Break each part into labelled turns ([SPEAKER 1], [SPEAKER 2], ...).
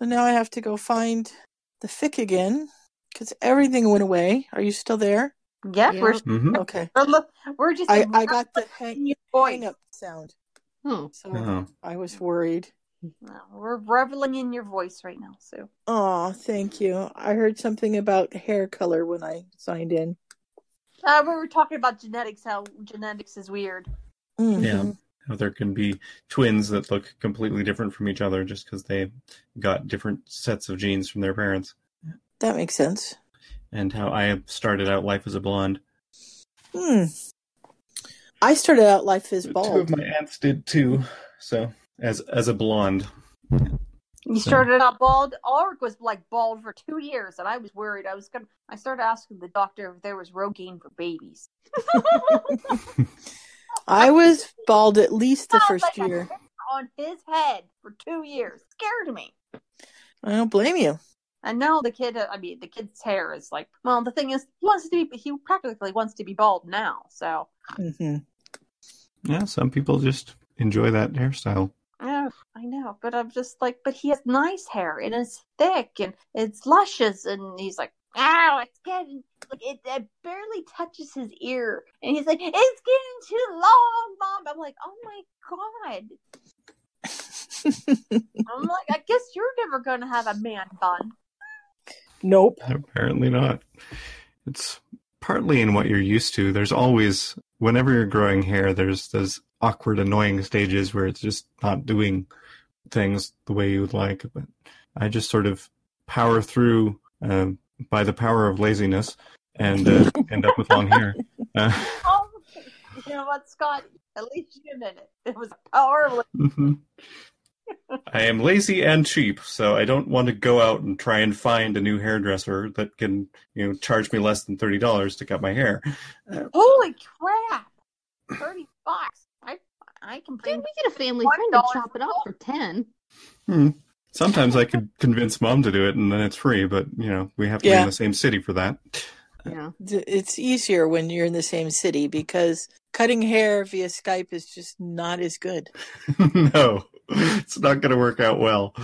[SPEAKER 1] So now I have to go find the fic again because everything went away. Are you still there?
[SPEAKER 2] Yeah,
[SPEAKER 3] Yeah.
[SPEAKER 2] we're
[SPEAKER 4] hmm
[SPEAKER 2] we're, we're just
[SPEAKER 1] I, I got the
[SPEAKER 2] in
[SPEAKER 1] hang, hang up sound.
[SPEAKER 3] Oh,
[SPEAKER 1] So
[SPEAKER 4] Oh.
[SPEAKER 1] I was worried.
[SPEAKER 2] No, we're reveling in your voice right now, Sue.
[SPEAKER 1] Oh, thank you. I heard something about hair color when I signed in.
[SPEAKER 2] Uh, we were talking about genetics, how genetics is weird.
[SPEAKER 1] Mhm.
[SPEAKER 4] Yeah. How there can be twins that look completely different from each other just because they got different sets of genes from their parents.
[SPEAKER 1] That makes sense.
[SPEAKER 4] And how I started out life as a blonde.
[SPEAKER 1] Hmm. I started out life as bald.
[SPEAKER 4] Two of
[SPEAKER 1] bald.
[SPEAKER 4] my aunts did too. So as as a blonde.
[SPEAKER 2] You
[SPEAKER 4] So-
[SPEAKER 2] started out bald. Ulrich was like bald for two years, and I was worried. I was gonna. I started asking the doctor if there was Rogaine for babies.
[SPEAKER 1] I was bald at least the first
[SPEAKER 2] like
[SPEAKER 1] year.
[SPEAKER 2] on his head for two years. Scared me.
[SPEAKER 1] I don't blame you.
[SPEAKER 2] And now the kid. I mean, the kid's hair is like. Well, the thing is, he wants to be. He practically wants to be bald now. So
[SPEAKER 1] hmm
[SPEAKER 4] Yeah, some people just enjoy that hairstyle.
[SPEAKER 2] Yeah, I know, but I'm just like, but he has nice hair and it's thick and it's luscious, and he's like, ow, it's getting like it, it barely touches his ear, and he's like, it's getting too long, mom. I'm like, oh my god. I'm like, I guess you're never gonna have a man bun.
[SPEAKER 1] nope.
[SPEAKER 4] Apparently not. It's partly in what you're used to. There's always, whenever you're growing hair, there's those awkward, annoying stages where it's just not doing things the way you would like. But I just sort of power through uh, by the power of laziness and uh, end up with long hair. Uh,
[SPEAKER 2] Oh, you know what, Scott? At least you admit it. It was a power. of-
[SPEAKER 4] mhm. I am lazy and cheap, so I don't want to go out and try and find a new hairdresser that can, you know, charge me less than thirty dollars to cut my hair.
[SPEAKER 2] Holy crap! Thirty bucks. I I can
[SPEAKER 3] dude,
[SPEAKER 2] bring
[SPEAKER 3] we get a family
[SPEAKER 2] One
[SPEAKER 3] friend to chop it up for ten.
[SPEAKER 4] Hmm. Sometimes I could convince mom to do it, and then it's free. But you know, we have to be in the same city for that.
[SPEAKER 3] Yeah.
[SPEAKER 1] It's easier when you're in the same city because cutting hair via Skype is just not as good.
[SPEAKER 4] no, it's not going to work out well.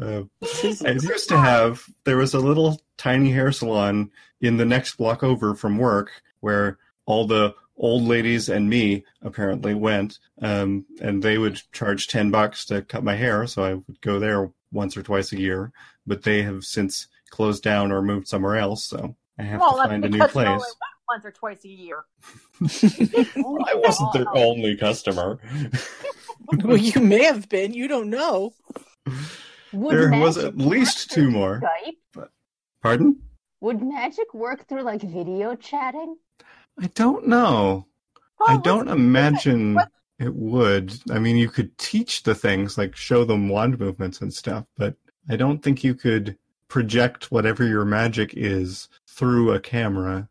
[SPEAKER 4] Uh, I used to have there was a little tiny hair salon in the next block over from work where all the old ladies and me apparently went, um, and they would charge ten bucks to cut my hair, so I would go there once or twice a year. But they have since closed down or moved somewhere else, so I have
[SPEAKER 2] well,
[SPEAKER 4] to find a new place.
[SPEAKER 2] only once or twice a year.
[SPEAKER 4] I wasn't their only customer.
[SPEAKER 1] well, you may have been. You don't know.
[SPEAKER 3] Would
[SPEAKER 4] there was at least two more.
[SPEAKER 3] Skype?
[SPEAKER 4] Pardon?
[SPEAKER 3] Would magic work through like video chatting?
[SPEAKER 4] I don't know.
[SPEAKER 2] Oh,
[SPEAKER 4] I don't imagine
[SPEAKER 2] what-
[SPEAKER 4] it would. I mean, you could teach the things, like show them wand movements and stuff, but I don't think you could project whatever your magic is through a camera.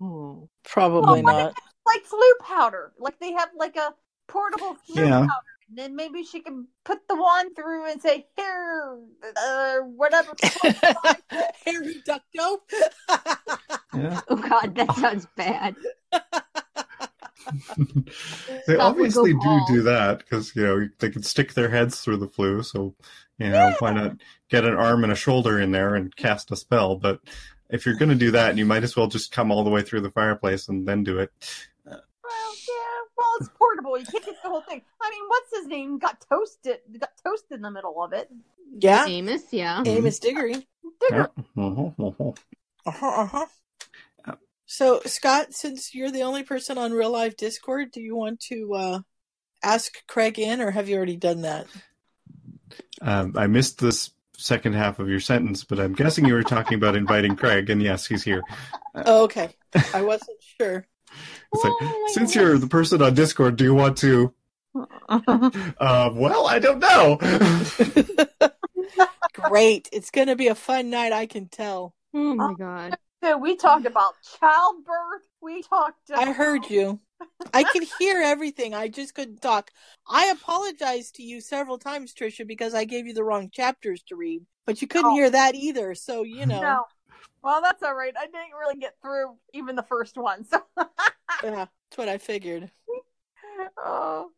[SPEAKER 3] Oh.
[SPEAKER 1] Probably
[SPEAKER 2] Well,
[SPEAKER 1] not.
[SPEAKER 2] like Floo powder. Like they have like a portable Floo
[SPEAKER 4] Yeah.
[SPEAKER 2] powder. And then maybe she can put the wand through and say, here, uh, whatever.
[SPEAKER 1] hair reducto.
[SPEAKER 4] Yeah.
[SPEAKER 3] Oh god, that sounds bad.
[SPEAKER 4] they
[SPEAKER 3] Stuff would
[SPEAKER 4] obviously do
[SPEAKER 3] bald.
[SPEAKER 4] do that because you know they can stick their heads through the Floo. So you know why not get an arm and a shoulder in there and cast a spell? But if you're going to do that, you might as well just come all the way through the fireplace and then do it.
[SPEAKER 2] well, yeah, well, it's portable. You can't get the whole thing. I mean, what's his name? Got toasted. Got toasted in the middle of it.
[SPEAKER 1] yeah,
[SPEAKER 3] Amos, yeah.
[SPEAKER 1] Amos Diggory.
[SPEAKER 2] Digger.
[SPEAKER 1] Uh-huh, uh-huh.
[SPEAKER 4] Yeah.
[SPEAKER 1] So, Scott, since you're the only person on Real Life Discord, do you want to uh, ask Craig in, or have you already done that?
[SPEAKER 4] Um, I missed this second half of your sentence, but I'm guessing you were talking about inviting Craig, and yes, he's here.
[SPEAKER 1] Oh, okay. I wasn't sure.
[SPEAKER 4] It's like,
[SPEAKER 3] Oh
[SPEAKER 4] since
[SPEAKER 3] goodness.
[SPEAKER 4] you're the person on Discord, do you want to? Uh, well, I don't know.
[SPEAKER 1] Great. It's going to be a fun night, I can tell.
[SPEAKER 3] Oh my god.
[SPEAKER 2] So we talked about childbirth. We talked.
[SPEAKER 1] I heard you. I could hear everything. I just couldn't talk. I apologized to you several times, Trisha, because I gave you the wrong chapters to read. But you couldn't
[SPEAKER 2] Oh.
[SPEAKER 1] hear that either. So, you know.
[SPEAKER 2] No. Well, that's all right. I didn't really get through even the first one. So.
[SPEAKER 1] Yeah, that's what I figured.
[SPEAKER 2] oh.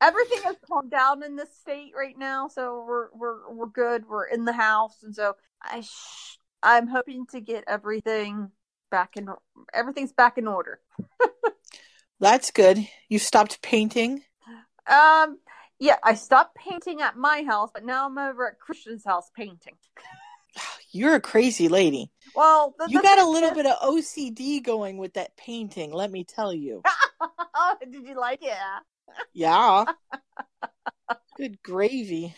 [SPEAKER 2] everything has calmed down in this state right now, so we're we're we're good. We're in the house, and so I sh- I'm hoping to get everything back in everything's back in order.
[SPEAKER 1] That's good. You stopped painting.
[SPEAKER 2] Um, yeah, I stopped painting at my house, but now I'm over at Christian's house painting.
[SPEAKER 1] You're a crazy lady.
[SPEAKER 2] Well, the,
[SPEAKER 1] You
[SPEAKER 2] the
[SPEAKER 1] got a little
[SPEAKER 2] is-
[SPEAKER 1] bit of OCD going with that painting, let me tell you.
[SPEAKER 2] Did you like it?
[SPEAKER 1] Yeah. Good gravy.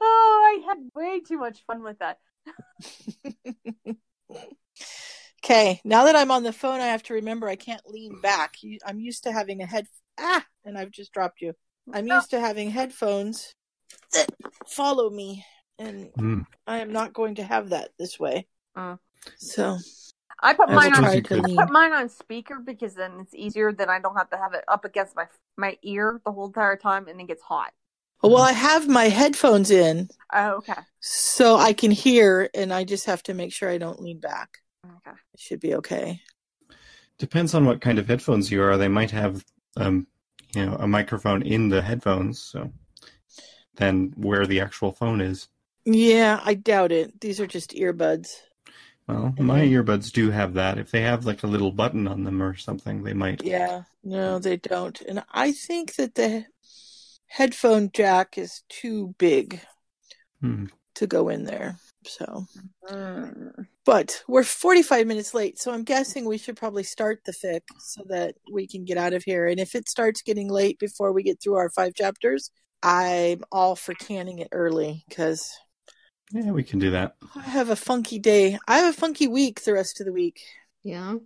[SPEAKER 2] Oh, I had way too much fun with that.
[SPEAKER 1] Okay, now that I'm on the phone, I have to remember I can't lean back. I'm used to having a head. Ah, and I've just dropped you. I'm used to having headphones that follow me, and
[SPEAKER 4] Hmm.
[SPEAKER 1] I am not going to have that this way.
[SPEAKER 2] Mm.
[SPEAKER 1] So
[SPEAKER 2] I put
[SPEAKER 1] I
[SPEAKER 2] mine on.
[SPEAKER 1] try
[SPEAKER 4] you
[SPEAKER 1] to
[SPEAKER 4] could.
[SPEAKER 2] I put mine on speaker because then it's easier. Then I don't have to have it up against my my ear the whole entire time, and it gets hot.
[SPEAKER 1] Well, I have my headphones in,
[SPEAKER 2] Oh, okay.
[SPEAKER 1] so I can hear, and I just have to make sure I don't lean back.
[SPEAKER 2] Okay.
[SPEAKER 1] It should be okay.
[SPEAKER 4] Depends on what kind of headphones you are. They might have, um, you know, a microphone in the headphones, so then where the actual phone is.
[SPEAKER 1] Yeah, I doubt it. These are just earbuds.
[SPEAKER 4] Well, my earbuds do have that. If they have like a little button on them or something, they might.
[SPEAKER 1] Yeah, no, they don't. And I think that the headphone jack is too big
[SPEAKER 4] Hmm.
[SPEAKER 1] to go in there. So,
[SPEAKER 2] Mm.
[SPEAKER 1] but we're 45 minutes late, so I'm guessing we should probably start the fic so that we can get out of here. And if it starts getting late before we get through our five chapters, I'm all for canning it early because
[SPEAKER 4] Yeah, we can do that.
[SPEAKER 1] I have a funky day. I have a funky week the rest of the week.
[SPEAKER 3] Yeah.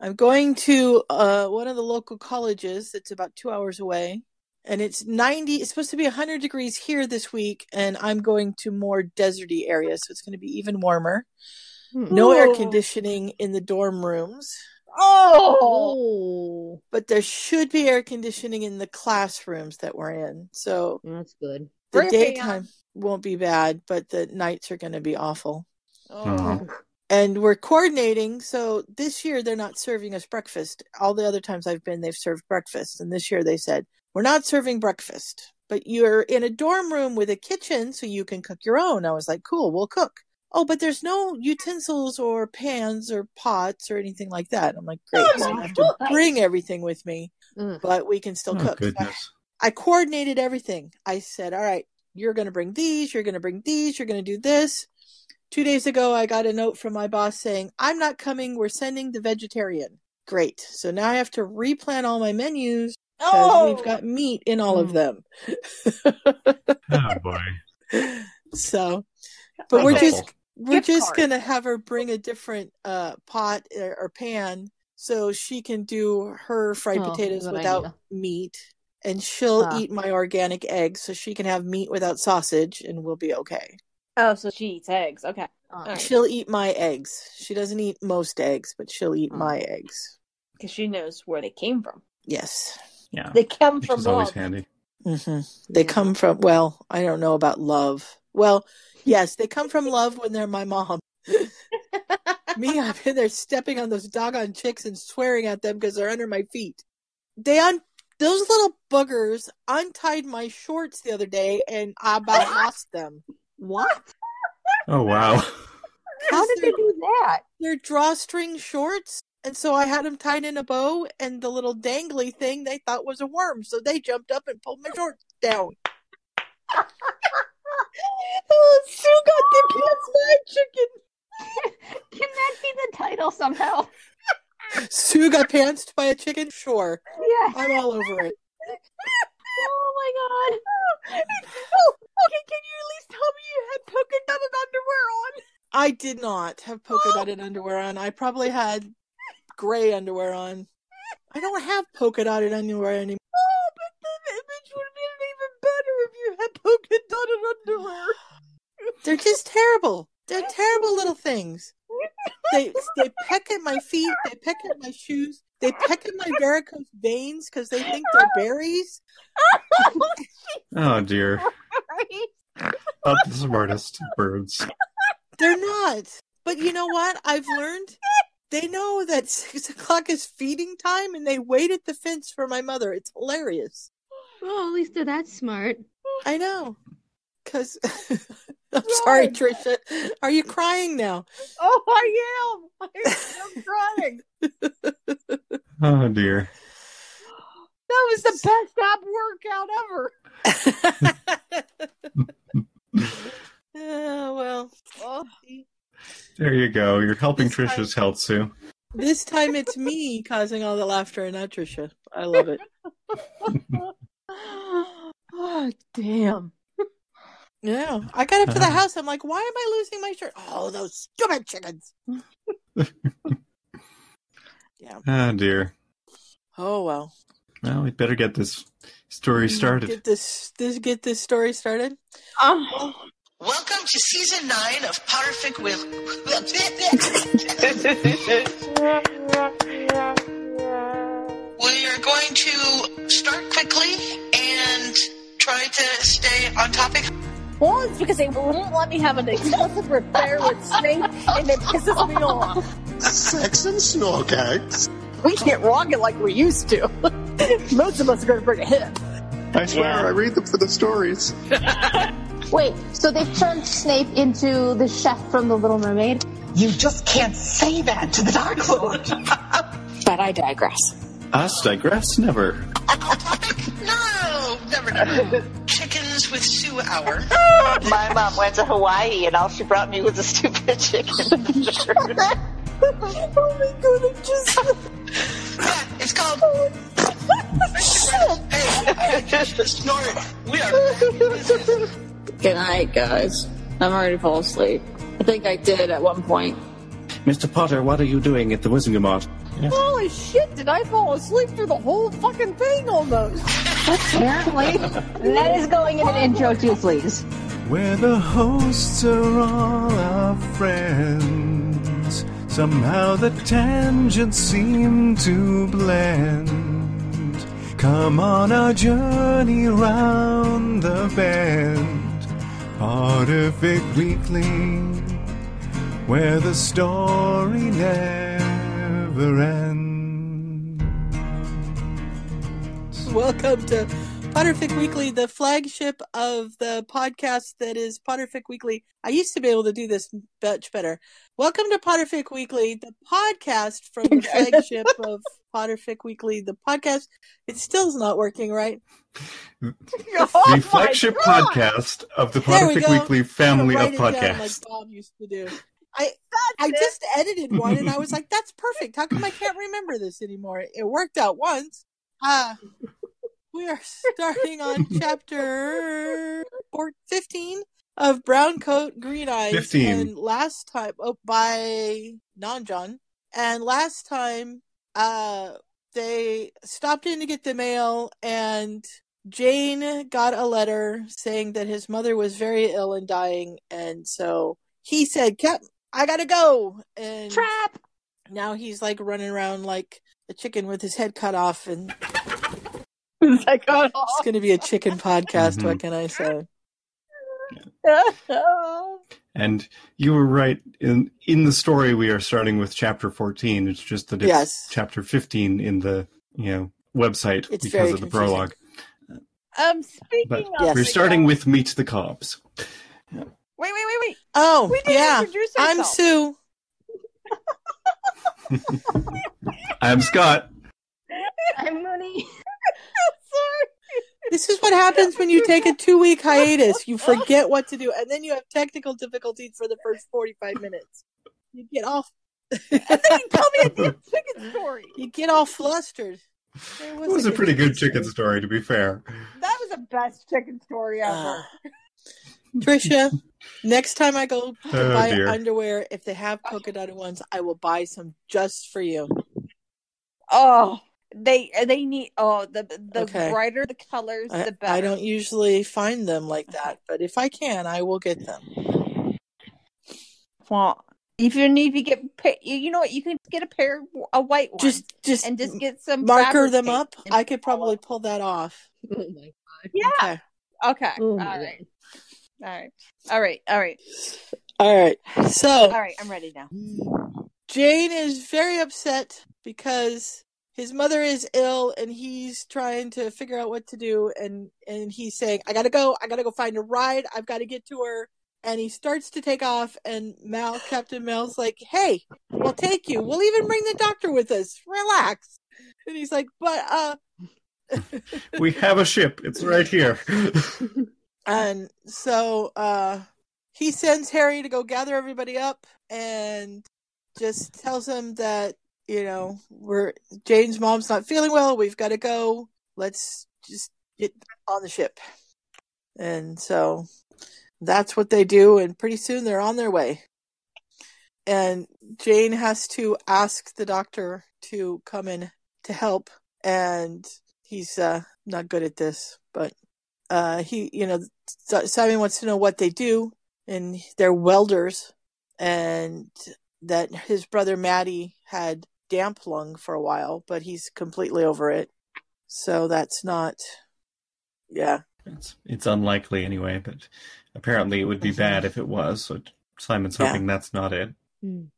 [SPEAKER 1] I'm going to uh, one of the local colleges that's about two hours away. And it's 90, it's supposed to be 100 degrees here this week. And I'm going to more deserty areas. So it's going to be even warmer.
[SPEAKER 3] Hmm.
[SPEAKER 1] No air conditioning in the dorm rooms,
[SPEAKER 2] Oh.
[SPEAKER 1] But there should be air conditioning in the classrooms that we're in. So
[SPEAKER 3] that's good.
[SPEAKER 1] the
[SPEAKER 2] Bring a fan.
[SPEAKER 1] daytime won't be bad, but the nights are going to be awful.
[SPEAKER 4] Oh.
[SPEAKER 1] and we're coordinating. So this year they're not serving us breakfast. All the other times I've been, they've served breakfast, and this year they said we're not serving breakfast, but you're in a dorm room with a kitchen, so you can cook your own. I was like, cool, we'll cook. Oh, but there's no utensils or pans or pots or anything like that. I'm like, great. Oh, so I have to bring everything with me,
[SPEAKER 3] Ugh.
[SPEAKER 1] but we can still
[SPEAKER 4] Oh,
[SPEAKER 1] cook. So I- I coordinated everything. I said, all right, you're going to bring these, you're going to bring these, you're going to do this. Two days ago, I got a note from my boss saying, I'm not coming, we're sending the vegetarian. Great. So now I have to replan all my menus because
[SPEAKER 2] Oh.
[SPEAKER 1] we've got meat in all of
[SPEAKER 3] Mm.
[SPEAKER 1] them.
[SPEAKER 4] Oh boy.
[SPEAKER 1] so, but
[SPEAKER 2] Like
[SPEAKER 1] we're
[SPEAKER 2] that
[SPEAKER 1] just we're
[SPEAKER 2] gift
[SPEAKER 1] just
[SPEAKER 2] card.
[SPEAKER 1] gonna have her bring a different uh pot or, or pan so she can do her fried
[SPEAKER 3] Oh,
[SPEAKER 1] potatoes without
[SPEAKER 3] idea.
[SPEAKER 1] meat and she'll
[SPEAKER 3] Ah.
[SPEAKER 1] eat my organic eggs so she can have meat without sausage and we'll be okay
[SPEAKER 2] Oh, so she eats eggs. Okay.
[SPEAKER 3] Uh,
[SPEAKER 2] All right.
[SPEAKER 1] she'll eat my eggs she doesn't eat most eggs but she'll eat
[SPEAKER 3] Mm.
[SPEAKER 1] my eggs
[SPEAKER 2] Because she knows where they came from.
[SPEAKER 1] yes
[SPEAKER 4] Yeah.
[SPEAKER 2] They come
[SPEAKER 4] Which
[SPEAKER 2] from
[SPEAKER 4] is always
[SPEAKER 2] love.
[SPEAKER 4] handy.
[SPEAKER 1] hmm they come from well i don't know about love well yes they come from love when they're my mom Me, I've been there stepping on those doggone chicks and swearing at them because they're under my feet. They un those little buggers untied my shorts the other day and I about lost them.
[SPEAKER 3] what?
[SPEAKER 4] Oh wow.
[SPEAKER 3] How did they do that?
[SPEAKER 1] they're drawstring shorts? And so I had them tied in a bow and the little dangly thing they thought was a worm. So they jumped up and pulled my shorts down. oh, Sue got the pants by a chicken.
[SPEAKER 3] Can that be the title somehow?
[SPEAKER 1] Sue got pantsed by a chicken? Sure.
[SPEAKER 3] Yeah.
[SPEAKER 1] I'm all over it.
[SPEAKER 3] Oh my god.
[SPEAKER 2] oh, okay. Can you at least tell me you had polka dotted underwear on?
[SPEAKER 1] I did not have polka dotted underwear on. I probably had gray underwear on. I don't have polka dotted underwear anymore.
[SPEAKER 2] Oh, but the image would have been even better if you had polka dotted underwear.
[SPEAKER 1] They're just terrible. They're terrible little things. They they peck at my feet. They peck at my shoes. They peck at my varicose veins because they think they're berries.
[SPEAKER 4] Oh dear.
[SPEAKER 2] Right?
[SPEAKER 4] Not the smartest birds.
[SPEAKER 1] They're not. But you know what? I've learned they know that six o'clock is feeding time, and they wait at the fence for my mother. It's hilarious.
[SPEAKER 3] Well, at least they're that smart.
[SPEAKER 1] I know. Cause I'm sorry, Trisha. Are you crying now?
[SPEAKER 2] Oh, I am. I'm crying.
[SPEAKER 4] Oh dear.
[SPEAKER 2] That was the best ab workout ever.
[SPEAKER 1] Oh well.
[SPEAKER 2] Oh,
[SPEAKER 4] There you go. You're helping
[SPEAKER 1] This time-
[SPEAKER 4] Trisha's health, Sue.
[SPEAKER 1] This time it's me causing all the laughter and not Trisha. I love it.
[SPEAKER 2] oh, damn.
[SPEAKER 1] Yeah. I got up to the
[SPEAKER 4] Uh-huh.
[SPEAKER 1] house. I'm like, why am I losing my shirt? Oh, those stupid chickens. yeah.
[SPEAKER 4] Ah dear.
[SPEAKER 1] Oh well.
[SPEAKER 4] Well, we better get this story started.
[SPEAKER 1] Get this this get this story started.
[SPEAKER 2] Oh.
[SPEAKER 5] Welcome to season nine of Perfect Will. we are going to start quickly and try to stay on topic.
[SPEAKER 2] Well, it's because they wouldn't let me have an exclusive affair with Snape, and it pisses me off.
[SPEAKER 6] Sex and snorkex.
[SPEAKER 2] We can't rock it like we used to. Most of us are going to bring a hit.
[SPEAKER 6] I swear, I read them for the stories.
[SPEAKER 3] Wait, so they've turned Snape into the chef from The Little Mermaid?
[SPEAKER 5] You just can't say that to the Dark Lord.
[SPEAKER 2] But I digress.
[SPEAKER 4] Us digress never.
[SPEAKER 5] no, never, never. Chickens with Sue Hour.
[SPEAKER 7] My mom went to Hawaii and all she brought me was a stupid chicken.
[SPEAKER 2] oh my god, I just.
[SPEAKER 5] Yeah, it's called. Oh hey, hey, snort. We are.
[SPEAKER 8] Good night, guys. I'm already fall asleep. I think I did at one point.
[SPEAKER 9] Mr. Potter, what are you doing at the Wizengamot?
[SPEAKER 2] Holy shit, did I fall asleep through the whole fucking thing almost?
[SPEAKER 3] Apparently. that is going in an intro too, please.
[SPEAKER 10] Where the hosts are all our friends. Somehow the tangents seem to blend. Come on our journey round the bend. Potterfic Weekly, where the story never ends.
[SPEAKER 1] Welcome to Potterfic Weekly, the flagship of the podcast that is Potterfic Weekly. I used to be able to do this much better. Welcome to Potterfic Weekly, the podcast from the flagship of Potterfic Weekly, the podcast. It still's not working right.
[SPEAKER 4] the flagship podcast of the
[SPEAKER 1] There we
[SPEAKER 4] Potterfic. Weekly family
[SPEAKER 1] Write
[SPEAKER 4] of
[SPEAKER 1] it down like
[SPEAKER 4] podcasts.
[SPEAKER 1] Bob used to do. I I just edited one and I was like, that's perfect. How come I can't remember this anymore? It worked out once. Ah, we are starting on chapter four, 15 of Brown Coat, Green Eyes.
[SPEAKER 4] 15.
[SPEAKER 1] And last time, oh, by nonjon. And last time, uh, they stopped in to get the mail and Jane got a letter saying that his mother was very ill and dying. And so he said, Cap, I gotta go. And
[SPEAKER 2] Trap!
[SPEAKER 1] now he's like running around like a chicken with his head cut off. And
[SPEAKER 2] It's like, oh,
[SPEAKER 1] it's going to be a chicken podcast.
[SPEAKER 4] Mhm.
[SPEAKER 1] What can I say?
[SPEAKER 4] And you were right in in the story. We are starting with chapter fourteen. It's just that it's
[SPEAKER 1] Yes.
[SPEAKER 4] chapter fifteen in the you know website
[SPEAKER 1] It's
[SPEAKER 4] because of the
[SPEAKER 1] confusing.
[SPEAKER 4] prologue.
[SPEAKER 2] um, speaking
[SPEAKER 4] But
[SPEAKER 2] of,
[SPEAKER 1] Yes.
[SPEAKER 4] we're starting with Meet the Cobbs.
[SPEAKER 2] Wait, wait, wait, wait.
[SPEAKER 1] Oh,
[SPEAKER 2] We didn't
[SPEAKER 1] yeah.
[SPEAKER 2] introduce
[SPEAKER 1] I'm. Sue.
[SPEAKER 4] I'm Scott.
[SPEAKER 3] I'm Mooney.
[SPEAKER 2] Sorry.
[SPEAKER 1] This is what happens when you take a two week hiatus. You forget what to do, and then you have technical difficulties for the first 45 minutes. You get all
[SPEAKER 2] And then you tell me a damn chicken story.
[SPEAKER 1] you get all flustered. There
[SPEAKER 4] It was a pretty good chicken story, to be fair.
[SPEAKER 2] That was the best chicken story ever.
[SPEAKER 1] Ah. Trisha, next time I go to
[SPEAKER 4] Oh,
[SPEAKER 1] buy
[SPEAKER 4] dear.
[SPEAKER 1] underwear, if they have polka dotted ones, I will buy some just for you.
[SPEAKER 2] oh, they uh, they need. Oh, the the
[SPEAKER 1] Okay.
[SPEAKER 2] brighter the colors,
[SPEAKER 1] I,
[SPEAKER 2] the better.
[SPEAKER 1] I don't usually find them like uh-huh. that, but if I can, I will get them.
[SPEAKER 2] Well, if you need to get, you you know what, you can get a pair, a white one,
[SPEAKER 1] Just, just
[SPEAKER 2] and just get some
[SPEAKER 1] marker them up. I could probably pull that off.
[SPEAKER 3] Oh my
[SPEAKER 2] Yeah.
[SPEAKER 1] Okay.
[SPEAKER 2] Okay.
[SPEAKER 3] Oh
[SPEAKER 2] all
[SPEAKER 3] my
[SPEAKER 2] right. All right. All right. All right.
[SPEAKER 1] All right. So
[SPEAKER 2] All right. I'm ready now.
[SPEAKER 1] Jane is very upset because his mother is ill and he's trying to figure out what to do. And and he's saying i gotta go. I gotta go find a ride. I've got to get to her. And he starts to take off and mal captain mal's like hey we'll take you. We'll even bring the doctor with us. Relax. And he's like but uh
[SPEAKER 4] we have a ship. It's right here.
[SPEAKER 1] and so uh he sends harry to go gather everybody up and just tells him that you know we're jane's mom's not feeling well. We've got to go. Let's just get on the ship. And so that's what they do and pretty soon they're on their way. And jane has to ask the doctor to come in to help and he's uh not good at this but uh he you know simon wants to know what they do and they're welders and that his brother Matty had damp lung for a while, but he's completely over it. So that's not, yeah.
[SPEAKER 4] It's, it's unlikely anyway, but apparently it would be bad if it was. So Simon's hoping yeah. that's not it.
[SPEAKER 3] Mm.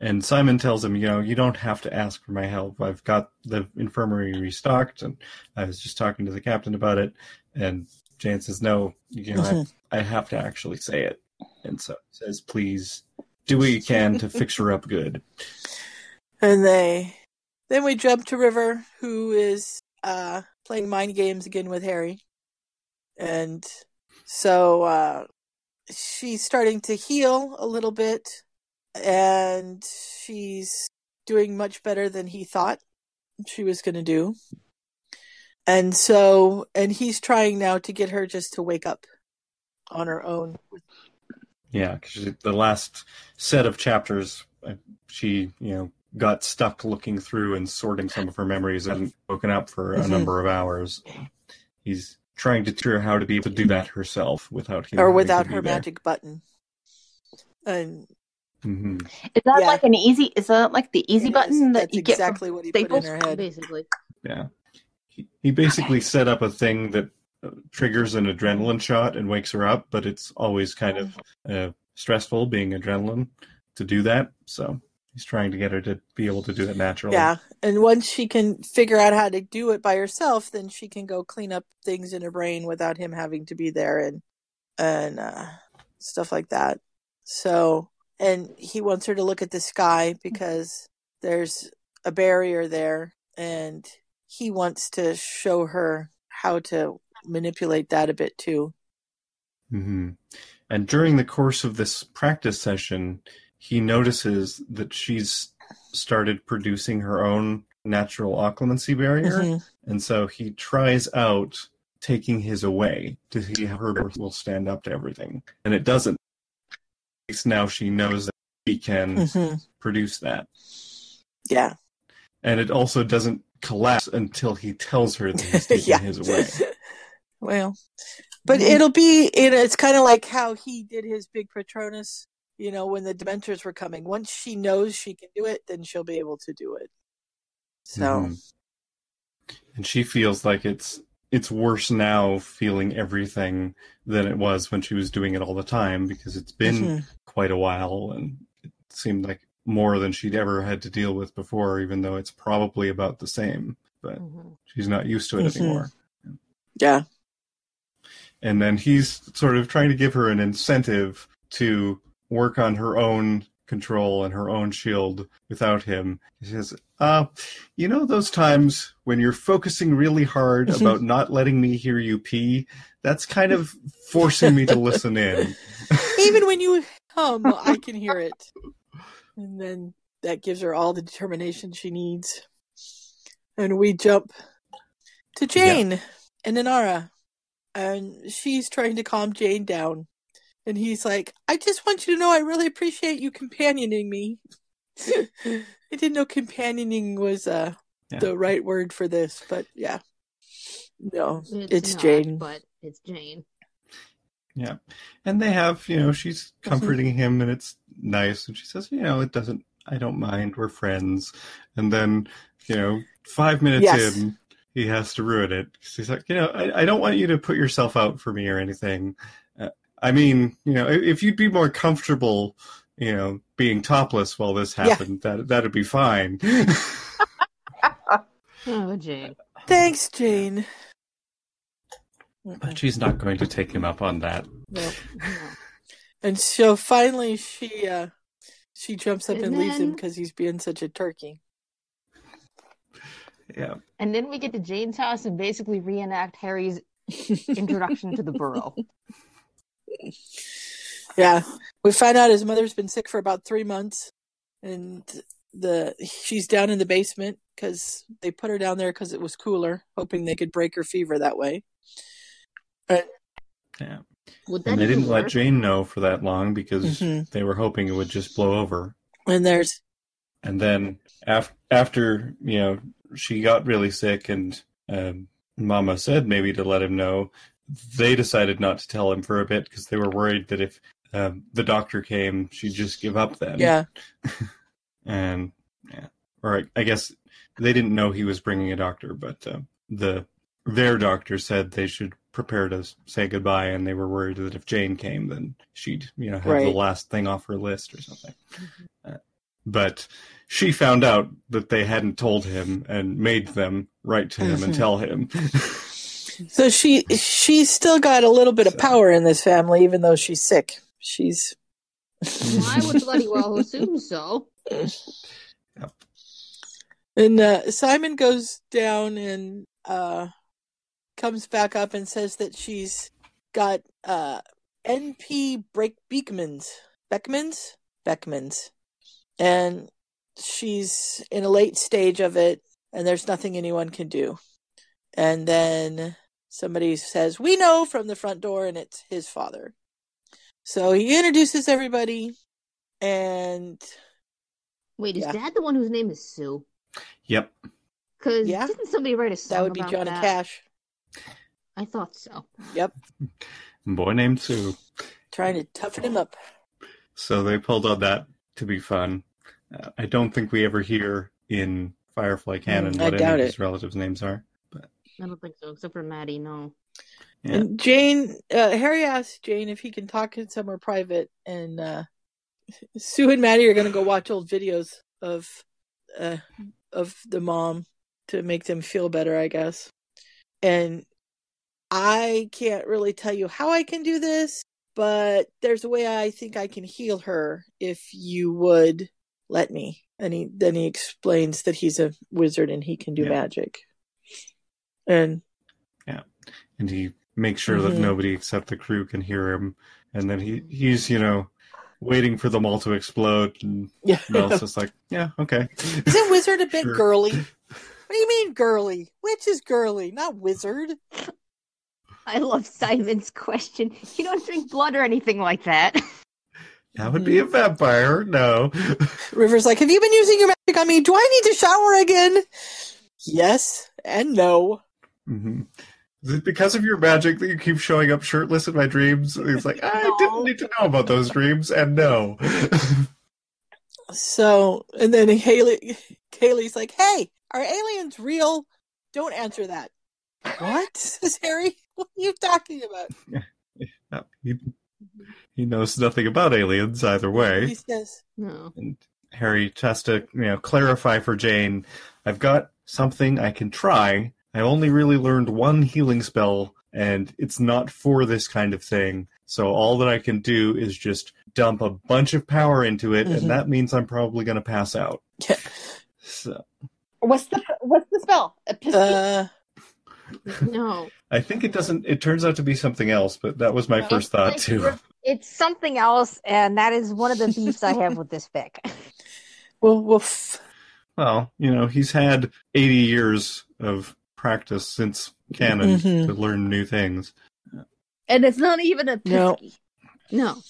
[SPEAKER 4] And Simon tells him, you know, you don't have to ask for my help. I've got the infirmary restocked, and I was just talking to the captain about it. And Jane says, no, you know, mm-hmm. I, I have to actually say it. And so says, please do what you can to fix her up good.
[SPEAKER 1] And they then we jump to River, who is uh playing mind games again with Harry. And so uh she's starting to heal a little bit and she's doing much better than he thought she was going to do. And so and he's trying now to get her just to wake up on her own
[SPEAKER 4] yeah, because the last set of chapters, uh, she you know got stuck looking through and sorting some of her memories and woken up for a mm-hmm. number of hours. He's trying to teach her how to be able to do that herself without him
[SPEAKER 1] or without her there. magic button. And
[SPEAKER 4] mm-hmm.
[SPEAKER 2] is that yeah. like an easy? Is that like the easy it button is. that
[SPEAKER 1] That's
[SPEAKER 2] you
[SPEAKER 1] exactly
[SPEAKER 2] get
[SPEAKER 1] what he Staples? put in her head,
[SPEAKER 2] basically?
[SPEAKER 4] Yeah, he, he basically set up a thing that triggers an adrenaline shot and wakes her up, but it's always kind of uh, stressful being adrenaline to do that. So he's trying to get her to be able to do it naturally.
[SPEAKER 1] Yeah, and once she can figure out how to do it by herself, then she can go clean up things in her brain without him having to be there and and uh, stuff like that. So, and he wants her to look at the sky because there's a barrier there, and he wants to show her how to manipulate that a bit too.
[SPEAKER 4] Mm-hmm. And during the course of this practice session, he notices that she's started producing her own natural occlumency barrier. Mm-hmm. And so he tries out taking his away to see how her will stand up to everything. And it doesn't. Now she knows that he can mm-hmm. produce that.
[SPEAKER 1] Yeah.
[SPEAKER 4] And it also doesn't collapse until he tells her that he's taking yeah. his away.
[SPEAKER 1] Well, but mm-hmm. it'll be it, it's kind of like how he did his big Patronus. You know, when the Dementors were coming. Once she knows she can do it, then she'll be able to do it. So, mm-hmm.
[SPEAKER 4] and she feels like it's it's worse now feeling everything than it was when she was doing it all the time because it's been mm-hmm. quite a while and it seemed like more than she'd ever had to deal with before even though it's probably about the same but mm-hmm. she's not used to it
[SPEAKER 1] mm-hmm.
[SPEAKER 4] anymore
[SPEAKER 1] yeah
[SPEAKER 4] and then he's sort of trying to give her an incentive to work on her own control and her own shield without him. He says, uh, you know those times when you're focusing really hard about not letting me hear you pee? That's kind of forcing me to listen in.
[SPEAKER 1] Even when you hum, I can hear it. And then that gives her all the determination she needs. And we jump to Jane yeah. and Inara and she's trying to calm Jane down. And he's like, I just want you to know I really appreciate you companioning me. I didn't know companioning was uh, yeah. the right word for this, but yeah. No, it's, it's not, Jane.
[SPEAKER 2] But it's Jane.
[SPEAKER 4] Yeah. And they have, you know, she's comforting him and it's nice. And she says, you know, it doesn't, I don't mind. We're friends. And then, you know, five minutes yes. in, he has to ruin it. He's like, you know, I, I, don't want you to put yourself out for me or anything. I mean, you know, if you'd be more comfortable, you know, being topless while this happened, yeah. that that'd be fine.
[SPEAKER 3] Oh, Jane.
[SPEAKER 1] Thanks, Jane.
[SPEAKER 4] But she's not going to take him up on that.
[SPEAKER 1] No. And so finally, she uh, she jumps up and,
[SPEAKER 3] And
[SPEAKER 1] leaves him because he's being such a turkey.
[SPEAKER 4] Yeah.
[SPEAKER 3] And then we get to Jane's house and basically reenact Harry's introduction to the burrow.
[SPEAKER 1] Yeah, we find out his mother's been sick for about three months, and the she's down in the basement because they put her down there because it was cooler, hoping they could break her fever that way. But
[SPEAKER 4] Yeah.
[SPEAKER 3] Would that
[SPEAKER 4] And they didn't let? Jane know for that long because
[SPEAKER 1] Mhm.
[SPEAKER 4] they were hoping it would just blow over.
[SPEAKER 1] and there's
[SPEAKER 4] And then af- after, you know, she got really sick and um, Mama said maybe to let him know, they decided not to tell him for a bit because they were worried that if um, the doctor came, she'd just give up then.
[SPEAKER 1] yeah,
[SPEAKER 4] And, yeah. Or I, I guess they didn't know he was bringing a doctor, but uh, the their doctor said they should prepare to say goodbye, and they were worried that if Jane came, then she'd you know have the last thing off her list or something. Uh, but she found out that they hadn't told him and made them write to him and
[SPEAKER 1] Mhm.
[SPEAKER 4] tell him.
[SPEAKER 1] so she she's still got a little bit of power in this family, even though she's sick. She's
[SPEAKER 3] Well, I would bloody well assume so. Yep.
[SPEAKER 1] And uh, Simon goes down and uh, comes back up and says that she's got uh, NP break Beekmans, Beckmans, Beckmans, and she's in a late stage of it, and there's nothing anyone can do. And then somebody says, "We know" from the front door, and it's his father. So he introduces everybody, and
[SPEAKER 3] Wait, is
[SPEAKER 1] Yeah.
[SPEAKER 3] Dad the one whose name is Sue?
[SPEAKER 4] yep.
[SPEAKER 3] Because
[SPEAKER 1] Yeah.
[SPEAKER 3] didn't somebody write a song
[SPEAKER 1] that would be
[SPEAKER 3] about
[SPEAKER 1] Johnny
[SPEAKER 3] that?
[SPEAKER 1] Cash.
[SPEAKER 3] I thought so.
[SPEAKER 1] Yep,
[SPEAKER 4] Boy named Sue.
[SPEAKER 1] trying to toughen him up.
[SPEAKER 4] So they pulled on that to be fun. Uh, I don't think we ever hear in Firefly canon
[SPEAKER 1] Mm,
[SPEAKER 4] what any of
[SPEAKER 1] it.
[SPEAKER 4] his relatives' names are.
[SPEAKER 3] I don't think so, except for Maddie. No.
[SPEAKER 4] Yeah.
[SPEAKER 1] And Jane, uh, Harry asks Jane if he can talk in somewhere private, and uh, Sue and Maddie are going to go watch old videos of uh, of the mom to make them feel better, I guess. And I can't really tell you how I can do this, but there's a way I think I can heal her if you would let me. And he then he explains that he's a wizard and he can do
[SPEAKER 4] Yeah.
[SPEAKER 1] magic. And
[SPEAKER 4] and he makes sure that
[SPEAKER 1] Mhm.
[SPEAKER 4] nobody except the crew can hear him. And then he he's you know waiting for them all to explode, and
[SPEAKER 1] yeah,
[SPEAKER 4] Mal's just like, yeah, okay.
[SPEAKER 1] Isn't wizard a bit
[SPEAKER 4] Sure.
[SPEAKER 1] girly? What do you mean girly? Witch is girly, not wizard.
[SPEAKER 3] I love Simon's question. You don't drink blood or anything like that.
[SPEAKER 4] That would be a vampire. No.
[SPEAKER 1] River's like, have you been using your magic on me? Do I need to shower again? Yes and no.
[SPEAKER 4] Hmm Is it because of your magic that you keep showing up shirtless in my dreams? He's like, I didn't need to know about those dreams, and no.
[SPEAKER 1] So, and then Kaylee, Kaylee's like, hey, are aliens real? Don't answer that. What? Says Harry. What are you talking about?
[SPEAKER 4] He, he knows nothing about aliens either way.
[SPEAKER 1] He says,
[SPEAKER 3] No.
[SPEAKER 4] And Harry has to, you know, clarify for Jane. I've got something I can try. I only really learned one healing spell, and it's not for this kind of thing. So all that I can do is just dump a bunch of power into it,
[SPEAKER 1] Mhm.
[SPEAKER 4] and that means I'm probably going to pass out.
[SPEAKER 1] Yeah.
[SPEAKER 4] So
[SPEAKER 2] What's the what's the spell? Episcopal?
[SPEAKER 1] uh,
[SPEAKER 3] No.
[SPEAKER 4] I think it doesn't. It turns out to be something else, but that was my first thought
[SPEAKER 3] like
[SPEAKER 4] too.
[SPEAKER 3] It's something else, and that is one of the beefs I have with this fic.
[SPEAKER 1] well, well,
[SPEAKER 4] Well, you know, he's had 80 years of practice since canon
[SPEAKER 1] Mhm.
[SPEAKER 4] to learn new things.
[SPEAKER 2] and it's not even a
[SPEAKER 1] No.
[SPEAKER 2] pisky.
[SPEAKER 3] No.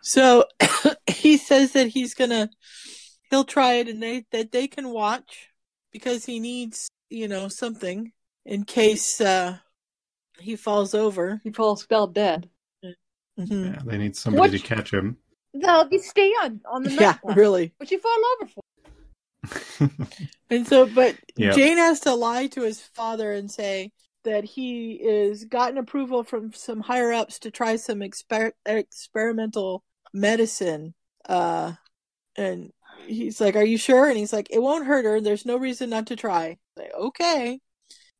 [SPEAKER 1] So he says that he's gonna he'll try it and they that they can watch because he needs, you know, something in case uh he falls over.
[SPEAKER 2] He falls spell dead.
[SPEAKER 1] hmm
[SPEAKER 4] Yeah, they need somebody
[SPEAKER 2] What?
[SPEAKER 4] to catch him.
[SPEAKER 2] No, you stay on on the
[SPEAKER 1] Yeah,
[SPEAKER 2] map.
[SPEAKER 1] really.
[SPEAKER 2] What you fall over for?
[SPEAKER 1] And so but
[SPEAKER 4] Yeah.
[SPEAKER 1] Jane has to lie to his father and say that he is gotten approval from some higher ups to try some exper- experimental medicine. Uh and he's like, "Are you sure?" And he's like, "It won't hurt her. There's no reason not to try." Say, okay.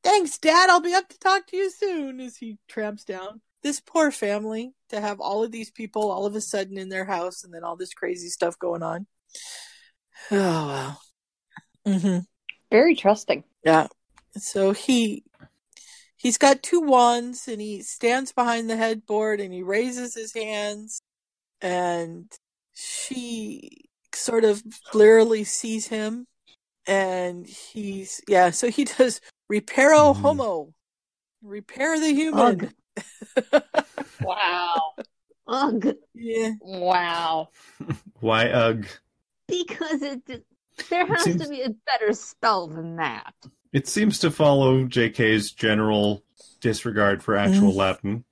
[SPEAKER 1] Thanks, Dad. I'll be up to talk to you soon as he tramps down. This poor family to have all of these people all of a sudden in their house and then all this crazy stuff going on. Oh, wow. Hmm
[SPEAKER 2] Very trusting.
[SPEAKER 1] Yeah. So he he's got two wands and he stands behind the headboard and he raises his hands and she sort of blearily sees him and he's yeah, so he does reparo homo. Repair the human.
[SPEAKER 3] Wow. Ugh.
[SPEAKER 1] Yeah.
[SPEAKER 3] Wow.
[SPEAKER 4] Why ugh?
[SPEAKER 3] Because it there has
[SPEAKER 4] seems-
[SPEAKER 3] to be a better spell than that.
[SPEAKER 4] It seems to follow J.K.'s general disregard for actual
[SPEAKER 2] Mm.
[SPEAKER 4] Latin.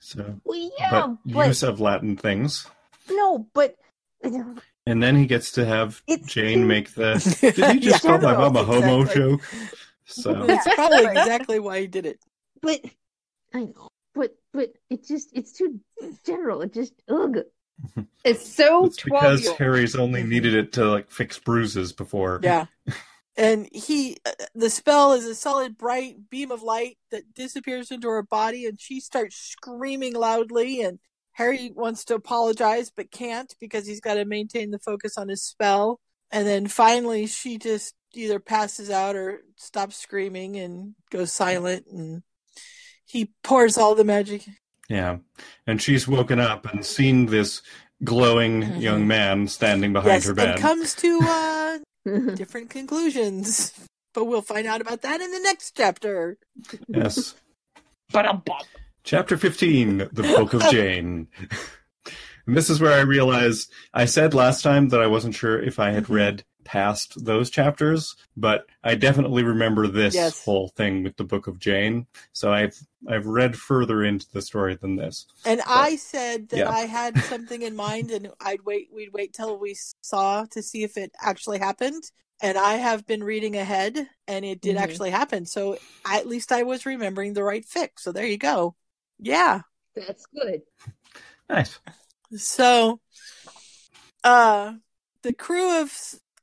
[SPEAKER 4] So,
[SPEAKER 3] Well, yeah,
[SPEAKER 4] but,
[SPEAKER 3] but,
[SPEAKER 4] use of Latin things.
[SPEAKER 2] No, but
[SPEAKER 4] And then he gets to have
[SPEAKER 2] It's
[SPEAKER 4] Jane
[SPEAKER 2] too-
[SPEAKER 4] make the. Did he just call my mom a homo
[SPEAKER 1] exactly.
[SPEAKER 4] joke? So
[SPEAKER 1] That's probably exactly why he did it.
[SPEAKER 3] but I know, but but it just it's too general. It just ugh.
[SPEAKER 2] It's so
[SPEAKER 4] it's because. Harry's only needed it to like fix bruises before.
[SPEAKER 1] Yeah. And he, uh, the spell is a solid bright beam of light that disappears into her body, and she starts screaming loudly. And Harry wants to apologize, but can't because he's got to maintain the focus on his spell. And then finally, she just either passes out or stops screaming and goes silent. And he pours all the magic.
[SPEAKER 4] Yeah. And she's woken up and seen this glowing young man standing behind
[SPEAKER 1] Mm-hmm. yes,
[SPEAKER 4] her bed.
[SPEAKER 1] and comes to uh, different conclusions. But we'll find out about that in the next chapter.
[SPEAKER 4] yes.
[SPEAKER 2] But
[SPEAKER 4] Chapter 15 The Book of Jane. and this is where I realized I said last time that I wasn't sure if I had
[SPEAKER 1] Mm-hmm.
[SPEAKER 4] read past those chapters, but I definitely remember this
[SPEAKER 1] Yes.
[SPEAKER 4] whole thing with the Book of Jane. So I've I've read further into the story than this.
[SPEAKER 1] And I said that
[SPEAKER 4] yeah.
[SPEAKER 1] I had something in mind, and I'd wait. We'd wait till we saw to see if it actually happened. And I have been reading ahead, and it did
[SPEAKER 3] Mhm.
[SPEAKER 1] actually happen. So I, at least I was remembering the right fix. So there you go. Yeah.
[SPEAKER 3] That's good.
[SPEAKER 4] Nice.
[SPEAKER 1] So, uh, the crew of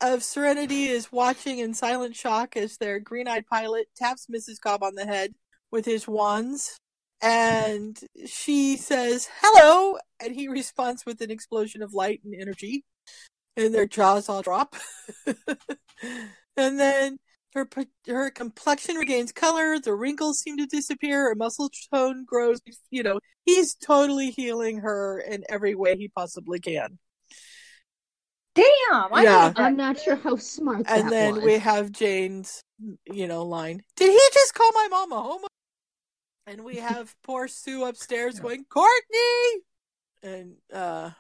[SPEAKER 1] of Serenity is watching in silent shock as their green-eyed pilot taps Mrs. Cobb on the head with his wands, and she says "Hello," and he responds with an explosion of light and energy, and their jaws all drop, and then. Her, her complexion regains color, the wrinkles seem to disappear, her muscle tone grows. You know, he's totally healing her in every way he possibly can.
[SPEAKER 2] Damn, I
[SPEAKER 1] yeah.
[SPEAKER 2] that.
[SPEAKER 3] I'm not sure how smart that
[SPEAKER 1] And then
[SPEAKER 3] was.
[SPEAKER 1] we have Jane's, you know, line. Did he just call my mom a homo? And we have poor Sue upstairs going, Courtney! And uh,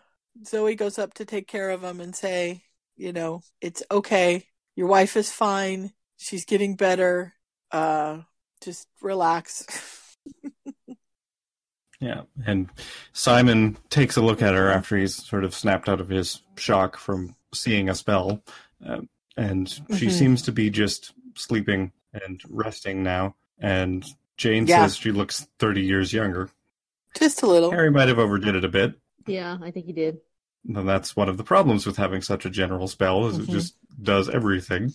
[SPEAKER 1] Zoe goes up to take care of him and say, you know, it's okay. Your wife is fine. She's getting better. Uh, just relax.
[SPEAKER 4] Yeah. And Simon takes a look at her after he's sort of snapped out of his shock from seeing a spell. Uh, and she
[SPEAKER 1] Mhm.
[SPEAKER 4] seems to be just sleeping and resting now. And Jane
[SPEAKER 1] Yeah.
[SPEAKER 4] says she looks 30 years younger.
[SPEAKER 1] just a little.
[SPEAKER 4] Harry might have overdid it a bit.
[SPEAKER 3] yeah, I think he did.
[SPEAKER 4] And that's one of the problems with having such a general spell is
[SPEAKER 1] Mhm.
[SPEAKER 4] it just does everything.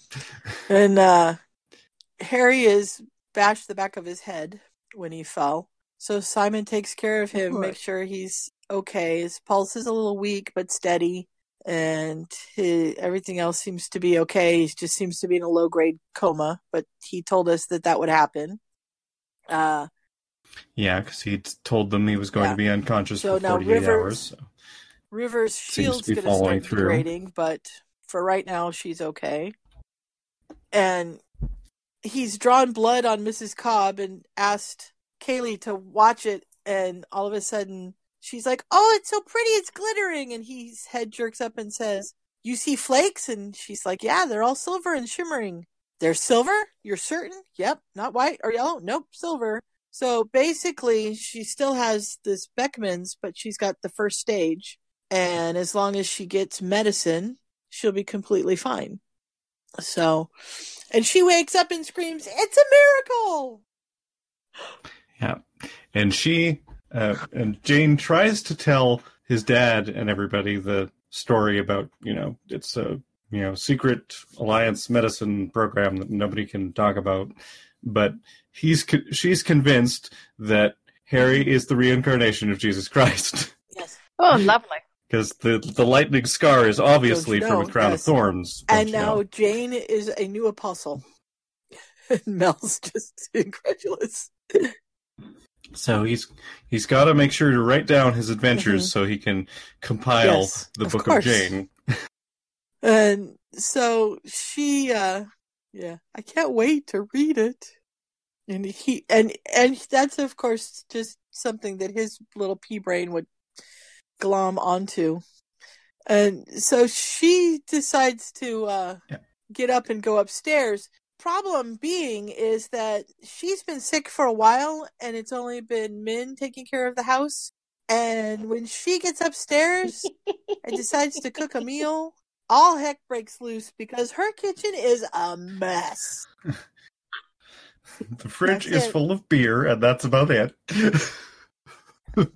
[SPEAKER 1] And uh, Harry is bashed the back of his head when he fell. So Simon takes care of him,
[SPEAKER 3] course.
[SPEAKER 1] makes sure he's okay. His pulse is a little weak but steady, and he, everything else seems to be okay. He just seems to be in a low grade coma, but he told us that that would happen. Uh,
[SPEAKER 4] Yeah, because he'd told them he was going
[SPEAKER 1] Yeah.
[SPEAKER 4] to be unconscious
[SPEAKER 1] So
[SPEAKER 4] for
[SPEAKER 1] now
[SPEAKER 4] 48
[SPEAKER 1] Rivers-
[SPEAKER 4] hours. So.
[SPEAKER 1] River's shield's
[SPEAKER 4] to be
[SPEAKER 1] going to
[SPEAKER 4] following
[SPEAKER 1] start
[SPEAKER 4] through.
[SPEAKER 1] degrading, but for right now, she's okay. And he's drawn blood on Mrs. Cobb and asked Kaylee to watch it, and all of a sudden, she's like, "Oh, it's so pretty! It's glittering!" And his head jerks up and says, "You see flakes?" And she's like, "Yeah, they're all silver and shimmering." They're silver? You're certain? Yep. Not white or yellow? Nope, silver. So basically, she still has this Beckman's, but she's got the first stage. And as long as she gets medicine, she'll be completely fine. So, and she wakes up and screams, It's a miracle!
[SPEAKER 4] Yeah. And she uh, and Jane tries to tell his dad and everybody the story about, you know, it's a you know secret alliance medicine program that nobody can talk about. But he's co- she's convinced that Harry is the reincarnation of Jesus Christ
[SPEAKER 1] Yes.
[SPEAKER 2] Oh, lovely.
[SPEAKER 4] because the the lightning scar is obviously
[SPEAKER 1] Don't
[SPEAKER 4] from a crown
[SPEAKER 1] Yes.
[SPEAKER 4] of thorns.
[SPEAKER 1] And now
[SPEAKER 4] know?
[SPEAKER 1] Jane is a new apostle. And Mal's just incredulous.
[SPEAKER 4] So he's he's got to make sure to write down his adventures so he can compile
[SPEAKER 1] Mm-hmm. Yes,
[SPEAKER 4] the
[SPEAKER 1] of
[SPEAKER 4] book
[SPEAKER 1] course.
[SPEAKER 4] of Jane.
[SPEAKER 1] And so she uh yeah, I can't wait to read it. And he and and that's of course just something that his little pea brain would glom onto. And so she decides to uh
[SPEAKER 4] Yeah.
[SPEAKER 1] get up and go upstairs. Problem being is that she's been sick for a while and it's only been Min taking care of the house. And when she gets upstairs and decides to cook a meal, all heck breaks loose because her kitchen is a mess.
[SPEAKER 4] The fridge
[SPEAKER 1] That's
[SPEAKER 4] is
[SPEAKER 1] it.
[SPEAKER 4] full of beer, and that's about it.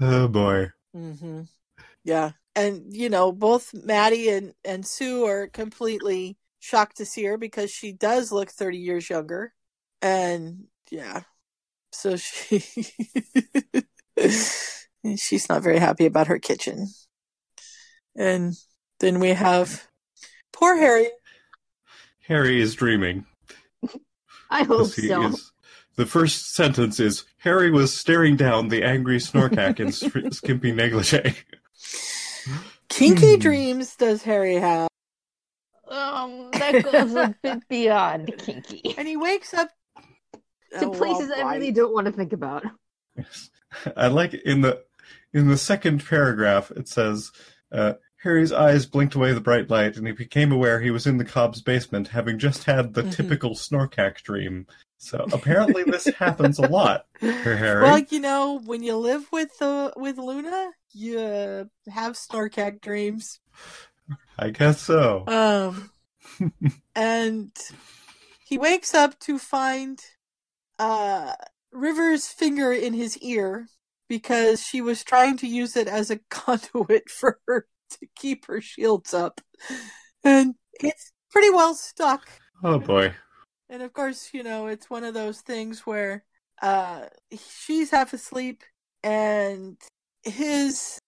[SPEAKER 4] oh boy.
[SPEAKER 1] hmm Yeah. And, you know, both Maddie and, and Sue are completely shocked to see her because she does look 30 years younger. And, yeah. So she. she's not very happy about her kitchen. And then we have poor Harry.
[SPEAKER 4] Harry is dreaming.
[SPEAKER 2] I hope
[SPEAKER 4] 'cause he
[SPEAKER 2] so.
[SPEAKER 4] is- the first sentence is Harry was staring down the angry Snorkack in skimpy negligee.
[SPEAKER 1] Kinky dreams does Harry have.
[SPEAKER 2] That goes a bit beyond kinky.
[SPEAKER 1] And he wakes up
[SPEAKER 2] To
[SPEAKER 1] Oh,
[SPEAKER 2] places I
[SPEAKER 1] alright.
[SPEAKER 2] really don't want to think about.
[SPEAKER 4] I like in the in the second paragraph it says uh, Harry's eyes blinked away the bright light, and he became aware he was in the Cobb's basement, having just had the
[SPEAKER 1] Mhm.
[SPEAKER 4] typical Snorkack dream. So apparently, this happens a lot for Harry.
[SPEAKER 1] Well, you know, when you live with uh, with Luna, you have Snorkack dreams.
[SPEAKER 4] I guess so.
[SPEAKER 1] Um, and he wakes up to find uh, River's finger in his ear because she was trying to use it as a conduit for her to keep her shields up, and it's pretty well stuck.
[SPEAKER 4] oh boy.
[SPEAKER 1] And of course, you know, it's one of those things where uh she's half asleep and his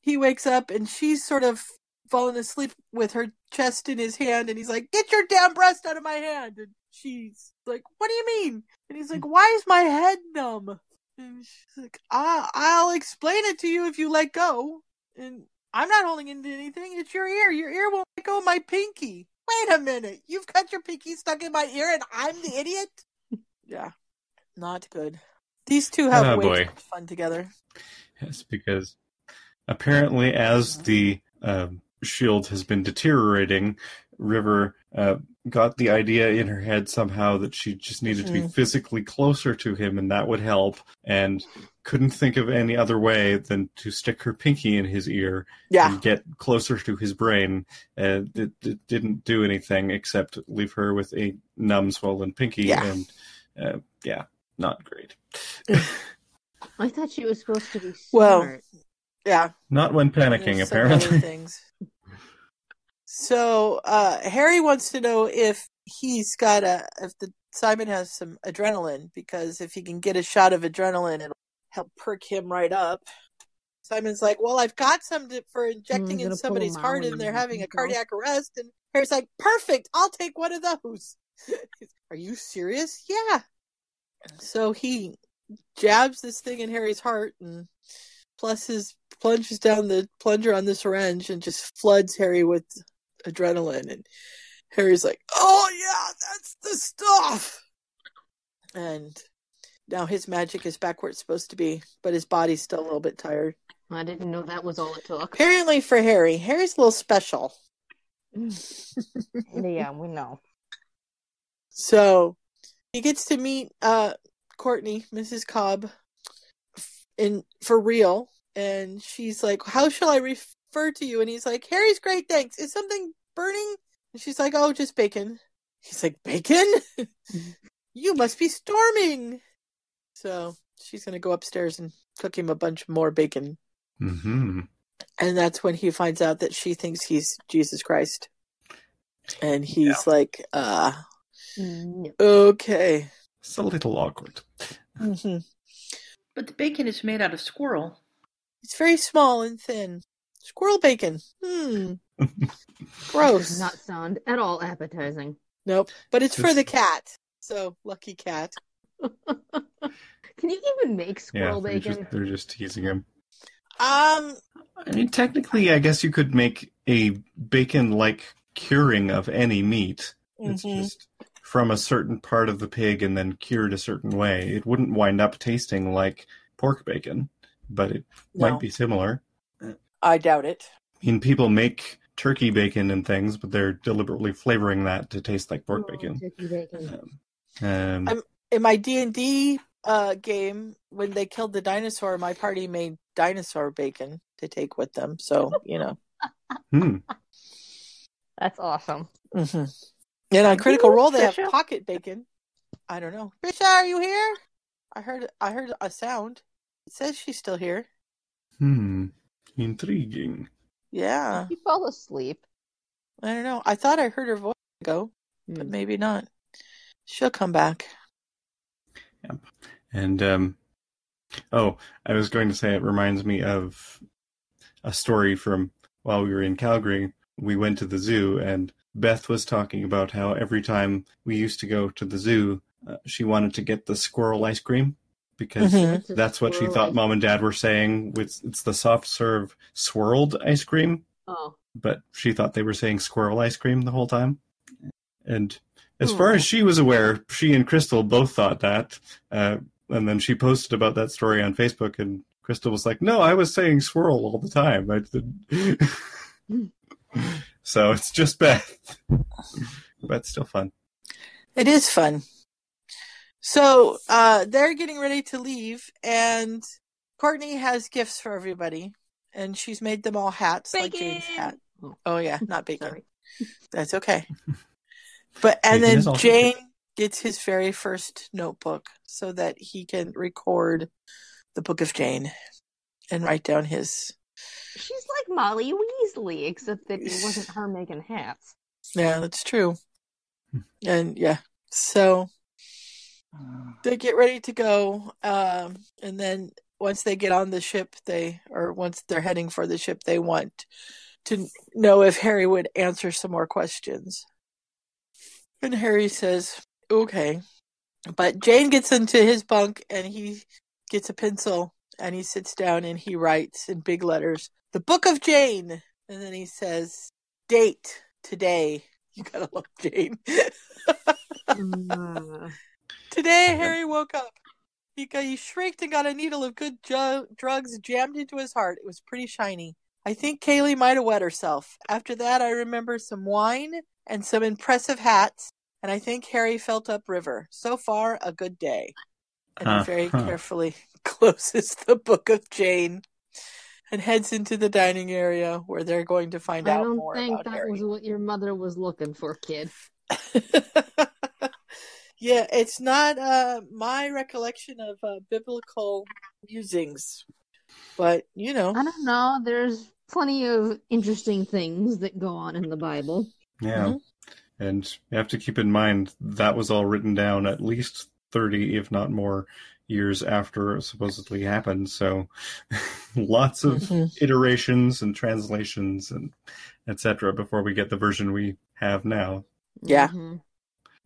[SPEAKER 1] he wakes up and she's sort of fallen asleep with her chest in his hand and he's like, Get your damn breast out of my hand and she's like, What do you mean? And he's like, Why is my head numb? And she's like, I I'll explain it to you if you let go. And I'm not holding into anything, it's your ear. Your ear won't let go of my pinky. Wait a minute. You've got your pinky stuck in my ear and I'm the idiot? yeah. Not good. These two have
[SPEAKER 4] Oh,
[SPEAKER 1] way
[SPEAKER 4] boy.
[SPEAKER 1] too much fun together.
[SPEAKER 4] Yes, because apparently, as the um, shield has been deteriorating, River uh, got the idea in her head somehow that she just needed to be
[SPEAKER 1] Mhm.
[SPEAKER 4] physically closer to him, and that would help. And couldn't think of any other way than to stick her pinky in his ear
[SPEAKER 1] Yeah.
[SPEAKER 4] and get closer to his brain. And it, it didn't do anything except leave her with a numb, swollen pinky.
[SPEAKER 1] Yeah.
[SPEAKER 4] And uh, yeah, not great.
[SPEAKER 2] I thought she was supposed to be smart.
[SPEAKER 1] Well, Yeah.
[SPEAKER 4] Not when panicking,
[SPEAKER 1] There's some other
[SPEAKER 4] apparently.
[SPEAKER 1] things. So uh, Harry wants to know if he's got a if the Simon has some adrenaline because if he can get a shot of adrenaline, it'll help perk him right up. Simon's like, "Well, I've got some to, for injecting in somebody's heart, and they're having a
[SPEAKER 2] let him go.
[SPEAKER 1] cardiac arrest." And Harry's like, "Perfect, I'll take one of those." Are you serious? Yeah. So he jabs this thing in Harry's heart and plus his plunges down the plunger on the syringe and just floods Harry with adrenaline and Harry's like, "Oh yeah, that's the stuff." And now his magic is back where it's supposed to be, but his body's still a little bit tired.
[SPEAKER 2] I didn't know that was all it took.
[SPEAKER 1] Apparently for Harry, Harry's a little special.
[SPEAKER 2] yeah, we know.
[SPEAKER 1] So he gets to meet uh Courtney, Mrs. Cobb, in for real, and she's like, "How shall I refer to you?" And he's like, "Harry's great, thanks. Is something burning?" And she's like, "Oh, just bacon." He's like, "Bacon? you must be storming." So she's gonna go upstairs and cook him a bunch more bacon,
[SPEAKER 4] hmm
[SPEAKER 1] and that's when he finds out that she thinks he's Jesus Christ. And he's like, uh, okay.
[SPEAKER 4] It's a little awkward.
[SPEAKER 1] hmm
[SPEAKER 11] But the bacon is made out of squirrel.
[SPEAKER 1] It's very small and thin. Squirrel bacon. Hmm. Gross.
[SPEAKER 3] Does not sound at all appetizing.
[SPEAKER 1] Nope. But it's for the cat. So lucky cat.
[SPEAKER 3] Can you even make
[SPEAKER 4] Yeah,
[SPEAKER 3] squirrel
[SPEAKER 4] they're
[SPEAKER 3] bacon?
[SPEAKER 4] just, they're just teasing him.
[SPEAKER 1] Um.
[SPEAKER 4] I mean, technically, I guess you could make a bacon-like curing of any meat. It's
[SPEAKER 1] mhm.
[SPEAKER 4] just from a certain part of the pig and then cured a certain way. It wouldn't wind up tasting like pork bacon, but it
[SPEAKER 1] No.
[SPEAKER 4] might be similar.
[SPEAKER 1] I doubt it.
[SPEAKER 4] I mean, people make turkey bacon and things, but they're deliberately flavoring that to taste like pork
[SPEAKER 3] Oh,
[SPEAKER 4] bacon.
[SPEAKER 3] turkey bacon.
[SPEAKER 4] Um,
[SPEAKER 1] I'm- In my D and D uh, game, when they killed the dinosaur, my party made dinosaur bacon to take with them. So you know.
[SPEAKER 4] hmm.
[SPEAKER 3] That's awesome.
[SPEAKER 1] hmm And on Critical
[SPEAKER 3] Who is
[SPEAKER 1] Role, they have pocket bacon. I don't know. Trisha, are you here? I heard. I heard a sound. It says she's still here.
[SPEAKER 4] Hmm. Intriguing.
[SPEAKER 1] Yeah.
[SPEAKER 3] Did you fall asleep?
[SPEAKER 1] I don't know. I thought I heard her voice go, but
[SPEAKER 3] Hmm.
[SPEAKER 1] maybe not. She'll come back. Yep.
[SPEAKER 4] And um, oh, I was going to say it reminds me of a story from while we were in Calgary. We went to the zoo, and Beth was talking about how every time we used to go to the zoo, uh, she wanted to get the squirrel ice cream because
[SPEAKER 1] Mhm.
[SPEAKER 4] That's what she thought mom and dad were saying. With it's the soft serve swirled ice cream,
[SPEAKER 3] Oh.
[SPEAKER 4] but she thought they were saying squirrel ice cream the whole time. And as
[SPEAKER 3] Hmm.
[SPEAKER 4] far as she was aware, she and Crystal both thought that. Uh, and then she posted about that story on Facebook, and Crystal was like, "No, I was saying swirl all the time." I did. so it's just Beth, but it's still fun.
[SPEAKER 1] It is fun. So uh, they're getting ready to leave, and Courtney has gifts for everybody, and she's made them all hats like Jane's hat. Oh yeah, not bacon.
[SPEAKER 3] Sorry.
[SPEAKER 1] That's okay. But and
[SPEAKER 4] Bacon
[SPEAKER 1] then
[SPEAKER 4] also
[SPEAKER 1] Jane gets his very first notebook so that he can record the book of Jane and write down his.
[SPEAKER 3] She's like Molly Weasley, except that it wasn't her making hats.
[SPEAKER 1] Yeah, that's true. And yeah, so they get ready to go, um, and then once they get on the ship, they or once they're heading for the ship, they want to know if Harry would answer some more questions. And Harry says, "Okay," but Jane gets into his bunk and he gets a pencil and he sits down and he writes in big letters, "The Book of Jane," and then he says, "Date today." You gotta love Jane.
[SPEAKER 3] Uh,
[SPEAKER 1] Today, Harry woke up. He, he shrieked and got a needle of good ju- drugs jammed into his heart. It was pretty shiny. I think Kaylee might have wet herself. After that, I remember some wine and some impressive hats, and I think Harry felt upriver. So far, a good day. And he very
[SPEAKER 4] Uh-huh.
[SPEAKER 1] carefully closes the book of Jane and heads into the dining area where they're going to find
[SPEAKER 3] I
[SPEAKER 1] out more.
[SPEAKER 3] I don't think
[SPEAKER 1] about
[SPEAKER 3] that
[SPEAKER 1] Harry.
[SPEAKER 3] was what your mother was looking for, kid.
[SPEAKER 1] yeah, it's not uh, my recollection of uh, biblical musings, but you know,
[SPEAKER 3] I don't know. There's plenty of interesting things that go on in the Bible.
[SPEAKER 4] Yeah.
[SPEAKER 1] Mhm.
[SPEAKER 4] And you have to keep in mind that was all written down at least 30, if not more, years after it supposedly happened. So lots of
[SPEAKER 1] Mhm.
[SPEAKER 4] iterations and translations and etc. before we get the version we have now.
[SPEAKER 1] Yeah.
[SPEAKER 3] Mhm.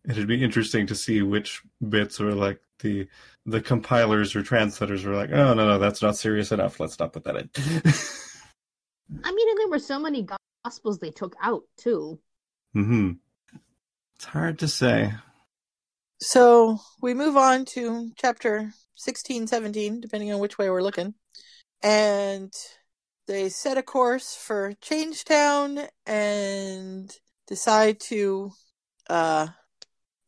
[SPEAKER 4] It'd be interesting to see which bits are like the the compilers or translators were like, oh no no that's not serious enough. Let's not put that in.
[SPEAKER 3] I mean, and there were so many gospels they took out too.
[SPEAKER 4] hmm It's hard to say.
[SPEAKER 1] So we move on to chapter 16, 17, depending on which way we're looking. And they set a course for Changetown and decide to uh,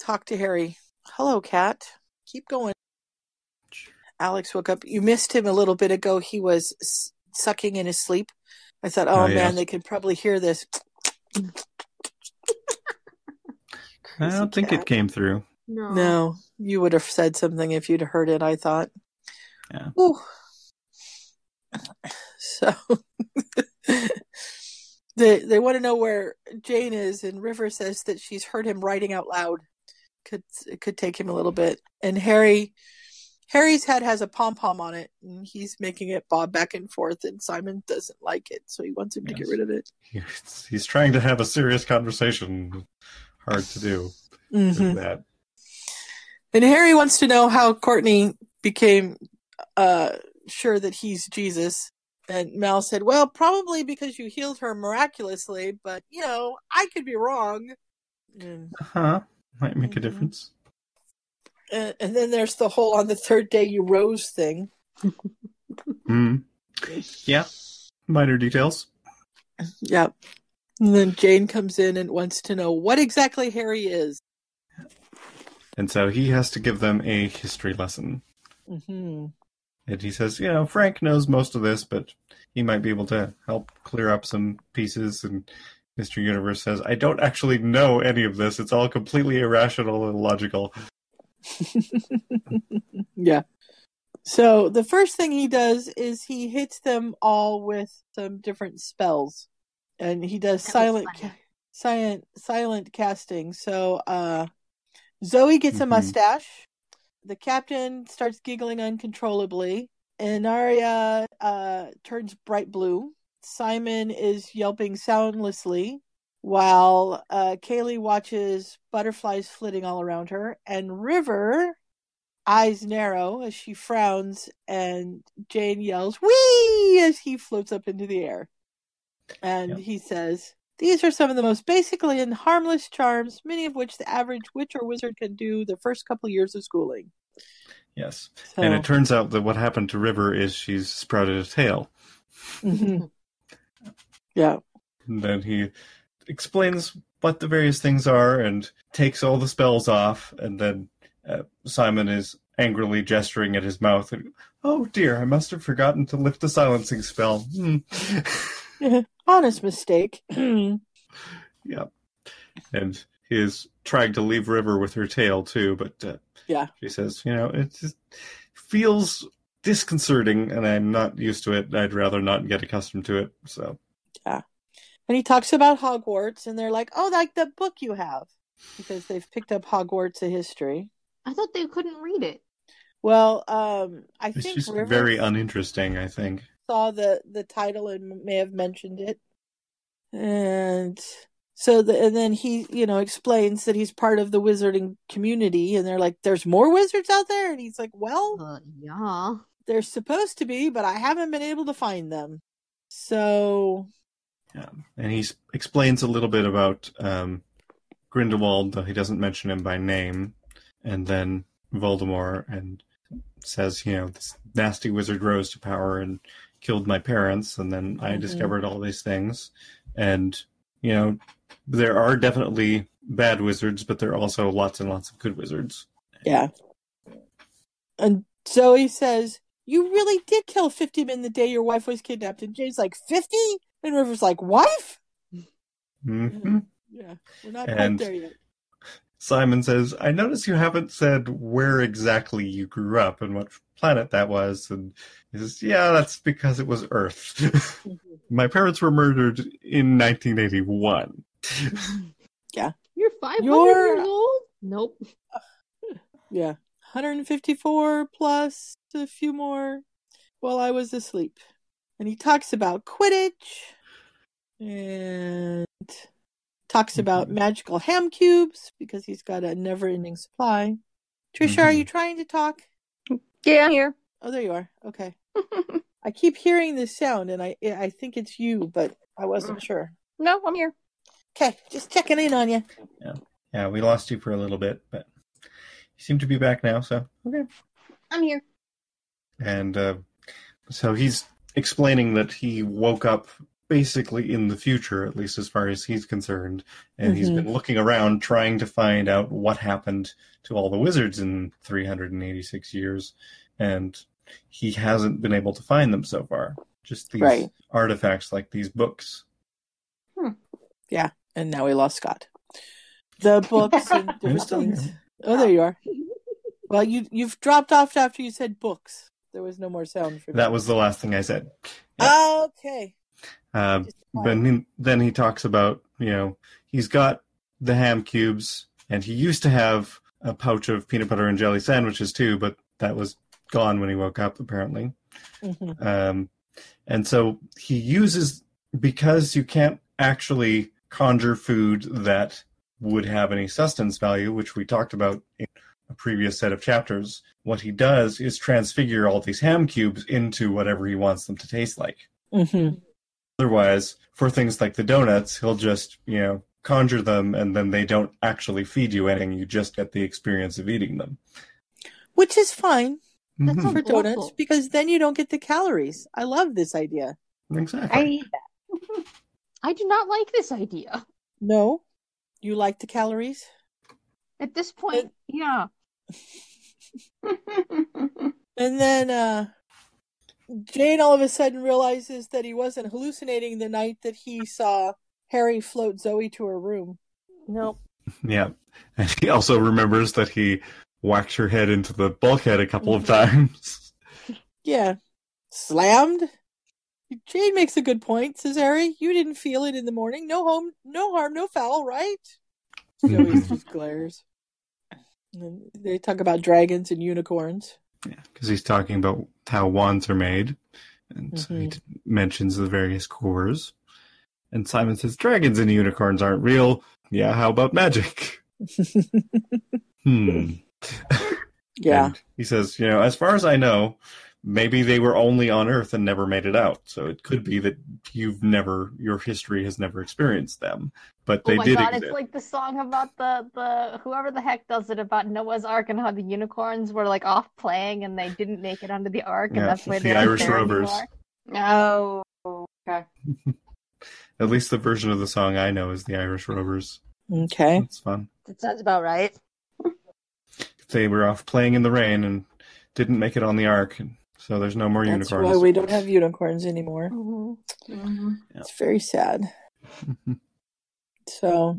[SPEAKER 1] talk to Harry. Hello, cat. Keep going. Alex woke up. You missed him a little bit ago. He was s- sucking in his sleep. I thought, oh,
[SPEAKER 4] Oh,
[SPEAKER 1] man,
[SPEAKER 4] yes.
[SPEAKER 1] they could probably hear this.
[SPEAKER 4] I don't think it came through.
[SPEAKER 3] No.
[SPEAKER 1] No, you would have said something if you'd heard it, I thought.
[SPEAKER 4] Yeah.
[SPEAKER 1] Ooh. So, they they want to know where Jane is, and River says that she's heard him writing out loud. Could it could take him a little bit, and Harry. Harry's head has a pom pom on it, and he's making it bob back and forth. And Simon doesn't like it, so he wants him to get rid of it.
[SPEAKER 4] He's, he's trying to have a serious conversation. Hard to do.
[SPEAKER 1] Mhm.
[SPEAKER 4] That.
[SPEAKER 1] And Harry wants to know how Courtney became uh, sure that he's Jesus. And Mal said, "Well, probably because you healed her miraculously, but you know, I could be wrong." And,
[SPEAKER 4] Huh? Might make a
[SPEAKER 1] Mm-hmm.
[SPEAKER 4] difference.
[SPEAKER 1] and, and then there's the whole "on the third day you rose" thing.
[SPEAKER 4] Hmm. Yeah. Minor details.
[SPEAKER 1] Yep. And then Jane comes in and wants to know what exactly Harry is.
[SPEAKER 4] And so he has to give them a history lesson.
[SPEAKER 1] hmm
[SPEAKER 4] And he says, you know, Frank knows most of this, but he might be able to help clear up some pieces. And Mr. Universe says, I don't actually know any of this. It's all completely irrational and illogical.
[SPEAKER 1] Yeah. So the first thing he does is he hits them all with some different spells, and he does silent, ca- silent, silent casting. So uh, Zoe gets a
[SPEAKER 12] Mhm.
[SPEAKER 1] mustache. The captain starts giggling uncontrollably. Inara uh, turns bright blue. Simon is yelping soundlessly, while uh, Kaylee watches butterflies flitting all around her, and River eyes narrow as she frowns, and Jane yells "Wee!" as he floats up into the air. And he says, "These are some of the most basically and harmless charms, many of which the average witch or wizard can do the first couple years of schooling."
[SPEAKER 4] Yes.
[SPEAKER 1] So-
[SPEAKER 4] And it turns out that what happened to River is she's sprouted a tail.
[SPEAKER 1] Mhm. Yeah.
[SPEAKER 4] And then he explains what the various things are and takes all the spells off. And then uh, Simon is angrily gesturing at his mouth. And, oh dear, I must have forgotten to lift the silencing spell. Hmm.
[SPEAKER 1] Honest mistake.
[SPEAKER 4] yeah. And he is trying to leave River with her tail too, but uh,
[SPEAKER 1] yeah.
[SPEAKER 4] she says, you know, it just feels disconcerting and I'm not used to it. I'd rather not get accustomed to it. So,
[SPEAKER 1] Yeah. And he talks about Hogwarts, and they're like, "Oh, like the book you have," because they've picked up Hogwarts: A History.
[SPEAKER 3] I thought they couldn't read it.
[SPEAKER 1] Well, um, I
[SPEAKER 4] it's
[SPEAKER 1] think
[SPEAKER 4] just
[SPEAKER 1] River
[SPEAKER 4] very uninteresting, I think.
[SPEAKER 1] saw the the title and may have mentioned it, and so the and then he you know explains that he's part of the wizarding community, and they're like, "There's more wizards out there," and he's like, "Well,
[SPEAKER 3] Uh, yeah,
[SPEAKER 1] there's supposed to be, but I haven't been able to find them." So
[SPEAKER 4] And he explains a little bit about um, Grindelwald, though he doesn't mention him by name, and then Voldemort, and says, you know, this nasty wizard rose to power and killed my parents, and then I
[SPEAKER 12] Mhm.
[SPEAKER 4] discovered all these things. And, you know, there are definitely bad wizards, but there are also lots and lots of good wizards.
[SPEAKER 1] Yeah. And Zoe says, You really did kill 50 men the day your wife was kidnapped. And Jane's like, 50? And River's like, Wife?
[SPEAKER 4] hmm
[SPEAKER 1] Yeah, we're not
[SPEAKER 4] And-
[SPEAKER 1] quite there yet.
[SPEAKER 4] Simon says, I notice you haven't said where exactly you grew up and what planet that was. And he says, Yeah, that's because it was Earth. My parents were murdered in 1981.
[SPEAKER 1] Yeah.
[SPEAKER 3] you're five hundred
[SPEAKER 1] You're-
[SPEAKER 3] years old. Nope.
[SPEAKER 1] Yeah. 154 plus a few more while I was asleep. And he talks about Quidditch and talks mm-hmm. about magical ham cubes because he's got a never ending supply. Trisha, are you mm-hmm. trying to talk?
[SPEAKER 2] Yeah, I'm here.
[SPEAKER 1] Oh, there you are. Okay. I keep hearing this sound and I I think it's you, but I wasn't mm. sure.
[SPEAKER 2] No, I'm here.
[SPEAKER 1] Okay, just checking in on you.
[SPEAKER 4] Yeah. Yeah, we lost you for a little bit, but you seem to be back now, so okay.
[SPEAKER 2] I'm here.
[SPEAKER 4] And uh, so he's explaining that he woke up basically in the future, at least as far as he's concerned, and he's
[SPEAKER 12] Mhm.
[SPEAKER 4] been looking around trying to find out what happened to all the wizards in 386 years, and he hasn't been able to find them so far. Just these
[SPEAKER 1] Right.
[SPEAKER 4] artifacts like these books.
[SPEAKER 1] Yeah, and now we lost Scott. The books and
[SPEAKER 4] I'm
[SPEAKER 1] different things.
[SPEAKER 4] here.
[SPEAKER 1] Oh, there you are. Well, you you've dropped off after you said books. There was no more sound for
[SPEAKER 4] That was the last thing I said.
[SPEAKER 1] Okay.
[SPEAKER 4] Um, but then, then he talks about, you know, he's got the ham cubes, and he used to have a pouch of peanut butter and jelly sandwiches too, but that was gone when he woke up, apparently.
[SPEAKER 1] Mhm.
[SPEAKER 4] Um, and so he uses because you can't actually conjure food that would have any sustenance value, which we talked about in a previous set of chapters. What he does is transfigure all these ham cubes into whatever he wants them to taste like.
[SPEAKER 1] Mm-hmm.
[SPEAKER 4] Otherwise, for things like the donuts, he'll just, you know, conjure them and then they don't actually feed you anything. You just get the experience of eating them.
[SPEAKER 1] Which is fine
[SPEAKER 4] Mhm.
[SPEAKER 1] for donuts
[SPEAKER 3] awful.
[SPEAKER 1] because then you don't get the calories. I love this idea.
[SPEAKER 4] Exactly.
[SPEAKER 2] I eat that.
[SPEAKER 3] I do not like this idea.
[SPEAKER 1] No, you like the calories?
[SPEAKER 3] At this point, yeah.
[SPEAKER 1] And then uh, Jane all of a sudden realizes that he wasn't hallucinating the night that he saw Harry float Zoe to her room.
[SPEAKER 3] Nope.
[SPEAKER 4] Yeah. And he also remembers that he whacked her head into the bulkhead a couple of times.
[SPEAKER 1] Yeah, slammed. Jane makes a good point, says Harry. You didn't feel it in the morning. No home, no harm, no foul, right? Zoe just glares. And they talk about dragons and unicorns.
[SPEAKER 4] Yeah, because he's talking about how wands are made. And so he t- mentions the various cores. And Simon says, Dragons and unicorns aren't real. Yeah, how about magic? Hmm.
[SPEAKER 1] Yeah.
[SPEAKER 4] And he says, you know, as far as I know, maybe they were only on Earth and never made it out. So it could be that you've never, your history has never experienced them. But oh they
[SPEAKER 3] oh my
[SPEAKER 4] did
[SPEAKER 3] god,
[SPEAKER 4] exist.
[SPEAKER 3] it's like the song about the the whoever the heck does it about Noah's Ark and how the unicorns were like off playing and they didn't make it onto the ark
[SPEAKER 4] Yeah,
[SPEAKER 3] and that's why
[SPEAKER 4] the Irish
[SPEAKER 3] there
[SPEAKER 4] Rovers.
[SPEAKER 3] anymore.
[SPEAKER 2] Oh, okay.
[SPEAKER 4] At least the version of the song I know is the Irish Rovers.
[SPEAKER 1] Okay.
[SPEAKER 4] It's fun.
[SPEAKER 3] That sounds about right.
[SPEAKER 4] They were off playing in the rain and didn't make it on the ark. And so there's no more
[SPEAKER 1] That's
[SPEAKER 4] unicorns.
[SPEAKER 1] why we don't have unicorns anymore.
[SPEAKER 3] Mm-hmm.
[SPEAKER 1] It's very sad. So,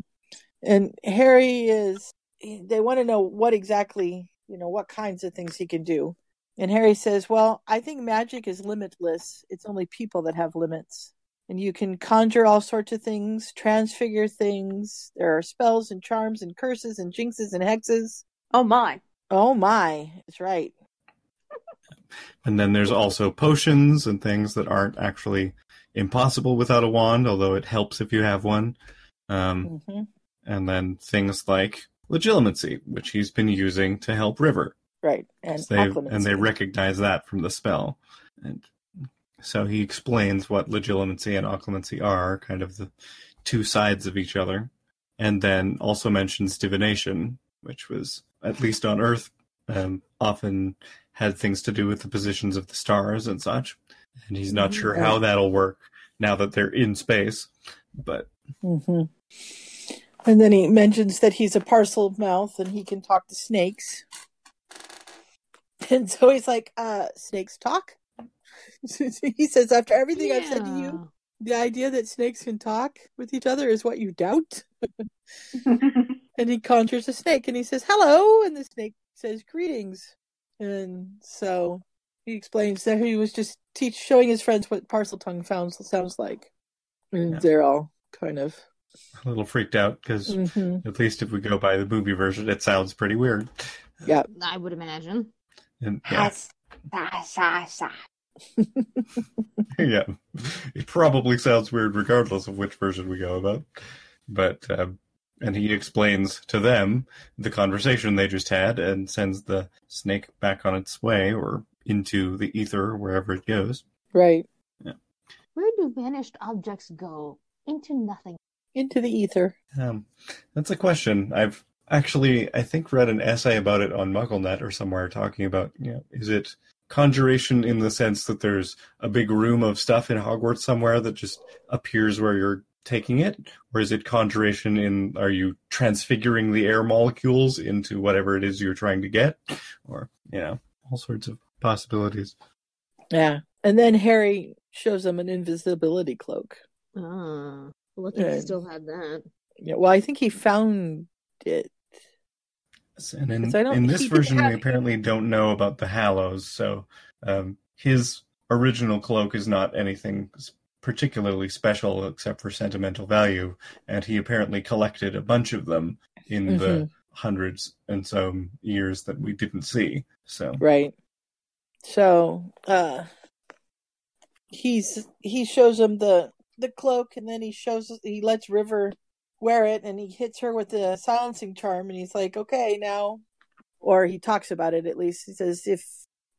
[SPEAKER 1] and Harry is, they want to know what exactly, you know, what kinds of things he can do. And Harry says, Well, I think magic is limitless. It's only people that have limits. And you can conjure all sorts of things, transfigure things. There are spells and charms and curses and jinxes and hexes.
[SPEAKER 2] Oh my.
[SPEAKER 1] Oh my, that's right.
[SPEAKER 4] And then there's also potions and things that aren't actually impossible without a wand, although it helps if you have one. Um,
[SPEAKER 1] hmm
[SPEAKER 4] and then things like legilimency, which he's been using to help River.
[SPEAKER 1] Right. And
[SPEAKER 4] they and they recognize that from the spell. And so he explains what legilimency and occlumency are, kind of the two sides of each other. And then also mentions divination, which was, at least on Earth, um, often had things to do with the positions of the stars and such. And he's not sure how that'll work now that they're in space. But
[SPEAKER 1] hmm And then he mentions that he's a Parselmouth and he can talk to snakes. And so he's like, uh, snakes talk? he says, after everything I've said to you, the idea that snakes can talk with each other is what you doubt. and he conjures a snake and he says, hello. And the snake says, greetings. And so he explains that he was just teach showing his friends what Parseltongue sounds, sounds like. And they're all kind of
[SPEAKER 4] a little freaked out because,
[SPEAKER 1] Mhm.
[SPEAKER 4] at least if we go by the movie version, it sounds pretty weird.
[SPEAKER 1] Yeah.
[SPEAKER 3] I would imagine.
[SPEAKER 4] And yeah, yeah, it probably sounds weird regardless of which version we go about. But um, and he explains to them the conversation they just had and sends the snake back on its way or into the ether wherever it goes.
[SPEAKER 1] right Yeah.
[SPEAKER 3] Where do vanished objects go? Into nothing.
[SPEAKER 1] into the ether.
[SPEAKER 4] Um, that's a question. I've actually, I think, read an essay about it on MuggleNet or somewhere talking about, you know, is it conjuration in the sense that there's a big room of stuff in Hogwarts somewhere that just appears where you're taking it, or is it conjuration in are you transfiguring the air molecules into whatever it is you're trying to get, or you know, all sorts of possibilities.
[SPEAKER 1] Yeah. And then Harry shows them an invisibility cloak.
[SPEAKER 3] Ah, lucky
[SPEAKER 1] Yeah.
[SPEAKER 3] he still had that.
[SPEAKER 1] Yeah, well, I think he found it.
[SPEAKER 4] And in,
[SPEAKER 1] 'Cause
[SPEAKER 4] in this version,
[SPEAKER 1] have-
[SPEAKER 4] we apparently don't know about the Hallows, so um, his original cloak is not anything s- particularly special except for sentimental value, and he apparently collected a bunch of them in the
[SPEAKER 1] Mhm.
[SPEAKER 4] hundreds and some years that we didn't see. So
[SPEAKER 1] Right. So, uh he's he shows him the the cloak and then he shows he lets River wear it and he hits her with the silencing charm and he's like, "Okay, now." Or he talks about it at least. He says if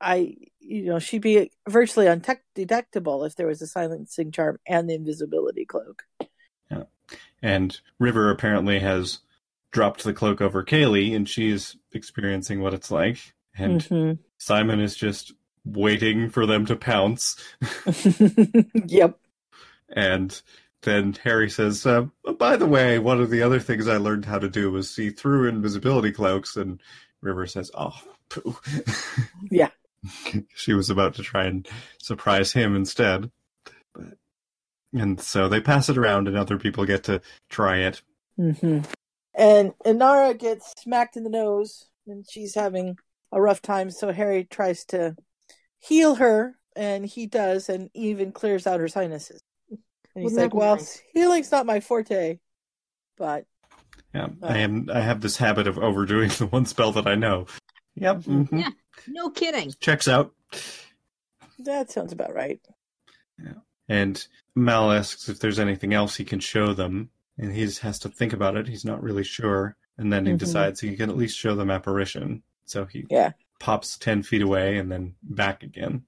[SPEAKER 1] I, you know, she'd be virtually undetectable if there was a silencing charm and the invisibility cloak.
[SPEAKER 4] Yeah. And River apparently has dropped the cloak over Kaylee, and she's experiencing what it's like. And
[SPEAKER 1] Mhm.
[SPEAKER 4] Simon is just waiting for them to pounce.
[SPEAKER 1] yep.
[SPEAKER 4] And then Harry says, uh, "By the way, one of the other things I learned how to do was see through invisibility cloaks." And River says, "Oh, poo."
[SPEAKER 1] Yeah.
[SPEAKER 4] she was about to try and surprise him instead. But, and so they pass it around, and other people get to try it.
[SPEAKER 1] hmm And Inara gets smacked in the nose, and she's having a rough time. So Harry tries to heal her, and he does, and even clears out her sinuses. And he's
[SPEAKER 3] Wouldn't
[SPEAKER 1] like, "Well,
[SPEAKER 3] nice?
[SPEAKER 1] healing's not my forte, but
[SPEAKER 4] Yeah, I am. I have this habit of overdoing the one spell that I know. Yep, mhm.
[SPEAKER 3] Yeah, no kidding.
[SPEAKER 4] checks out.
[SPEAKER 1] that sounds about right." Yeah.
[SPEAKER 4] And Mal asks if there's anything else he can show them, and he just has to think about it. He's not really sure, and then he
[SPEAKER 1] Mhm.
[SPEAKER 4] decides he can at least show them apparition. So he
[SPEAKER 1] Yeah,
[SPEAKER 4] pops ten feet away and then back again.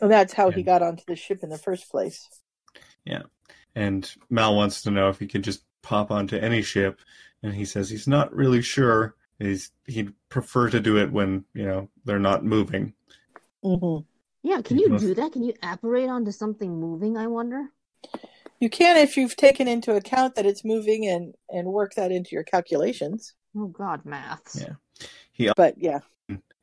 [SPEAKER 1] and that's how he got onto the ship in the first place.
[SPEAKER 4] Yeah, and Mal wants to know if he can just pop onto any ship, and he says he's not really sure. He's he'd prefer to do it when you know they're not moving.
[SPEAKER 1] hmm
[SPEAKER 3] Yeah, can
[SPEAKER 4] You
[SPEAKER 3] you
[SPEAKER 4] must-
[SPEAKER 3] do that? Can you apparate onto something moving? I wonder.
[SPEAKER 1] You can if you've taken into account that it's moving and and work that into your calculations.
[SPEAKER 3] Oh God, maths.
[SPEAKER 4] Yeah. He
[SPEAKER 1] But yeah,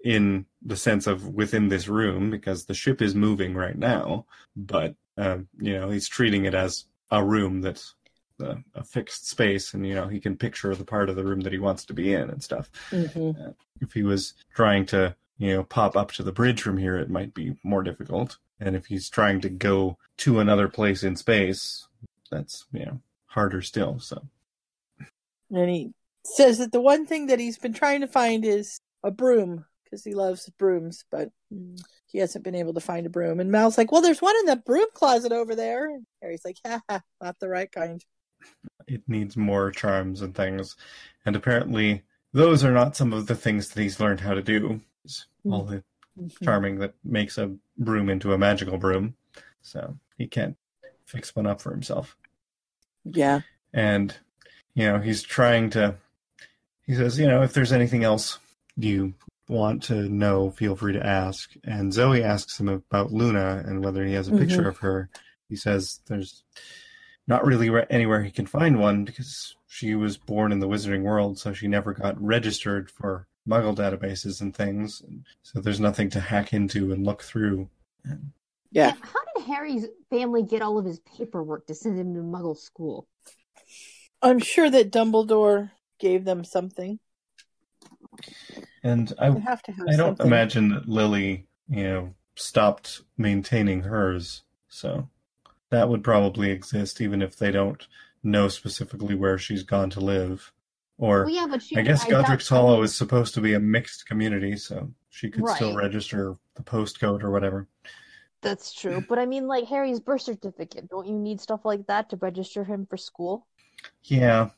[SPEAKER 4] in the sense of within this room because the ship is moving right now, but um, you know he's treating it as a room that's uh, a fixed space, and you know he can picture the part of the room that he wants to be in and stuff.
[SPEAKER 1] hmm
[SPEAKER 4] Uh, if he was trying to you know pop up to the bridge from here, it might be more difficult, and if he's trying to go to another place in space, that's you know harder still. So
[SPEAKER 1] and he says that the one thing that he's been trying to find is a broom because he loves brooms, but he hasn't been able to find a broom. And Mal's like, "Well, there's one in the broom closet over there." And Harry's like, "Ha ha, not the right kind."
[SPEAKER 4] It needs more charms and things. And apparently, those are not some of the things that he's learned how to do. It's all the charming that makes a broom into a magical broom. So he can't fix one up for himself.
[SPEAKER 1] Yeah.
[SPEAKER 4] And, you know, he's trying to. He says, you know, if there's anything else you want to know, feel free to ask. And Zoe asks him about Luna and whether he has a picture
[SPEAKER 1] Mhm.
[SPEAKER 4] of her. He says there's not really re- anywhere he can find one because she was born in the wizarding world, so she never got registered for Muggle databases and things. So there's nothing to hack into and look through.
[SPEAKER 1] Yeah.
[SPEAKER 3] How did Harry's family get all of his paperwork to send him to Muggle school?
[SPEAKER 1] I'm sure that Dumbledore gave them something.
[SPEAKER 4] And I,
[SPEAKER 1] have to have
[SPEAKER 4] I don't
[SPEAKER 1] something.
[SPEAKER 4] imagine that Lily, you know, stopped maintaining hers. So that would probably exist even if they don't know specifically where she's gone to live. Or
[SPEAKER 3] Well, yeah, but she-
[SPEAKER 4] I guess Godric's Hollow is supposed to be a mixed community, so she could still register the postcode or whatever.
[SPEAKER 3] That's true. But I mean, like Harry's birth certificate. Don't you need stuff like that to register him for school?
[SPEAKER 4] Yeah.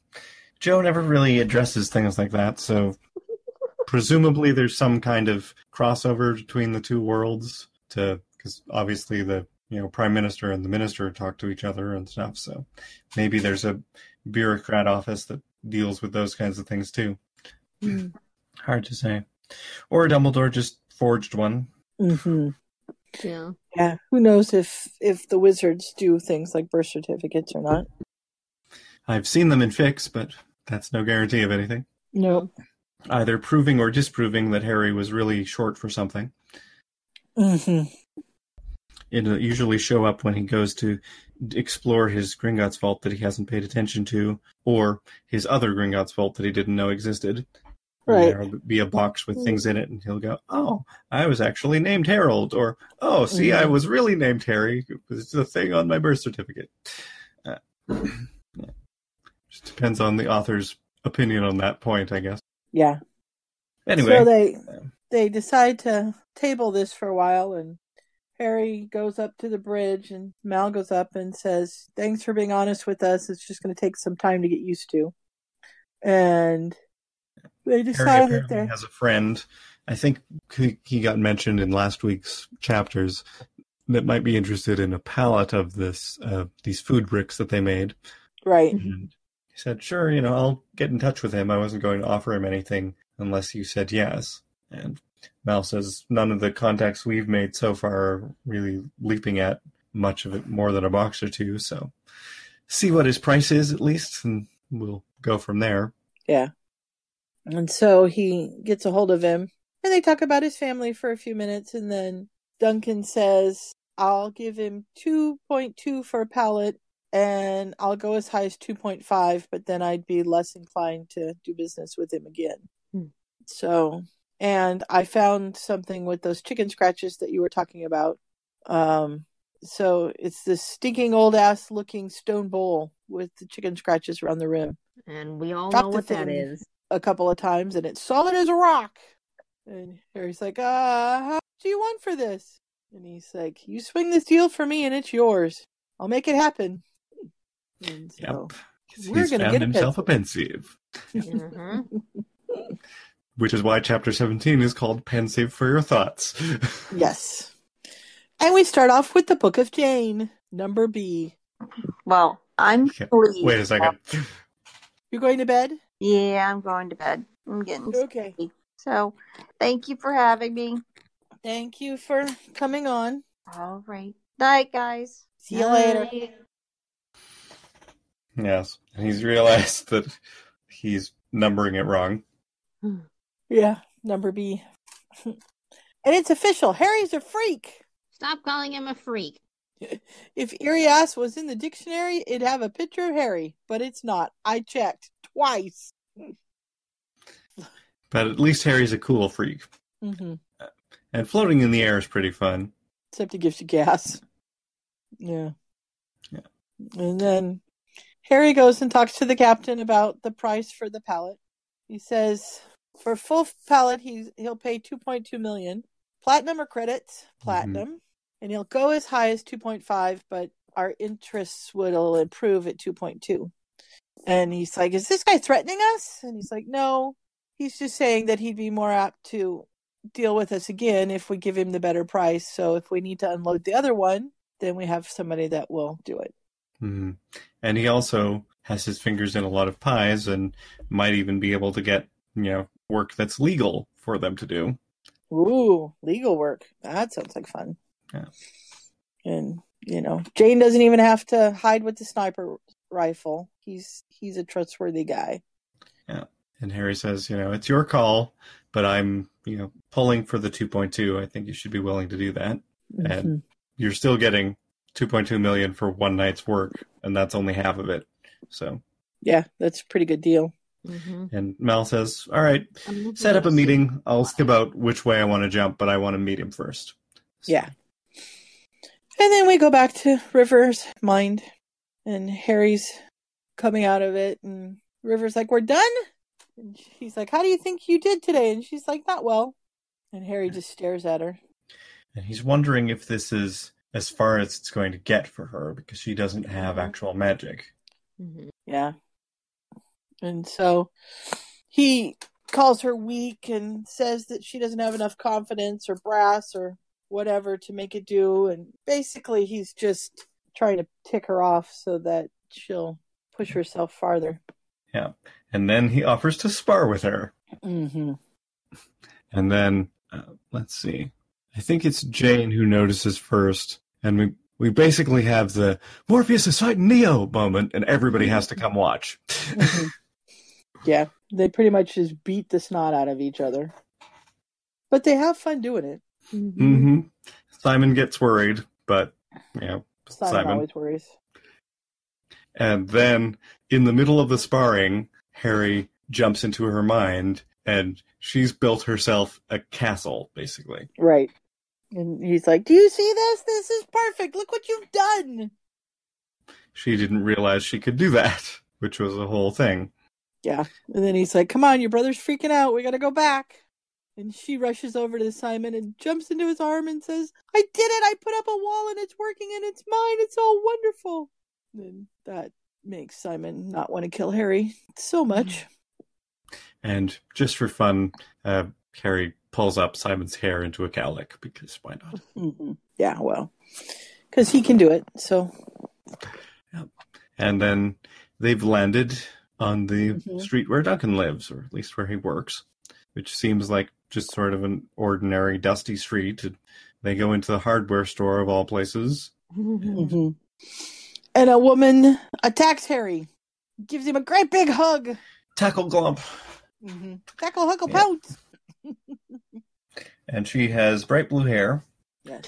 [SPEAKER 4] Jo never really addresses things like that, so presumably there's some kind of crossover between the two worlds to because obviously the you know prime minister and the minister talk to each other and stuff so maybe there's a bureaucrat office that deals with those kinds of things too hard to say or dumbledore just forged one
[SPEAKER 1] hmm
[SPEAKER 3] Yeah.
[SPEAKER 1] Yeah. Who knows if if the wizards do things like birth certificates or not?
[SPEAKER 4] i've seen them in fics but that's no guarantee of anything
[SPEAKER 1] No.
[SPEAKER 4] either proving or disproving that harry was really short for something
[SPEAKER 1] hmm
[SPEAKER 4] it'll usually show up when he goes to explore his Gringotts vault that he hasn't paid attention to, or his other Gringotts vault that he didn't know existed.
[SPEAKER 1] Right.
[SPEAKER 4] There'll be a box with things in it, and he'll go, "Oh, I was actually named Harold," or "Oh, see, I
[SPEAKER 1] Mhm.
[SPEAKER 4] was really named Harry. It was the thing on my birth certificate." Uh, yeah. Just depends on the author's opinion on that point, I guess.
[SPEAKER 1] Yeah.
[SPEAKER 4] Anyway,
[SPEAKER 1] So they they decide to table this for a while, and Harry goes up to the bridge, and Mal goes up and says, "Thanks for being honest with us. It's just going to take some time to get used to." And they decide that they're
[SPEAKER 4] has a friend. I think he he got mentioned in last week's chapters that might be interested in a pallet of this uh, these food bricks that they made.
[SPEAKER 1] right.
[SPEAKER 4] And he said, "Sure, you know, I'll get in touch with him. I wasn't going to offer him anything unless you said yes." And Mal says, "None of the contacts we've made so far are really leaping at much of it more than a box or two. So, see what his price is at least, and we'll go from there."
[SPEAKER 1] Yeah. And so he gets a hold of him and they talk about his family for a few minutes and then Duncan says, I'll give him 2.2 for a pallet and I'll go as high as 2.5, but then I'd be less inclined to do business with him again.
[SPEAKER 3] Hmm.
[SPEAKER 1] So, and I found something with those chicken scratches that you were talking about. Um, so it's this stinking old ass looking stone bowl with the chicken scratches around the rim
[SPEAKER 3] And we all
[SPEAKER 1] Drop
[SPEAKER 3] know what that
[SPEAKER 1] thing.
[SPEAKER 3] is.
[SPEAKER 1] a couple of times and it's solid as a rock. And Harry's like, uh, how much do you want for this? And he's like, you swing this deal for me and it's yours. I'll make it happen. And so we're
[SPEAKER 4] He's
[SPEAKER 1] gonna
[SPEAKER 4] found
[SPEAKER 1] get a
[SPEAKER 4] himself a Pensieve,
[SPEAKER 3] Mhm.
[SPEAKER 4] Which is why chapter 17 is called Pensieve for Your Thoughts.
[SPEAKER 1] yes. And we start off with the Book of Jane, number B.
[SPEAKER 2] Well, I'm
[SPEAKER 4] Okay. Wait a second.
[SPEAKER 1] You're going to bed?
[SPEAKER 2] Yeah, I'm going to bed. I'm getting
[SPEAKER 1] Okay.
[SPEAKER 2] sleepy. So, thank you for having me.
[SPEAKER 1] Thank you for coming on.
[SPEAKER 2] All right. Night, guys.
[SPEAKER 1] See you later.
[SPEAKER 4] Yes. And he's realized that he's numbering it wrong. Hmm.
[SPEAKER 1] Yeah, number B. and it's official. Harry's a freak.
[SPEAKER 3] Stop calling him a freak.
[SPEAKER 1] If Irias was in the dictionary, it'd have a picture of Harry, but it's not. I checked twice.
[SPEAKER 4] But at least Harry's a cool freak.
[SPEAKER 1] hmm
[SPEAKER 4] And floating in the air is pretty fun.
[SPEAKER 1] Except he gives you gas. Yeah.
[SPEAKER 4] Yeah.
[SPEAKER 1] And then Harry goes and talks to the captain about the price for the pallet. He says for full pallet he's he'll pay 2.2 million. Platinum or credits? Platinum. And he'll go as high as 2.5, but our interests will improve at 2.2. And he's like, "Is this guy threatening us?" And he's like, "No. He's just saying that he'd be more apt to deal with us again if we give him the better price. So if we need to unload the other one, then we have somebody that will do it."
[SPEAKER 4] Mhm. And he also has his fingers in a lot of pies and might even be able to get, you know, work that's legal for them to do.
[SPEAKER 1] Ooh, legal work. That sounds like fun.
[SPEAKER 4] Yeah.
[SPEAKER 1] And you know, Jane doesn't even have to hide with the sniper rifle. He's he's a trustworthy guy.
[SPEAKER 4] Yeah. And Harry says, you know, it's your call, but I'm, you know, pulling for the 2.2. I think you should be willing to do that.
[SPEAKER 1] Mm-hmm.
[SPEAKER 4] And you're still getting 2.2 million for one night's work, and that's only half of it. So,
[SPEAKER 1] Yeah, that's a pretty good deal.
[SPEAKER 3] Mm-hmm.
[SPEAKER 4] and Mal says, "All right, set up a meeting. I'll think about which way I want to jump, but I want to meet him first.
[SPEAKER 1] Yeah. And then we go back to River's mind, and Harry's coming out of it, and River's like, "We're done." And he's like, "How do you think you did today?" And she's like, "Not well." And Harry just stares at her.
[SPEAKER 4] And he's wondering if this is as far as it's going to get for her because she doesn't have actual magic.
[SPEAKER 3] Mm-hmm.
[SPEAKER 1] Yeah. And so he calls her weak and says that she doesn't have enough confidence or brass or whatever to make it do. And basically, he's just trying to tick her off so that she'll push herself farther.
[SPEAKER 4] Yeah. And then he offers to spar with her.
[SPEAKER 1] Mm-hmm.
[SPEAKER 4] And then, uh, let's see. I think it's Jane who notices first. And we, we basically have the Morpheus is fighting Neo moment, and everybody has to come watch.
[SPEAKER 1] Mhm. yeah, they pretty much just beat the snot out of each other. But they have fun doing it.
[SPEAKER 4] hmm Simon gets worried, but, you know,
[SPEAKER 1] Simon,
[SPEAKER 4] Simon.
[SPEAKER 1] always worries.
[SPEAKER 4] And then, in the middle of the sparring, Harry jumps into her mind and she's built herself a castle, basically.
[SPEAKER 1] Right. And he's like, Do you see this? This is perfect. Look what you've done.
[SPEAKER 4] She didn't realize she could do that, which was a whole thing.
[SPEAKER 1] Yeah. And then he's like, Come on, your brother's freaking out. We got to go back. And she rushes over to Simon and jumps into his arm and says, I did it. I put up a wall and it's working and it's mine. It's all wonderful. And that makes Simon not want to kill Harry so much.
[SPEAKER 4] And just for fun, uh, Harry pulls up Simon's hair into a cowlick because why not?
[SPEAKER 1] hmm Yeah, well, because he can do it. So,
[SPEAKER 4] And then they've landed on the
[SPEAKER 1] Mhm.
[SPEAKER 4] street where Duncan lives, or at least where he works, which seems like just sort of an ordinary dusty street. They go into the hardware store of all places.
[SPEAKER 1] Mhm. and a woman attacks Harry, gives him a great big hug.
[SPEAKER 4] Tackle Glump.
[SPEAKER 1] Mm-hmm. Tackle, huckle,
[SPEAKER 4] Yeah.
[SPEAKER 1] pounce.
[SPEAKER 4] And she has bright blue hair.
[SPEAKER 1] Yes.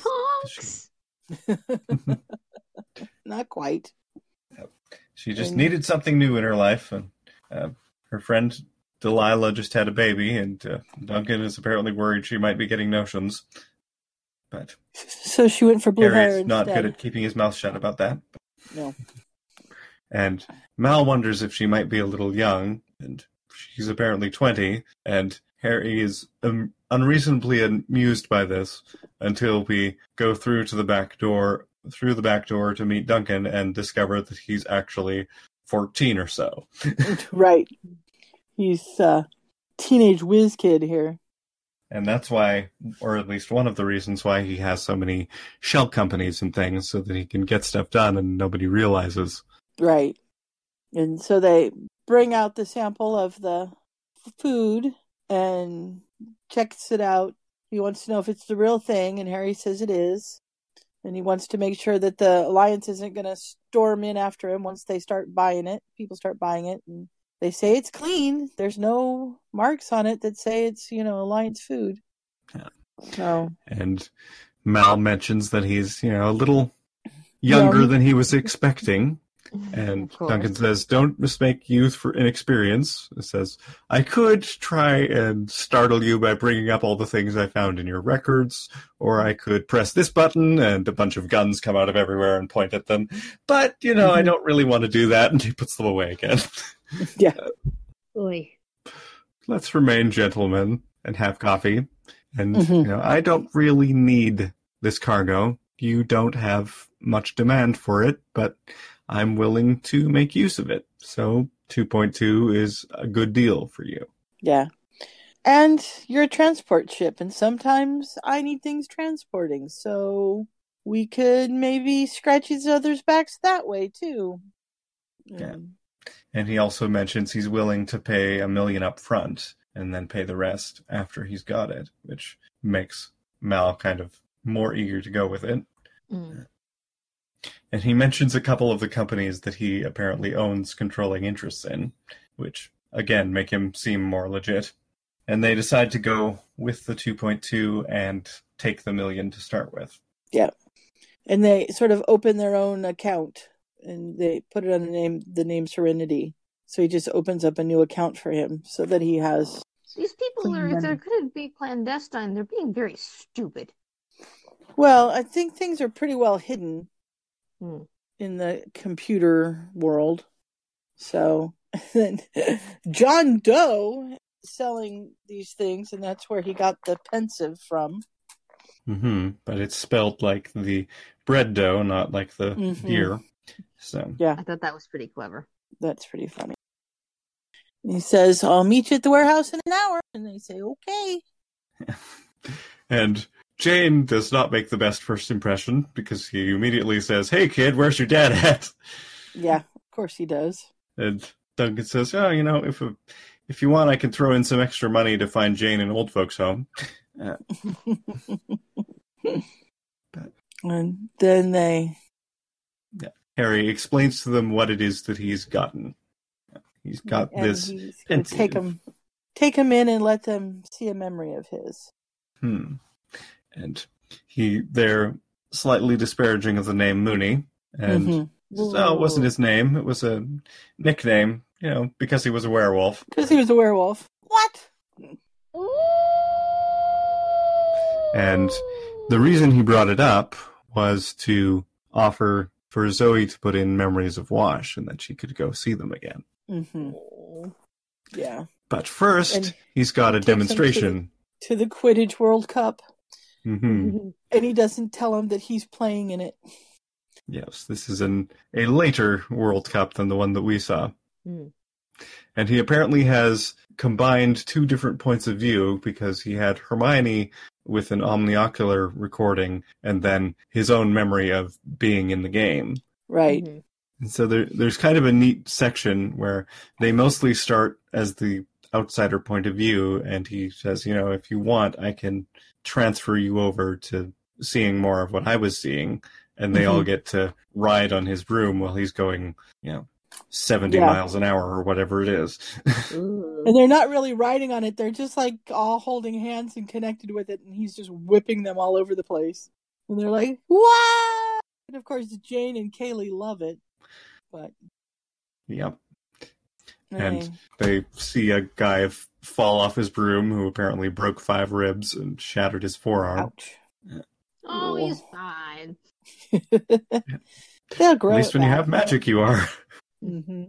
[SPEAKER 3] Tonks.
[SPEAKER 1] Not quite.
[SPEAKER 4] She just
[SPEAKER 1] And-
[SPEAKER 4] needed something new in her life, and uh, her friend Delilah just had a baby, and uh, Duncan is apparently worried she might be getting notions. But
[SPEAKER 1] So she went for blue hair
[SPEAKER 4] Harry's not good at keeping his mouth shut about that.
[SPEAKER 1] No.
[SPEAKER 4] And Mal wonders if she might be a little young, and she's apparently 20, and Harry is um, unreasonably amused by this until we go through to the back door, through the back door to meet Duncan and discover that he's actually 14 or so.
[SPEAKER 1] Right. He's a teenage whiz kid here.
[SPEAKER 4] And that's why, or at least one of the reasons why he has so many shell companies and things so that he can get stuff done and nobody realizes.
[SPEAKER 1] Right. And so they bring out the sample of the food and checks it out. He wants to know if it's the real thing, and Harry says it is. And he wants to make sure that the Alliance isn't going to storm in after him once they start buying it. People start buying it, and they say it's clean. There's no marks on it that say it's, you know, Alliance food.
[SPEAKER 4] Yeah.
[SPEAKER 1] So,
[SPEAKER 4] And Mal mentions that he's, you know, a little younger
[SPEAKER 1] Young.
[SPEAKER 4] than he was expecting. And Duncan says, Don't mistake youth for inexperience. It says, I could try and startle you by bringing up all the things I found in your records, or I could press this button and a bunch of guns come out of everywhere and point at them. But, you know, I
[SPEAKER 1] Mhm.
[SPEAKER 4] don't really want to do that. And he puts them away again.
[SPEAKER 1] yeah.
[SPEAKER 3] Oy.
[SPEAKER 4] Let's remain gentlemen and have coffee. And,
[SPEAKER 1] Mhm.
[SPEAKER 4] you know, I don't really need this cargo. You don't have much demand for it, but I'm willing to make use of it. So 2.2 is a good deal for you.
[SPEAKER 1] Yeah. And you're a transport ship, and sometimes I need things transporting, so we could maybe scratch each other's backs that way too.
[SPEAKER 4] Yeah.
[SPEAKER 1] Um,
[SPEAKER 4] And he also mentions he's willing to pay a million up front and then pay the rest after he's got it, which makes Mal kind of more eager to go with it.
[SPEAKER 3] Mm.
[SPEAKER 4] And he mentions a couple of the companies that he apparently owns controlling interests in, which again make him seem more legit. And they decide to go with the 2.2 and take the million to start with.
[SPEAKER 1] Yeah. And they sort of open their own account and they put it on the name the name Serenity. So he just opens up a new account for him so that he has
[SPEAKER 3] These people are, if they're
[SPEAKER 1] money.
[SPEAKER 3] going to be clandestine, they're being very stupid.
[SPEAKER 1] Well, I think things are pretty well hidden
[SPEAKER 3] Hmm.
[SPEAKER 1] in the computer world. So then John Doe selling these things, and that's where he got the Pensieve from.
[SPEAKER 4] Mm-hmm. But it's spelled like the bread dough, not like the
[SPEAKER 1] Mhm.
[SPEAKER 4] deer. So
[SPEAKER 1] Yeah,
[SPEAKER 3] I thought that was pretty clever.
[SPEAKER 1] that's pretty funny. He says, I'll meet you at the warehouse in an hour. And they say, okay.
[SPEAKER 4] And Jayne does not make the best first impression because he immediately says, Hey kid, where's your dad at?
[SPEAKER 1] Yeah, of course he does.
[SPEAKER 4] And Duncan says, "Oh, you know, if if you want, I can throw in some extra money to find Jayne an old folks' home." Uh,
[SPEAKER 1] And then they, Yeah.
[SPEAKER 4] Harry explains to them what it is that he's gotten. He's got
[SPEAKER 1] and
[SPEAKER 4] this.
[SPEAKER 1] he's take him, take him in and let them see a memory of his.
[SPEAKER 4] Hmm. And he they're slightly disparaging of the name Moony, and
[SPEAKER 1] Mhm.
[SPEAKER 4] says, "Oh, it wasn't his name; it was a nickname, you know, because he was a werewolf."
[SPEAKER 1] Because he was a werewolf. What?
[SPEAKER 4] And the reason he brought it up was to offer for Zoe to put in memories of Wash and that she could go see them again.
[SPEAKER 1] hmm Yeah.
[SPEAKER 4] But first,
[SPEAKER 1] And
[SPEAKER 4] he's got a
[SPEAKER 1] him to
[SPEAKER 4] demonstration.
[SPEAKER 1] To the Quidditch World Cup.
[SPEAKER 4] Hmm
[SPEAKER 1] And he doesn't tell him that he's playing in it.
[SPEAKER 4] Yes, this is an a later World Cup than the one that we saw.
[SPEAKER 3] Hmm.
[SPEAKER 4] And he apparently has combined two different points of view because he had Hermione with an omniocular recording and then his own memory of being in the game.
[SPEAKER 1] Right.
[SPEAKER 3] Mm-hmm.
[SPEAKER 4] And so there, there's kind of a neat section where they mostly start as the outsider point of view, and he says, you know, if you want, I can transfer you over to seeing more of what I was seeing, and they all
[SPEAKER 1] Mhm.
[SPEAKER 4] get to ride on his broom while he's going, you know, 70
[SPEAKER 1] Yeah.
[SPEAKER 4] miles an hour or whatever it is.
[SPEAKER 1] And they're not really riding on it. They're just like all holding hands and connected with it. And he's just whipping them all over the place. And they're like, what? And of course, Jayne and Kaylee love it. But
[SPEAKER 4] yep. And they see a guy f- fall off his broom who apparently broke five ribs and shattered his forearm.
[SPEAKER 1] ouch.
[SPEAKER 3] Oh, he's fine.
[SPEAKER 1] They'll grow
[SPEAKER 4] At least when you have magic, you are.
[SPEAKER 1] hmm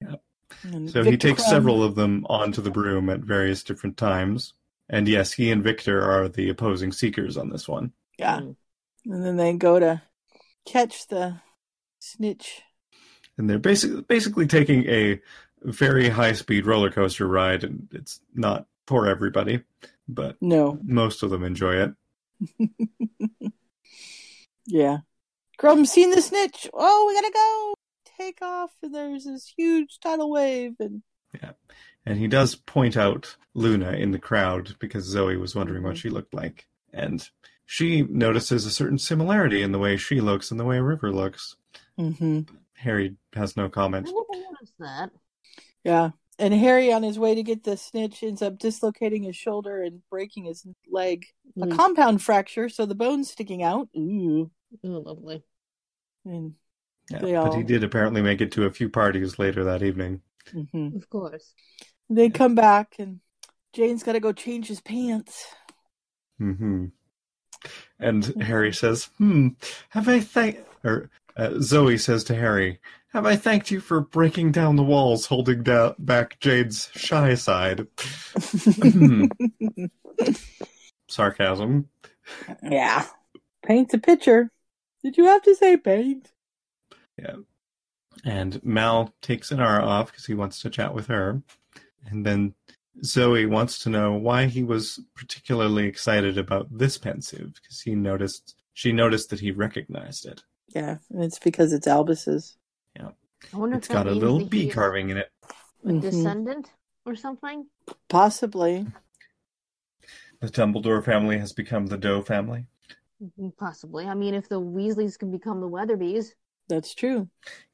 [SPEAKER 4] Yeah.
[SPEAKER 1] And
[SPEAKER 4] So he takes
[SPEAKER 1] Krum-
[SPEAKER 4] several of them onto the broom at various different times. And yes, he and Viktor are the opposing seekers on this one.
[SPEAKER 1] Yeah. And then they go to catch the snitch.
[SPEAKER 4] And they're basically basically taking a very high speed roller coaster ride and it's not for everybody, but
[SPEAKER 1] No.
[SPEAKER 4] most of them enjoy it.
[SPEAKER 1] Yeah. Krum seen the snitch. Oh, we gotta go. Take off. And there's this huge tidal wave. And yeah,
[SPEAKER 4] And he does point out Luna in the crowd because Zoe was wondering what she looked like. And she notices a certain similarity in the way she looks and the way River looks.
[SPEAKER 1] hmm
[SPEAKER 4] Harry has no
[SPEAKER 3] I
[SPEAKER 4] comment.
[SPEAKER 3] never noticed that.
[SPEAKER 1] Yeah. And Harry, on his way to get the snitch, ends up dislocating his shoulder and breaking his leg. A
[SPEAKER 3] Mm.
[SPEAKER 1] compound fracture, so the bone's sticking out. Ooh.
[SPEAKER 3] Oh, lovely.
[SPEAKER 1] And
[SPEAKER 4] Yeah,
[SPEAKER 1] They
[SPEAKER 4] but he did apparently make it to a few parties later that evening.
[SPEAKER 1] mhm.
[SPEAKER 3] Of course.
[SPEAKER 1] they come back, and Jayne's got to go change his pants.
[SPEAKER 4] hmm And Harry says, "Hmm, have I thank?" Or uh, Zoe says to Harry, "Have I thanked you for breaking down the walls, holding down back Jade's shy side?" Sarcasm.
[SPEAKER 1] yeah. Paint a picture. Did you have to say paint?
[SPEAKER 4] Yeah. And Mal takes Inara off because he wants to chat with her. And then Zoe wants to know why he was particularly excited about this Pensieve because he noticed she noticed that he recognized it.
[SPEAKER 1] Yeah, and it's because it's Albus's.
[SPEAKER 4] Yeah.
[SPEAKER 3] I wonder
[SPEAKER 4] It's
[SPEAKER 3] if
[SPEAKER 4] got a little
[SPEAKER 3] that
[SPEAKER 4] bee carving in it.
[SPEAKER 3] a
[SPEAKER 1] Mhm.
[SPEAKER 3] descendant or something.
[SPEAKER 1] Possibly.
[SPEAKER 4] The Dumbledore family has become the Doe family.
[SPEAKER 3] Mm, Possibly. I mean, if the Weasleys can become the Weatherbys.
[SPEAKER 1] That's true.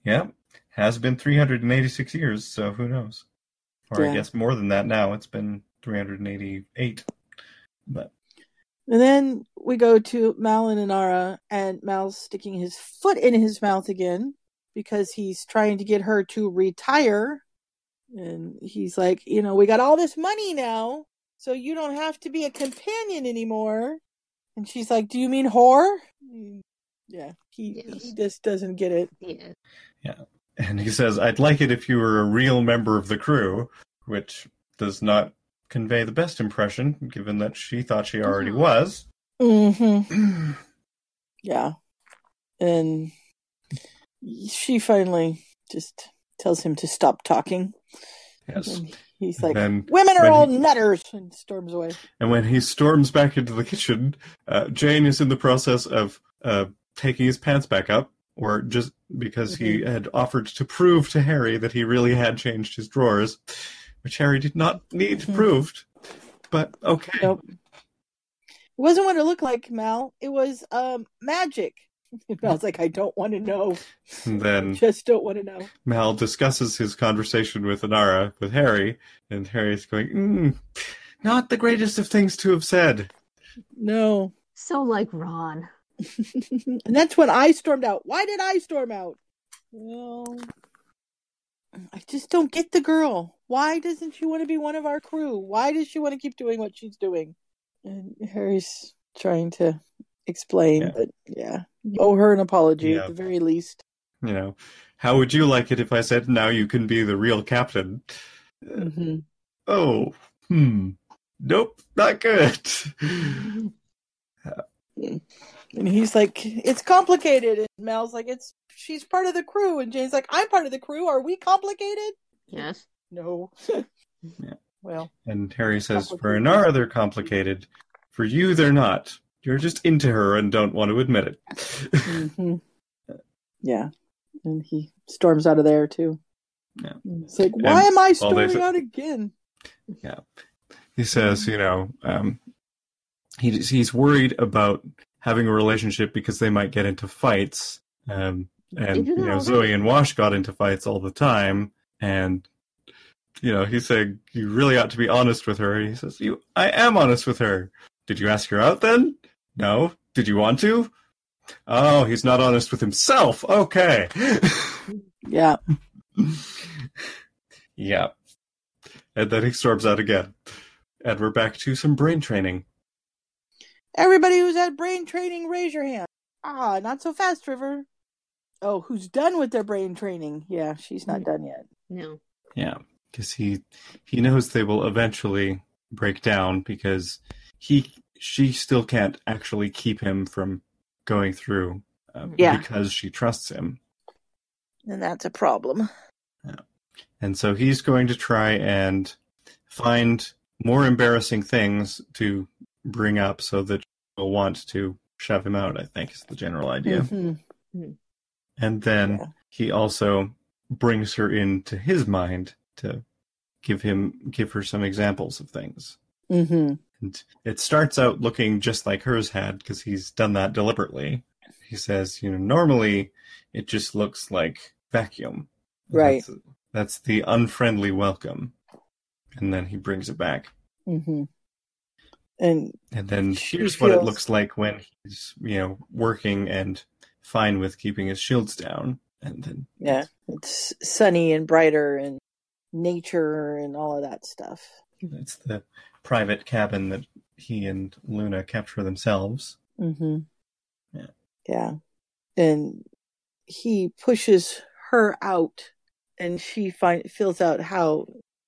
[SPEAKER 4] Yeah. Has been 386 years, so who knows? Or I guess more than that now. It's been 388. But
[SPEAKER 1] And then we go to Mal and Inara, and Mal's sticking his foot in his mouth again because he's trying to get her to retire. And he's like, you know, we got all this money now, so you don't have to be a companion anymore. And she's like, do you mean whore? Yeah, he,
[SPEAKER 3] Yes.
[SPEAKER 1] he just doesn't get it.
[SPEAKER 3] Yeah.
[SPEAKER 4] Yeah. And he says, I'd like it if you were a real member of the crew, which does not convey the best impression, given that she thought she already
[SPEAKER 3] No.
[SPEAKER 4] was.
[SPEAKER 1] Mm-hmm. Yeah. And she finally just tells him to stop talking.
[SPEAKER 4] Yes.
[SPEAKER 1] And he's like,
[SPEAKER 4] Then
[SPEAKER 1] Women are all
[SPEAKER 4] he-
[SPEAKER 1] nutters, and storms away.
[SPEAKER 4] And when he storms back into the kitchen, uh, Jayne is in the process of uh, taking his pants back up, or just because he had offered to prove to Harry that he really had changed his drawers, which Harry did not need
[SPEAKER 1] Mhm.
[SPEAKER 4] proved. But okay.
[SPEAKER 1] Nope. It wasn't what it looked like, Mal. It was um magic. Mal's like, I don't want to know.
[SPEAKER 4] And then
[SPEAKER 1] Just don't want to know.
[SPEAKER 4] Mal discusses his conversation with Inara with Harry, and Harry's going, mm, "Not the greatest of things to have said."
[SPEAKER 1] No.
[SPEAKER 3] So like Ron.
[SPEAKER 1] and that's when I stormed out. Why did I storm out? Well, I just don't get the girl. Why doesn't she want to be one of our crew? Why does she want to keep doing what she's doing? And Harry's trying to explain,
[SPEAKER 4] Yeah.
[SPEAKER 1] but yeah, owe her an apology
[SPEAKER 4] Yeah.
[SPEAKER 1] at the very least.
[SPEAKER 4] You know, how would you like it if I said, now you can be the real captain?
[SPEAKER 1] hmm
[SPEAKER 4] Oh, hmm. Nope, not good.
[SPEAKER 1] And he's like, "It's complicated." And Mal's like, "It's she's part of the crew." And Jayne's like, "I'm part of the crew. Are we complicated?"
[SPEAKER 3] Yes.
[SPEAKER 1] No.
[SPEAKER 4] Yeah.
[SPEAKER 1] Well,
[SPEAKER 4] And Harry says, For Inara, they're complicated. For you, they're not. You're just into her and don't want to admit it.
[SPEAKER 1] hmm yeah. And he storms out of there too.
[SPEAKER 4] Yeah.
[SPEAKER 1] It's like, why
[SPEAKER 4] And
[SPEAKER 1] am I storming out again?
[SPEAKER 4] Yeah. He says, you know, um, he, he's worried about having a relationship because they might get into fights. Um, and, you know. Zoe and Wash got into fights all the time. And, you know, he's saying, you really ought to be honest with her. And he says, you, I am honest with her. Did you ask her out then? No. Did you want to? Oh, he's not honest with himself. Okay.
[SPEAKER 1] Yeah.
[SPEAKER 4] yeah. And then he storms out again. And we're back to some brain training.
[SPEAKER 1] Everybody who's at brain training, raise your hand. Ah, not so fast, River. Oh, who's done with their brain training? Yeah, she's not done yet.
[SPEAKER 3] No.
[SPEAKER 4] Yeah, because he he knows they will eventually break down because he she still can't actually keep him from going through uh,
[SPEAKER 1] Yeah.
[SPEAKER 4] because she trusts him,
[SPEAKER 1] And that's a problem. Yeah.
[SPEAKER 4] and so he's going to try and find more embarrassing things to bring up so that she'll want to shove him out. I think is the general idea.
[SPEAKER 1] Mhm.
[SPEAKER 4] And then he also brings her into his mind to give him give her some examples of things.
[SPEAKER 1] Mhm.
[SPEAKER 4] And it starts out looking just like hers had because he's done that deliberately. He says, you know, normally it just looks like vacuum.
[SPEAKER 1] Right.
[SPEAKER 4] That's, that's the unfriendly welcome. And then he brings it back.
[SPEAKER 1] Mhm. And
[SPEAKER 4] And then here's what it looks like when he's, you know, working and fine with keeping his shields down. And then
[SPEAKER 1] yeah, it's sunny and brighter and nature and all of that stuff.
[SPEAKER 4] It's the private cabin that he and Luna kept for themselves.
[SPEAKER 1] Mhm.
[SPEAKER 4] Yeah.
[SPEAKER 1] Yeah. And he pushes her out and she find feels out how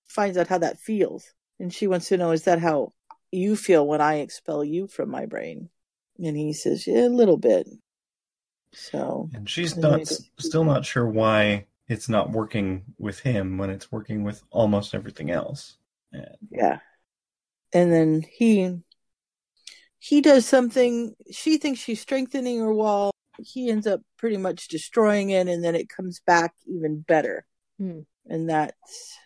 [SPEAKER 1] finds out how that feels. And she wants to know is that how you feel when I expel you from my brain? And he says, Yeah, a little bit. So
[SPEAKER 4] And she's
[SPEAKER 1] And
[SPEAKER 4] not still not sure why it's not working with him when it's working with almost everything else. And
[SPEAKER 1] Yeah. And then he he does something she thinks she's strengthening her wall. He ends up pretty much destroying it and then it comes back even better.
[SPEAKER 3] Hmm.
[SPEAKER 1] And that's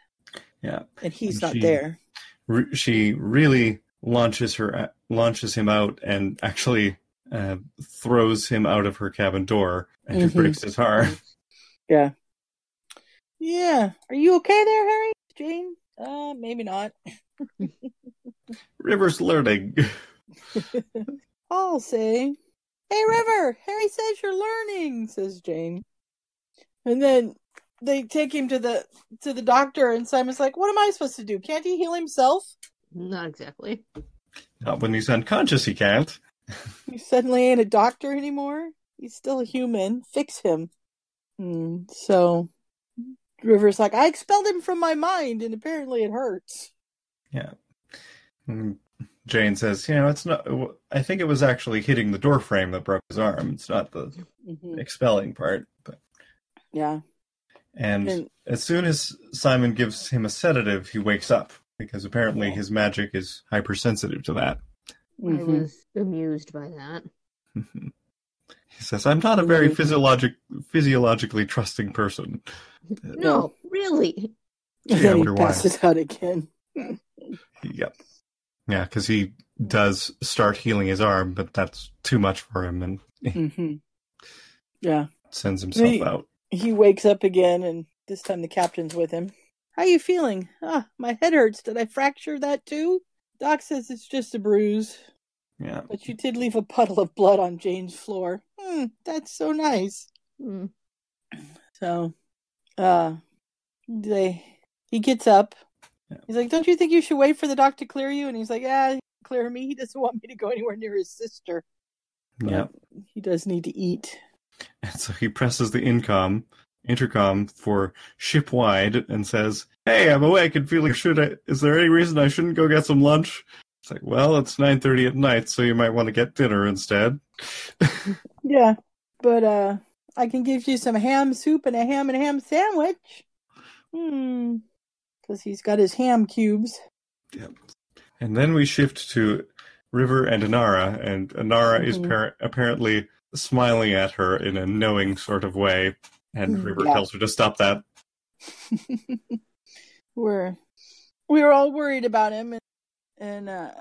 [SPEAKER 4] yeah,
[SPEAKER 1] and he's
[SPEAKER 4] And
[SPEAKER 1] not
[SPEAKER 4] she-
[SPEAKER 1] there.
[SPEAKER 4] re- she really launches her launches him out and actually uh, throws him out of her cabin door and it
[SPEAKER 1] Mhm.
[SPEAKER 4] breaks his heart.
[SPEAKER 1] Yeah. Yeah. Are you okay there, Harry? Jayne? Uh maybe not.
[SPEAKER 4] River's learning.
[SPEAKER 1] I'll say. Hey River, Harry says you're learning, says Jayne. And then they take him to the to the doctor and Simon's like, What am I supposed to do? Can't he heal himself?
[SPEAKER 3] Not exactly.
[SPEAKER 4] Not when he's unconscious, he can't.
[SPEAKER 1] He suddenly ain't a doctor anymore. He's still a human. Fix him. Hmm. So River's like, I expelled him from my mind and apparently it hurts.
[SPEAKER 4] Yeah. And Jayne says, you know, it's not. I think it was actually hitting the door frame that broke his arm. It's not the
[SPEAKER 1] Mhm.
[SPEAKER 4] expelling part. But
[SPEAKER 1] Yeah.
[SPEAKER 4] and
[SPEAKER 1] And-
[SPEAKER 4] as soon as Simon gives him a sedative, he wakes up because apparently his magic is hypersensitive to that.
[SPEAKER 3] I
[SPEAKER 1] Mhm.
[SPEAKER 3] was amused by that.
[SPEAKER 4] He says, "I'm not a very physiologic, physiologically trusting person."
[SPEAKER 3] No, really.
[SPEAKER 1] And
[SPEAKER 4] Yeah,
[SPEAKER 1] then he
[SPEAKER 4] wonder why.
[SPEAKER 1] passes out again.
[SPEAKER 4] Yep. Yeah, because he does start healing his arm, but that's too much for him, and he
[SPEAKER 1] hmm Yeah.
[SPEAKER 4] sends himself
[SPEAKER 1] He-
[SPEAKER 4] out.
[SPEAKER 1] He wakes up again, and this time the captain's with him. How you feeling? Ah, my head hurts. Did I fracture that too? Doc says it's just a bruise,
[SPEAKER 4] Yeah.
[SPEAKER 1] but you did leave a puddle of blood on Jayne's floor. Hmm, that's so nice.
[SPEAKER 3] Hmm.
[SPEAKER 1] So, uh, they he gets up. He's like, "Don't you think you should wait for the doc to clear you?" And he's like, "Yeah, clear me. He doesn't want me to go anywhere near his sister.
[SPEAKER 4] Yeah,
[SPEAKER 1] He does need to eat."
[SPEAKER 4] And so he presses the intercom, intercom for shipwide and says, "Hey, I'm awake and feeling. Should I? Is there any reason I shouldn't go get some lunch?" It's like, well, it's nine thirty at night, so you might want to get dinner instead.
[SPEAKER 1] Yeah, but uh, I can give you some ham soup and a ham and ham sandwich. Hmm, because he's got his ham cubes. Yep.
[SPEAKER 4] And then we shift to River and Inara, and Inara is
[SPEAKER 1] Mhm.
[SPEAKER 4] par- apparently smiling at her in a knowing sort of way, and
[SPEAKER 1] Mm,
[SPEAKER 4] River
[SPEAKER 1] yeah.
[SPEAKER 4] tells her to stop that.
[SPEAKER 1] We're we were all worried about him, and and uh,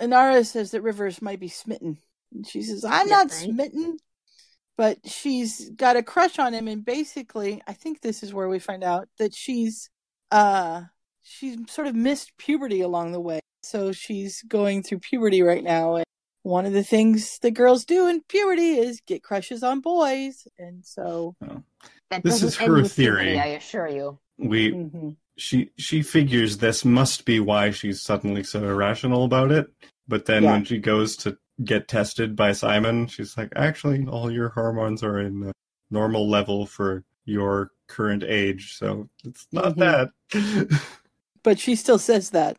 [SPEAKER 1] Inara says that Rivers might be smitten. And she says, "I'm
[SPEAKER 3] Yeah,
[SPEAKER 1] not
[SPEAKER 3] right.
[SPEAKER 1] smitten." But she's got a crush on him, and basically, I think this is where we find out that she's uh she's sort of missed puberty along the way. So she's going through puberty right now, and one of the things that girls do in puberty is get crushes on boys, and so
[SPEAKER 3] That
[SPEAKER 4] This is her
[SPEAKER 3] with puberty,
[SPEAKER 4] theory.
[SPEAKER 3] I assure you.
[SPEAKER 4] We
[SPEAKER 1] Mhm.
[SPEAKER 4] she she figures this must be why she's suddenly so irrational about it. But then
[SPEAKER 1] Yeah.
[SPEAKER 4] when she goes to get tested by Simon, she's like, actually, all your hormones are in the normal level for your current age, so it's not
[SPEAKER 1] Mhm.
[SPEAKER 4] that.
[SPEAKER 1] but she still says that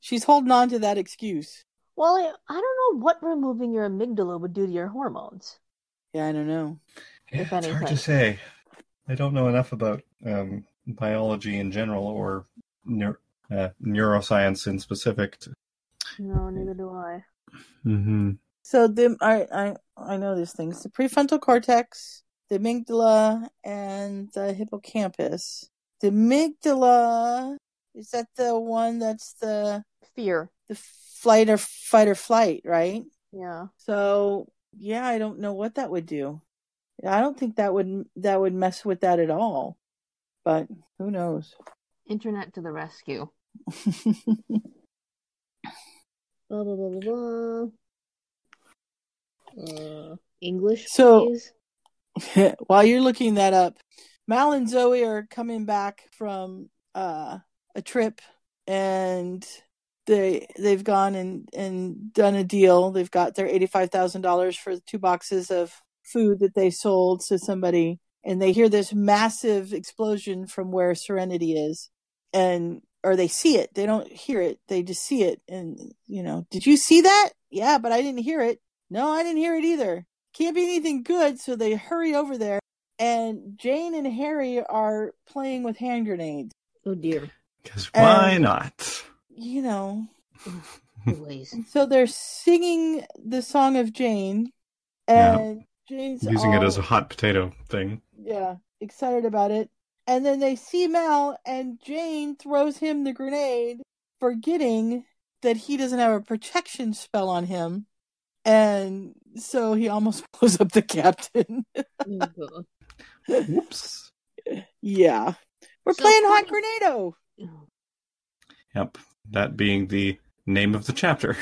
[SPEAKER 1] she's holding on to that excuse.
[SPEAKER 3] Well, I, I don't know what removing your amygdala would do to your hormones.
[SPEAKER 1] Yeah, I don't know.
[SPEAKER 3] If
[SPEAKER 4] it's hard to say. I don't know enough about um, biology in general or neur- uh, neuroscience in specific. To...
[SPEAKER 3] No, neither do I.
[SPEAKER 4] Mm-hmm.
[SPEAKER 1] So the I I I know these things: the prefrontal cortex, the amygdala, and the hippocampus. The amygdala is that the one that's the
[SPEAKER 3] Fear.
[SPEAKER 1] the flight or fight or flight, right?
[SPEAKER 3] Yeah.
[SPEAKER 1] So yeah, I don't know what that would do. I don't think that would that would mess with that at all. But who knows?
[SPEAKER 3] Internet to the rescue. Blah blah blah blah blah. Uh, English,
[SPEAKER 1] So-
[SPEAKER 3] please.
[SPEAKER 1] While you're looking that up, Mal and Zoe are coming back from uh, a trip, and they they've gone and and done a deal. They've got their eighty five thousand dollars for two boxes of food that they sold to somebody, and they hear this massive explosion from where Serenity is, and or they see it. They don't hear it. They just see it, and you know, did you see that? Yeah, but I didn't hear it. No, I didn't hear it either. Can't be anything good, so they hurry over there. And Jayne and Harry are playing with hand grenades.
[SPEAKER 3] Oh dear.
[SPEAKER 4] Because why
[SPEAKER 1] And-
[SPEAKER 4] not?
[SPEAKER 1] You know, so they're singing the song of Jayne,
[SPEAKER 4] Yeah.
[SPEAKER 1] and Jayne's
[SPEAKER 4] Using it as a hot potato thing.
[SPEAKER 1] yeah, excited about it. And then they see Mal, and Jayne throws him the grenade, forgetting that he doesn't have a protection spell on him. And so he almost blows up the captain.
[SPEAKER 3] Oh,
[SPEAKER 4] Whoops.
[SPEAKER 1] yeah. We're
[SPEAKER 3] So-
[SPEAKER 1] playing Hot Grenado.
[SPEAKER 4] Yep. That being the name of the chapter.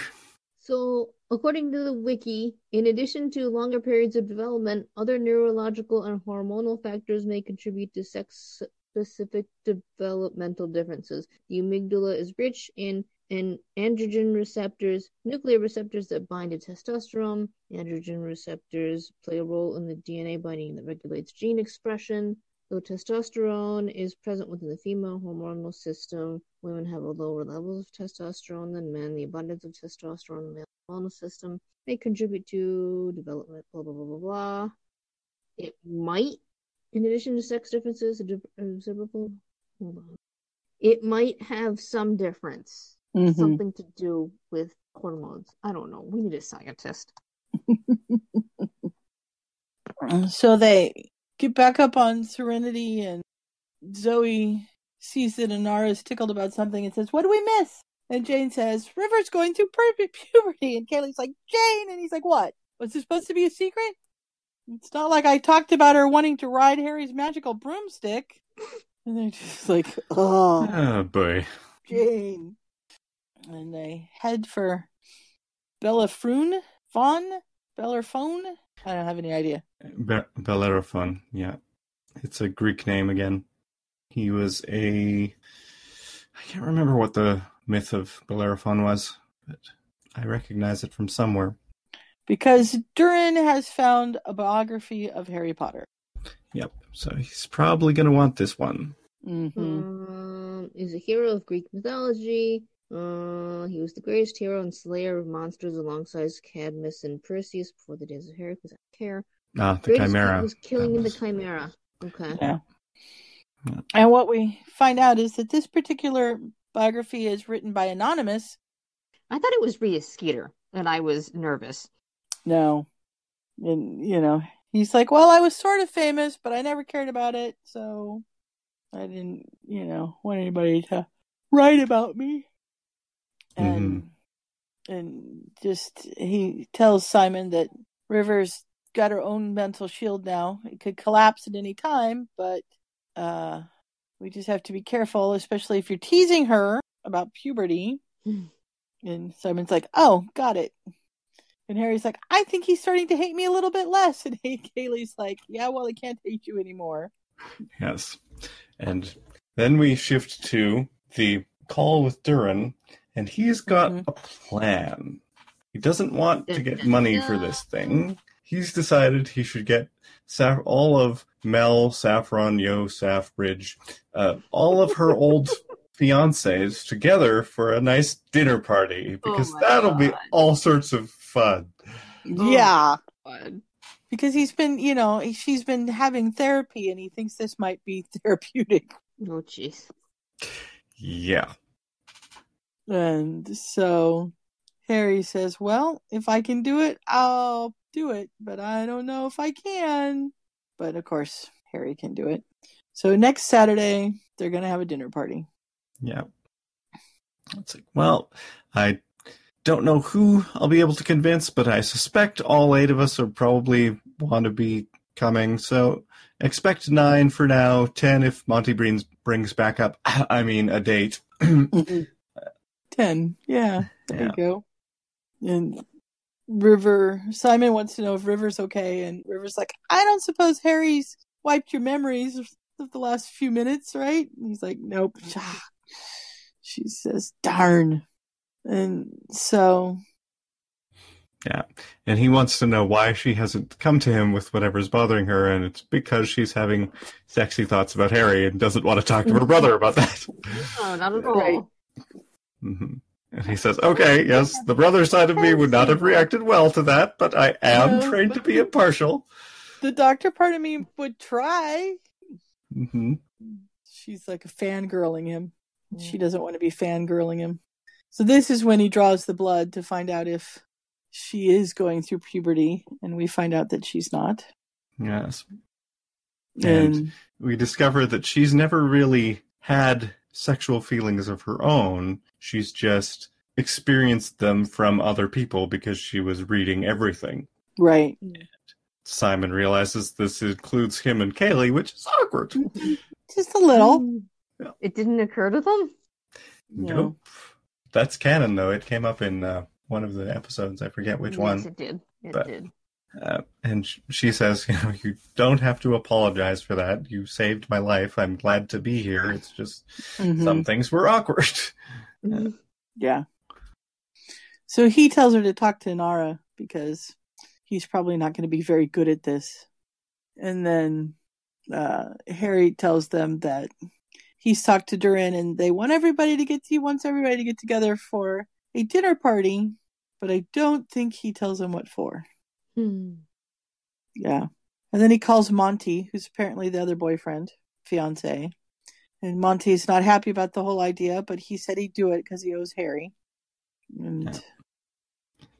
[SPEAKER 3] So, according to the wiki, in addition to longer periods of development, other neurological and hormonal factors may contribute to sex specific developmental differences. The amygdala is rich in in androgen receptors, nuclear receptors that bind to testosterone. Androgen receptors play a role in the DNA binding that regulates gene expression. Though testosterone is present within the female hormonal system, women have a lower levels of testosterone than men. The abundance of testosterone in the male hormonal system may contribute to development, blah, blah, blah, blah, blah. It might, in addition to sex differences, observable. Hold on. It might have some difference,
[SPEAKER 1] Mhm.
[SPEAKER 3] something to do with hormones. I don't know. We need a scientist.
[SPEAKER 1] So they get back up on Serenity, and Zoe sees that Inara is tickled about something and says, What do we miss? And Jayne says, River's going through pu- puberty. And Kaylee's like, Jayne! And he's like, What? Was this supposed to be a secret? It's not like I talked about her wanting to ride Harry's magical broomstick. And they're just like, Oh,
[SPEAKER 4] Oh boy.
[SPEAKER 1] Jayne. And they head for Bellafroon? Fawn? Bellerphone? I don't have any idea.
[SPEAKER 4] Be- Bellerophon, yeah. It's a Greek name again. He was a. I can't remember what the myth of Bellerophon was, but I recognize it from somewhere.
[SPEAKER 1] Because Durran has found a biography of Harry Potter.
[SPEAKER 4] Yep. So he's probably going to want this one.
[SPEAKER 1] Mm-hmm.
[SPEAKER 3] Um, he's a hero of Greek mythology. Uh, he was the greatest hero and slayer of monsters alongside Cadmus and Perseus before the days of Harry, because I care.
[SPEAKER 4] Ah, the
[SPEAKER 3] Greatest
[SPEAKER 4] Chimera.
[SPEAKER 3] feat was killing
[SPEAKER 4] That
[SPEAKER 3] the Chimera. Okay.
[SPEAKER 1] Yeah. And what we find out is that this particular biography is written by Anonymous.
[SPEAKER 3] I thought it was Rita Skeeter, and I was nervous.
[SPEAKER 1] No. And, you know, he's like, well, I was sort of famous, but I never cared about it. So I didn't, you know, want anybody to write about me. And, and just, he tells Simon that Rivers got her own mental shield now. It could collapse at any time, but, uh, we just have to be careful, especially if you're teasing her about puberty. And Simon's like, oh, got it. And Harry's like, I think he's starting to hate me a little bit less. And Kaylee's like, yeah, well, he can't hate you anymore.
[SPEAKER 4] Yes. And then we shift to the call with Durran, and he's got a plan. He doesn't want to get money for this thing. He's decided he should get Saf- all of Mel, Saffron, Yo, Safbridge, uh, all of her old fiancés together for a nice dinner party because that'll be all sorts of fun.
[SPEAKER 1] yeah. Because he's been, you know, she's been having therapy and he thinks this might be therapeutic.
[SPEAKER 3] Oh, jeez.
[SPEAKER 4] Yeah.
[SPEAKER 1] And so Harry says, Well, if I can do it, I'll do it, but I don't know if I can. But of course, Harry can do it. So next Saturday, they're going to have a dinner party.
[SPEAKER 4] Yeah. It's like, well, I don't know who I'll be able to convince, but I suspect all eight of us will probably want to be coming. So expect nine for now, ten if Monty brings brings back up. I mean, a date. Mm-hmm.
[SPEAKER 1] 10. Yeah. There
[SPEAKER 4] Yeah.
[SPEAKER 1] you go. And River, Simon wants to know if River's okay. And River's like, I don't suppose Harry's wiped your memories of the last few minutes, right? And he's like, Nope. Mm-hmm. Ah. She says, Darn. And so,
[SPEAKER 4] Yeah. And he wants to know why she hasn't come to him with whatever's bothering her, and it's because she's having sexy thoughts about Harry and doesn't want to talk to her brother about that.
[SPEAKER 3] No, not at all.
[SPEAKER 1] Right.
[SPEAKER 4] Hmm And he says, okay, yes, the brother side of me would not have reacted well to that, but I am
[SPEAKER 1] No,
[SPEAKER 4] trained to be impartial.
[SPEAKER 1] the doctor part of me would try.
[SPEAKER 4] hmm
[SPEAKER 1] She's like fangirling him. She doesn't want to be fangirling him. So this is when he draws the blood to find out if she is going through puberty, and we find out that she's not.
[SPEAKER 4] Yes.
[SPEAKER 1] And
[SPEAKER 4] And we discover that she's never really had sexual feelings of her own. She's just experienced them from other people because she was reading everything.
[SPEAKER 1] right,
[SPEAKER 4] Simon realizes this includes him and Kaylee, which is awkward.
[SPEAKER 1] just a little.
[SPEAKER 3] It didn't occur to them?
[SPEAKER 4] Nope. That's canon, though. It came up in uh, one of the episodes. I forget which
[SPEAKER 3] yes,
[SPEAKER 4] one.
[SPEAKER 3] it did. It
[SPEAKER 4] But-
[SPEAKER 3] did.
[SPEAKER 4] Uh, and she says, you know, you don't have to apologize for that. You saved my life. I'm glad to be here. It's just
[SPEAKER 1] Mhm.
[SPEAKER 4] some things were awkward.
[SPEAKER 1] Yeah. So he tells her to talk to Nara because he's probably not going to be very good at this. And then uh, Harry tells them that he's talked to Durran and they want everybody to get he wants everybody to get together for a dinner party, but I don't think he tells them what for.
[SPEAKER 3] Hmm.
[SPEAKER 1] Yeah. And then he calls Monty, who's apparently the other boyfriend, fiance. And Monty's not happy about the whole idea, but he said he'd do it because he owes Harry. And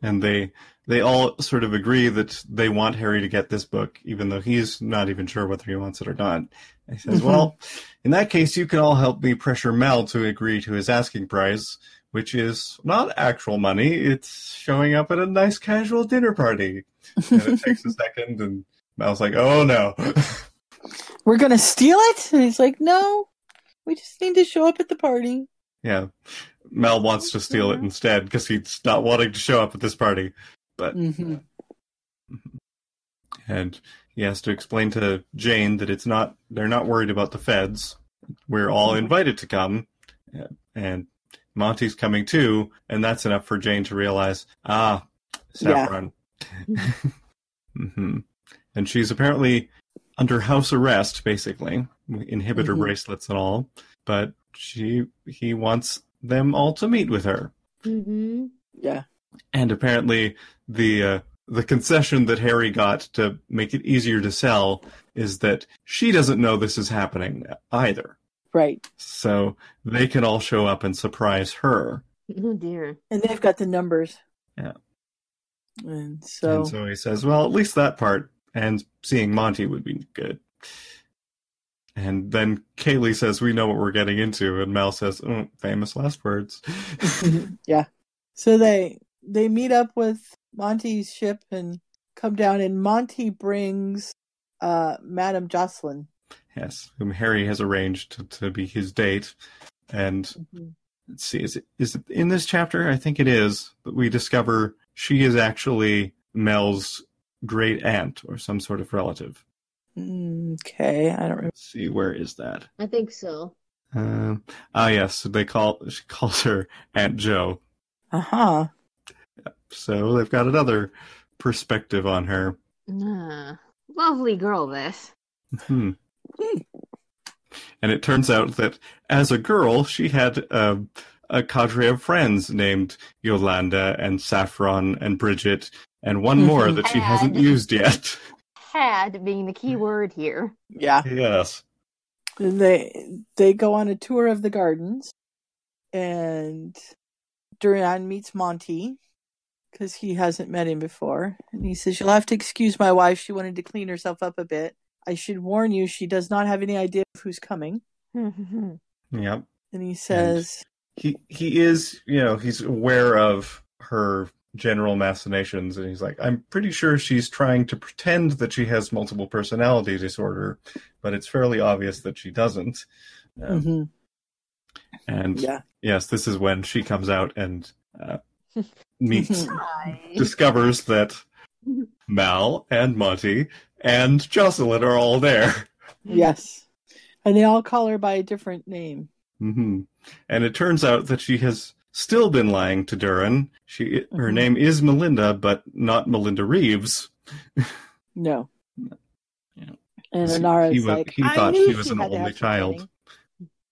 [SPEAKER 4] and they they all sort of agree that they want Harry to get this book, even though he's not even sure whether he wants it or not. And he says,
[SPEAKER 1] Mhm.
[SPEAKER 4] "Well, in that case, you can all help me pressure Mel to agree to his asking price, which is not actual money; it's showing up at a nice casual dinner party." And it takes a second, and Mel's like, "Oh no."
[SPEAKER 1] we're going to steal it? And he's like, no, we just need to show up at the party.
[SPEAKER 4] Yeah. Mel wants to steal it instead because he's not wanting to show up at this party. But
[SPEAKER 1] Mm-hmm.
[SPEAKER 4] and he has to explain to Jayne that it's not they're not worried about the feds. we're all invited to come, and Monty's coming too, and that's enough for Jayne to realize, ah,
[SPEAKER 1] Yeah.
[SPEAKER 4] Saffron. hmm And she's apparently under house arrest, basically, inhibitor
[SPEAKER 1] Mhm.
[SPEAKER 4] bracelets and all. But she he wants them all to meet with her.
[SPEAKER 3] Mm-hmm.
[SPEAKER 1] Yeah.
[SPEAKER 4] And apparently, the uh, the concession that Harry got to make it easier to sell is that she doesn't know this is happening either.
[SPEAKER 1] Right.
[SPEAKER 4] So they can all show up and surprise her.
[SPEAKER 3] Oh dear.
[SPEAKER 1] And they've got the numbers.
[SPEAKER 4] Yeah.
[SPEAKER 1] And so,
[SPEAKER 4] And so he says, "Well, at least that part, and seeing Monty would be good." And then Kaylee says, "We know what we're getting into," and Mel says, oh, "Famous last words."
[SPEAKER 1] yeah. So they they meet up with Monty's ship and come down and Monty brings uh Madame Jocelyn.
[SPEAKER 4] yes, whom Harry has arranged to, to be his date. And
[SPEAKER 1] Mhm.
[SPEAKER 4] let's see, is it is it in this chapter? I think it is. That we discover she is actually Mel's great aunt or some sort of relative.
[SPEAKER 1] Okay, I don't remember.
[SPEAKER 4] Let's see, where is that?
[SPEAKER 3] I think so.
[SPEAKER 4] Um, ah, yes, they call she calls her Aunt Joe.
[SPEAKER 1] Uh-huh.
[SPEAKER 4] So they've got another perspective on her.
[SPEAKER 3] Ah, lovely girl, this.
[SPEAKER 4] Hmm. And it turns out that as a girl, she had um, a cadre of friends named Yolanda and Saffron and Bridget, and one more that she hasn't used yet.
[SPEAKER 3] Had being the key word here.
[SPEAKER 1] Yeah.
[SPEAKER 4] yes.
[SPEAKER 1] And they they go on a tour of the gardens and Durran meets Monty because he hasn't met him before. And he says, You'll have to excuse my wife. She wanted to clean herself up a bit. I should warn you, she does not have any idea of who's coming.
[SPEAKER 4] Yep.
[SPEAKER 1] And he says,
[SPEAKER 4] He he is, you know, he's aware of her general machinations, and he's like, I'm pretty sure she's trying to pretend that she has multiple personality disorder, but it's fairly obvious that she doesn't. Um,
[SPEAKER 1] Mhm.
[SPEAKER 4] And
[SPEAKER 1] Yeah.
[SPEAKER 4] yes, this is when she comes out and uh, meets, discovers that Mal and Monty and Jocelyn are all there.
[SPEAKER 1] Yes. And they all call her by a different name.
[SPEAKER 4] hmm And it turns out that she has still been lying to Durran. She her
[SPEAKER 1] Mhm.
[SPEAKER 4] name is Melinda, but not Melinda Reeves.
[SPEAKER 1] No.
[SPEAKER 4] Yeah.
[SPEAKER 1] And
[SPEAKER 4] He-
[SPEAKER 1] Inara's
[SPEAKER 4] he, wa-
[SPEAKER 1] like,
[SPEAKER 4] he thought she was an only child.
[SPEAKER 1] training.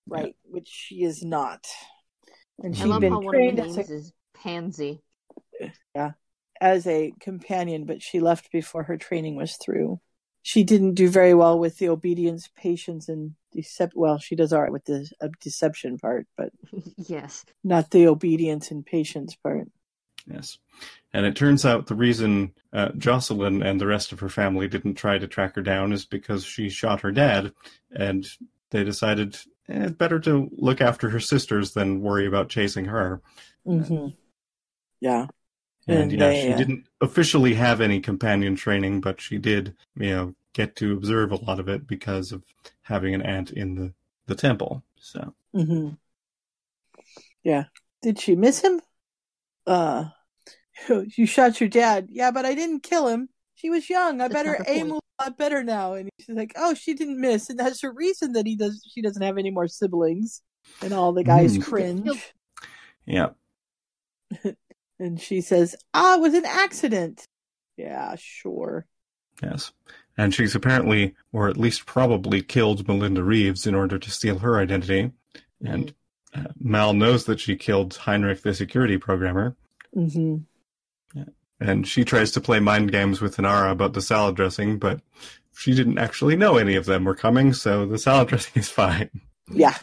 [SPEAKER 1] Right, which she is not. And she'd
[SPEAKER 3] love
[SPEAKER 1] been
[SPEAKER 3] how one of
[SPEAKER 1] trained
[SPEAKER 3] the
[SPEAKER 1] as a,
[SPEAKER 3] is Pansy.
[SPEAKER 1] yeah, as a companion, but she left before her training was through. She didn't do very well with the obedience, patience, and decept. Well, she does all right with the uh, deception part, but
[SPEAKER 3] yes.
[SPEAKER 1] not the obedience and patience part.
[SPEAKER 4] Yes. And it turns out the reason uh, Jocelyn and the rest of her family didn't try to track her down is because she shot her dad, and they decided eh, better to look after her sisters than worry about chasing her.
[SPEAKER 1] hmm Yeah.
[SPEAKER 4] And,
[SPEAKER 1] And
[SPEAKER 4] yeah,
[SPEAKER 1] they,
[SPEAKER 4] she
[SPEAKER 1] uh,
[SPEAKER 4] didn't officially have any companion training, but she did, you know, get to observe a lot of it because of having an aunt in the, the temple. So,
[SPEAKER 1] hmm Yeah. Did she miss him? Uh, you shot your dad. Yeah, but I didn't kill him. She was young. I
[SPEAKER 3] That's
[SPEAKER 1] better aim
[SPEAKER 3] point.
[SPEAKER 1] a lot better now. And she's like, "Oh, she didn't miss, and that's the reason that he does. She doesn't have any more siblings." And all the guys
[SPEAKER 4] Mhm.
[SPEAKER 1] cringe.
[SPEAKER 4] yeah.
[SPEAKER 1] And she says, "Ah, it was an accident." Yeah, sure.
[SPEAKER 4] Yes. And she's apparently, or at least probably, killed Melinda Reeves in order to steal her identity. And uh, Mal knows that she killed Heinrich, the security programmer.
[SPEAKER 1] Mm-hmm.
[SPEAKER 4] And she tries to play mind games with Inara about the salad dressing, but she didn't actually know any of them were coming, so the salad dressing is fine.
[SPEAKER 1] Yeah.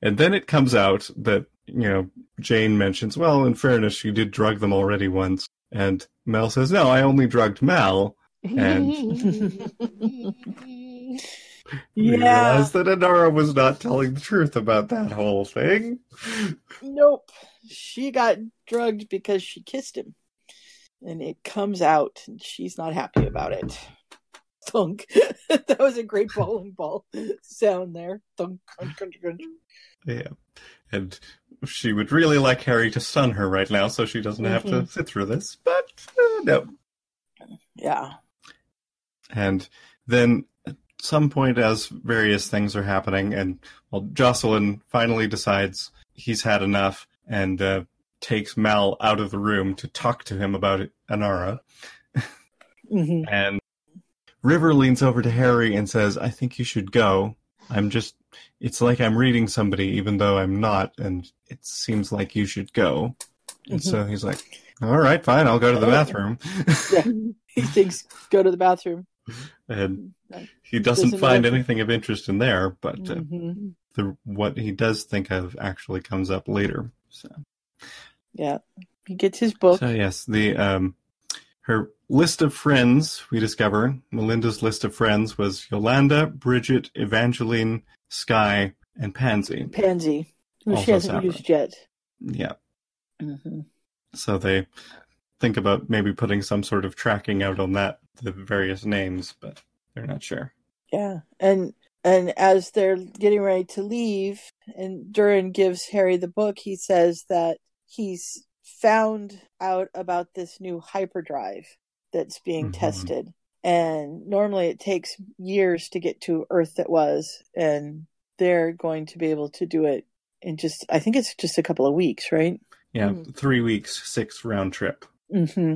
[SPEAKER 4] And then it comes out that, you know, Jayne mentions, well, in fairness, she did drug them already once. And Mel says, no, I only drugged Mal. And
[SPEAKER 1] Yeah.
[SPEAKER 4] realize that Inara was not telling the truth about that whole thing.
[SPEAKER 1] Nope. She got drugged because she kissed him. And it comes out, and she's not happy about it. Thunk. that was a great bowling ball sound there. Thunk, crunch, crunch, crunch.
[SPEAKER 4] Yeah. And she would really like Harry to sun her right now so she doesn't have to
[SPEAKER 1] Mhm.
[SPEAKER 4] sit through this, but uh, no.
[SPEAKER 1] Yeah.
[SPEAKER 4] And then at some point, as various things are happening, and well, Jocelyn finally decides he's had enough and uh, takes Mal out of the room to talk to him about Inara.
[SPEAKER 1] hmm
[SPEAKER 4] And River leans over to Harry and says, I think you should go. I'm just, it's like I'm reading somebody, even though I'm not, and it seems like you should go. And so he's like, All right, fine, I'll go to the bathroom.
[SPEAKER 1] Yeah. he thinks go to the bathroom.
[SPEAKER 4] and he doesn't,
[SPEAKER 1] Doesn't
[SPEAKER 4] find anything of interest in there, but uh,
[SPEAKER 1] hmm
[SPEAKER 4] the what he does think of actually comes up later. So,
[SPEAKER 1] Yeah. He gets his book.
[SPEAKER 4] so yes, the um, her list of friends we discover Melinda's list of friends was Yolanda, Bridget, Evangeline, Sky, and Pansy.
[SPEAKER 1] Pansy, who she hasn't used yet.
[SPEAKER 4] Yeah,
[SPEAKER 1] hmm
[SPEAKER 4] so they think about maybe putting some sort of tracking out on that the various names, but they're not sure.
[SPEAKER 1] Yeah, and and as they're getting ready to leave, and Durran gives Harry the book, he says that he's found out about this new hyperdrive that's being
[SPEAKER 4] Mhm.
[SPEAKER 1] tested. And normally it takes years to get to Earth that was, and they're going to be able to do it in just, I think it's just a couple of weeks, right?
[SPEAKER 4] Yeah,
[SPEAKER 1] Mhm.
[SPEAKER 4] three weeks, six round trip.
[SPEAKER 1] hmm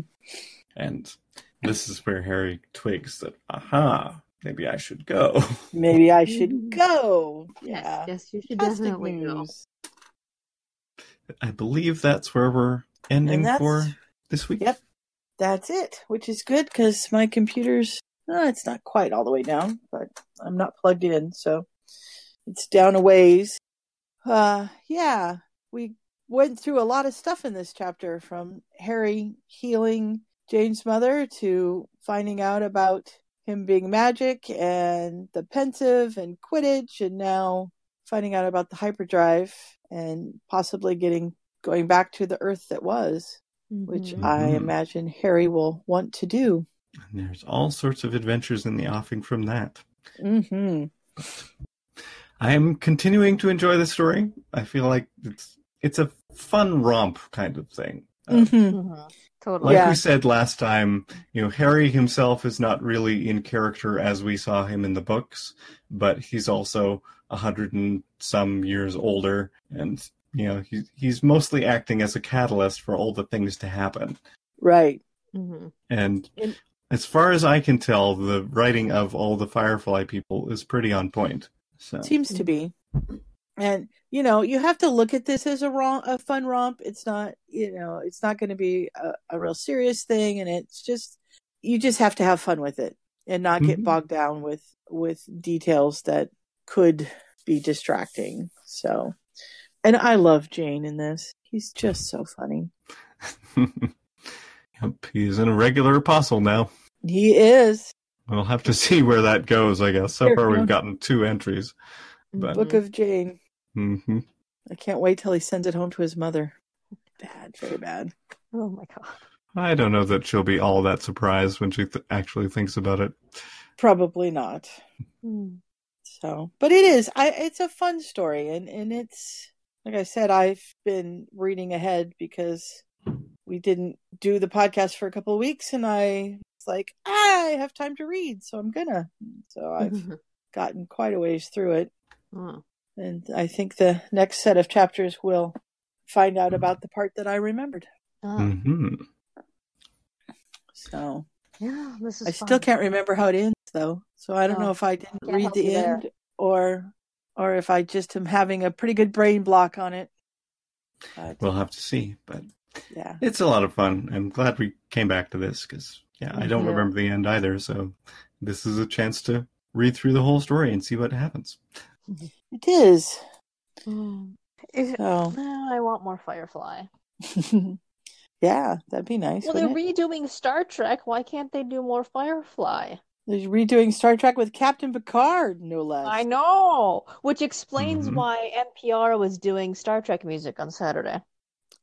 [SPEAKER 4] And this is where Harry twigs that, aha, maybe I should go.
[SPEAKER 1] Maybe I should go. Yeah.
[SPEAKER 3] Yes, yes, you should
[SPEAKER 1] Fantastic
[SPEAKER 3] definitely go.
[SPEAKER 4] I believe that's where we're ending for this week.
[SPEAKER 1] Yep. That's it, which is good because my computer's, uh, it's not quite all the way down, but I'm not plugged in, so it's down a ways. Uh, yeah, we went through a lot of stuff in this chapter from Harry healing Jayne's mother to finding out about him being magic and the Pensieve and Quidditch, and now finding out about the hyperdrive and possibly getting going back to the Earth that was which
[SPEAKER 3] Mhm.
[SPEAKER 1] I
[SPEAKER 4] Mhm.
[SPEAKER 1] imagine Harry will want to do.
[SPEAKER 4] And there's all sorts of adventures in the offing from that.
[SPEAKER 1] hmm
[SPEAKER 4] I am continuing to enjoy the story. I feel like it's it's a fun romp kind of thing. Uh,
[SPEAKER 1] hmm
[SPEAKER 3] Mhm. Totally.
[SPEAKER 4] Like
[SPEAKER 1] Yeah.
[SPEAKER 4] we said last time, you know, Harry himself is not really in character as we saw him in the books, but he's also a hundred and some years older, and you know, he's he's mostly acting as a catalyst for all the things to happen.
[SPEAKER 1] Right.
[SPEAKER 3] Mhm.
[SPEAKER 4] And
[SPEAKER 1] And-
[SPEAKER 4] as far as I can tell, the writing of all the Firefly people is pretty on point. So
[SPEAKER 1] Seems to be. And you know, you have to look at this as a romp, a fun romp. It's not, you know, it's not going to be a, a real serious thing, and it's just you just have to have fun with it and not get
[SPEAKER 4] Mhm.
[SPEAKER 1] bogged down with with details that could be distracting. So, and I love Jayne in this. He's just so funny.
[SPEAKER 4] yep, he's an irregular apostle now.
[SPEAKER 1] He is.
[SPEAKER 4] We'll have to see where that goes, I guess. So far, we've gotten two entries. But
[SPEAKER 1] Book of Jayne.
[SPEAKER 4] hmm
[SPEAKER 1] I can't wait till he sends it home to his mother. Bad, very bad.
[SPEAKER 3] Oh my god.
[SPEAKER 4] I don't know that she'll be all that surprised when she th- actually thinks about it.
[SPEAKER 1] Probably not.
[SPEAKER 3] Hmm.
[SPEAKER 1] So, but it is. I. It's a fun story, and and it's like I said. I've been reading ahead because we didn't do the podcast for a couple of weeks, and I was like, I have time to read, so I'm gonna. So I've gotten quite a ways through it,
[SPEAKER 3] Oh.
[SPEAKER 1] and I think the next set of chapters will find out about the part that I remembered.
[SPEAKER 3] Oh.
[SPEAKER 4] hmm
[SPEAKER 1] So
[SPEAKER 3] Yeah, this is
[SPEAKER 1] I
[SPEAKER 3] fun.
[SPEAKER 1] still can't remember how it ends though. So I don't
[SPEAKER 3] Oh,
[SPEAKER 1] know if I didn't
[SPEAKER 3] can't
[SPEAKER 1] read the
[SPEAKER 3] you there.
[SPEAKER 1] end or or if I just am having a pretty good brain block on it. But
[SPEAKER 4] We'll have to see. But
[SPEAKER 1] yeah.
[SPEAKER 4] it's a lot of fun. I'm glad we came back to this because, yeah, I don't
[SPEAKER 3] Yeah.
[SPEAKER 4] remember the end either. So this is a chance to read through the whole story and see what happens.
[SPEAKER 1] It is.
[SPEAKER 3] Mm. If-
[SPEAKER 1] So
[SPEAKER 3] No, I want more Firefly.
[SPEAKER 1] yeah, that'd be nice.
[SPEAKER 3] Well, they're
[SPEAKER 1] it?
[SPEAKER 3] redoing Star Trek. Why can't they do more Firefly?
[SPEAKER 1] They're redoing Star Trek with Captain Picard, no less.
[SPEAKER 3] I know, which explains
[SPEAKER 4] Mhm.
[SPEAKER 3] why NPR was doing Star Trek music on Saturday.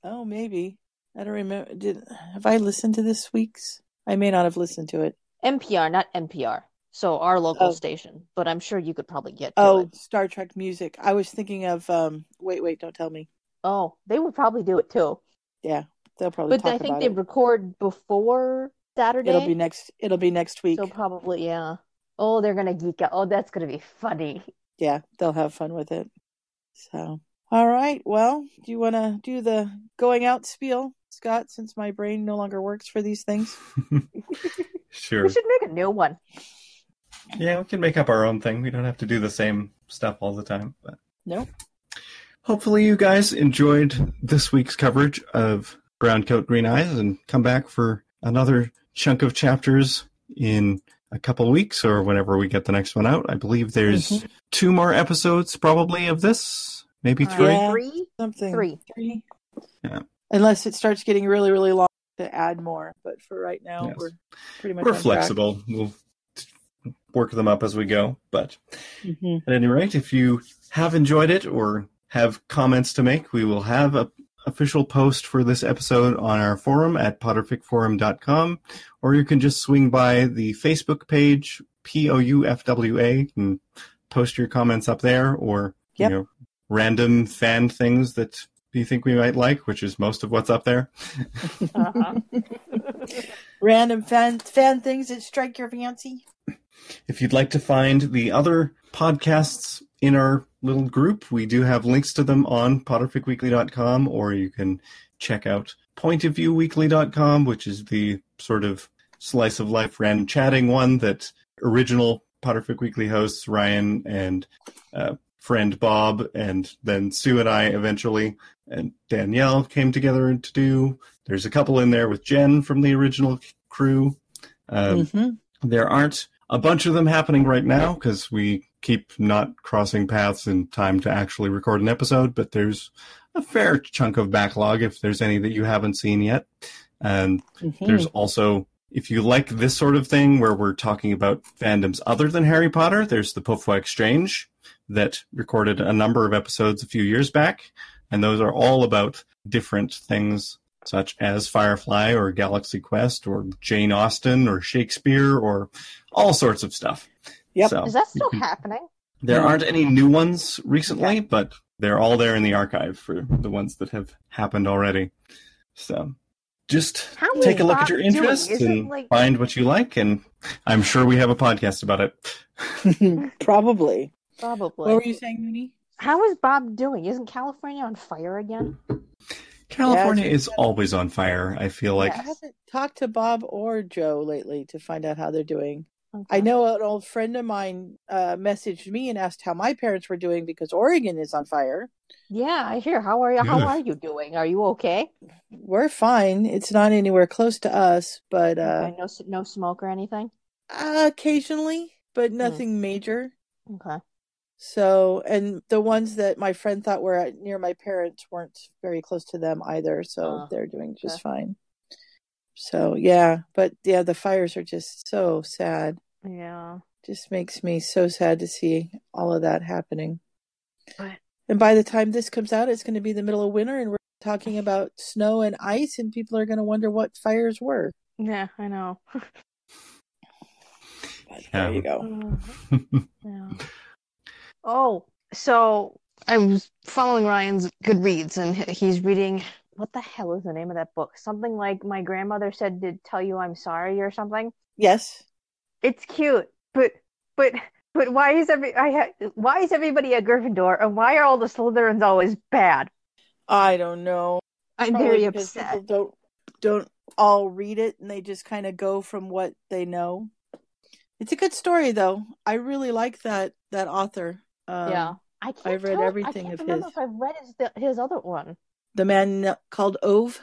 [SPEAKER 1] Oh, maybe. I don't remember. Did have I listened to this week's? I may not have listened to it.
[SPEAKER 3] NPR, not NPR. So our local
[SPEAKER 1] Oh.
[SPEAKER 3] station, but I'm sure you could probably get to
[SPEAKER 1] Oh,
[SPEAKER 3] it.
[SPEAKER 1] Star Trek music. I was thinking of um. Wait, wait, don't tell me.
[SPEAKER 3] Oh, they would probably do it too.
[SPEAKER 1] Yeah, they'll probably
[SPEAKER 3] But
[SPEAKER 1] talk
[SPEAKER 3] I think
[SPEAKER 1] about
[SPEAKER 3] they
[SPEAKER 1] it.
[SPEAKER 3] record before Saturday.
[SPEAKER 1] It'll be next. It'll be next week.
[SPEAKER 3] So probably, yeah. Oh, they're gonna geek out. Oh, that's gonna be funny.
[SPEAKER 1] Yeah, they'll have fun with it. So, all right. Well, do you want to do the going out spiel, Scott? Since my brain no longer works for these things.
[SPEAKER 4] Sure.
[SPEAKER 3] We should make a new one.
[SPEAKER 4] Yeah, we can make up our own thing. We don't have to do the same stuff all the time. But
[SPEAKER 1] No.
[SPEAKER 4] hopefully, you guys enjoyed this week's coverage of Brown Coat Green Eyes and come back for another chunk of chapters in a couple weeks or whenever we get the next one out. I believe there's
[SPEAKER 1] Mhm.
[SPEAKER 4] two more episodes probably of this, maybe
[SPEAKER 3] Uh,
[SPEAKER 4] three.
[SPEAKER 1] Yeah.
[SPEAKER 3] Three?
[SPEAKER 1] Something.
[SPEAKER 3] Three.
[SPEAKER 1] Three.
[SPEAKER 4] Yeah.
[SPEAKER 1] Unless it starts getting really, really long to add more. But for right now,
[SPEAKER 4] Yes.
[SPEAKER 1] we're pretty much
[SPEAKER 4] We're
[SPEAKER 1] on track.
[SPEAKER 4] flexible. We'll work them up as we go. But
[SPEAKER 1] Mhm.
[SPEAKER 4] At any rate, if you have enjoyed it or have comments to make, we will have a official post for this episode on our forum at potterficforum.com, or you can just swing by the Facebook page, P-O-U-F-W-A, and post your comments up there, or
[SPEAKER 1] Yep.
[SPEAKER 4] you know, random fan things that you think we might like, which is most of what's up there.
[SPEAKER 3] Uh-huh.
[SPEAKER 1] Random fan fan things that strike your fancy.
[SPEAKER 4] If you'd like to find the other podcasts in our little group, we do have links to them on potterficweekly.com, or you can check out pointofviewweekly.com, which is the sort of slice of life random chatting one that original Potterfic Weekly hosts Ryan and uh, friend Bob, and then Sue and I eventually, and Danielle came together to do. There's a couple in there with Jen from the original crew. Um,
[SPEAKER 1] Mhm.
[SPEAKER 4] there aren't a bunch of them happening right now because we keep not crossing paths in time to actually record an episode, but there's a fair chunk of backlog if there's any that you haven't seen yet. And
[SPEAKER 1] Mhm.
[SPEAKER 4] there's also, if you like this sort of thing where we're talking about fandoms other than Harry Potter, there's the Pofwa Exchange that recorded a number of episodes a few years back. And those are all about different things such as Firefly or Galaxy Quest or Jane Austen or Shakespeare or all sorts of stuff.
[SPEAKER 1] Yep.
[SPEAKER 4] So
[SPEAKER 3] Is that still
[SPEAKER 4] can-
[SPEAKER 3] happening?
[SPEAKER 4] there aren't any new ones recently, but they're all there in the archive for the ones that have happened already. So just
[SPEAKER 3] How is
[SPEAKER 4] take a look at your interests and
[SPEAKER 3] like-
[SPEAKER 4] find what you like, and I'm sure we have a podcast about it.
[SPEAKER 1] Probably.
[SPEAKER 3] Probably.
[SPEAKER 1] What were you saying, Moony?
[SPEAKER 3] How is Bob doing? Isn't California on fire again?
[SPEAKER 4] California
[SPEAKER 1] Yeah,
[SPEAKER 4] is always on fire. I feel like
[SPEAKER 1] I haven't talked to Bob or Jo lately to find out how they're doing.
[SPEAKER 3] Okay.
[SPEAKER 1] I know an old friend of mine uh, messaged me and asked how my parents were doing because Oregon is on fire.
[SPEAKER 3] Yeah, I hear. How are you? How are you doing? Are you okay?
[SPEAKER 1] We're fine. It's not anywhere close to us, but uh,
[SPEAKER 3] Okay, no, no smoke or anything.
[SPEAKER 1] occasionally, but nothing major.
[SPEAKER 3] Okay.
[SPEAKER 1] So, and the ones that my friend thought were at, near my parents weren't very close to them either, so
[SPEAKER 3] Oh,
[SPEAKER 1] they're doing just
[SPEAKER 3] okay.
[SPEAKER 1] fine. So, yeah, but yeah, the fires are just so sad.
[SPEAKER 3] Yeah.
[SPEAKER 1] Just makes me so sad to see all of that happening.
[SPEAKER 3] But
[SPEAKER 1] And by the time this comes out, it's going to be the middle of winter, and we're talking about snow and ice, and people are going to wonder what fires were.
[SPEAKER 3] yeah, I know.
[SPEAKER 1] But
[SPEAKER 4] Yeah.
[SPEAKER 1] there you go.
[SPEAKER 3] Uh, yeah. Oh, so I was following Ryan's Goodreads, and he's reading. What the hell is the name of that book? Something like my grandmother said to tell you I'm sorry or something.
[SPEAKER 1] Yes.
[SPEAKER 3] It's cute, but but but why is every I ha- why is everybody a Gryffindor and why are all the Slytherins always bad?
[SPEAKER 1] I don't know.
[SPEAKER 3] I'm
[SPEAKER 1] Probably
[SPEAKER 3] very upset.
[SPEAKER 1] People don't don't all read it, and they just kind of go from what they know. It's a good story, though. I really like that that author. Um,
[SPEAKER 3] yeah, I can't.
[SPEAKER 1] I've read
[SPEAKER 3] tell-
[SPEAKER 1] everything
[SPEAKER 3] I
[SPEAKER 1] of
[SPEAKER 3] can't remember
[SPEAKER 1] his.
[SPEAKER 3] if I've read his his other one.
[SPEAKER 1] The man called Ove.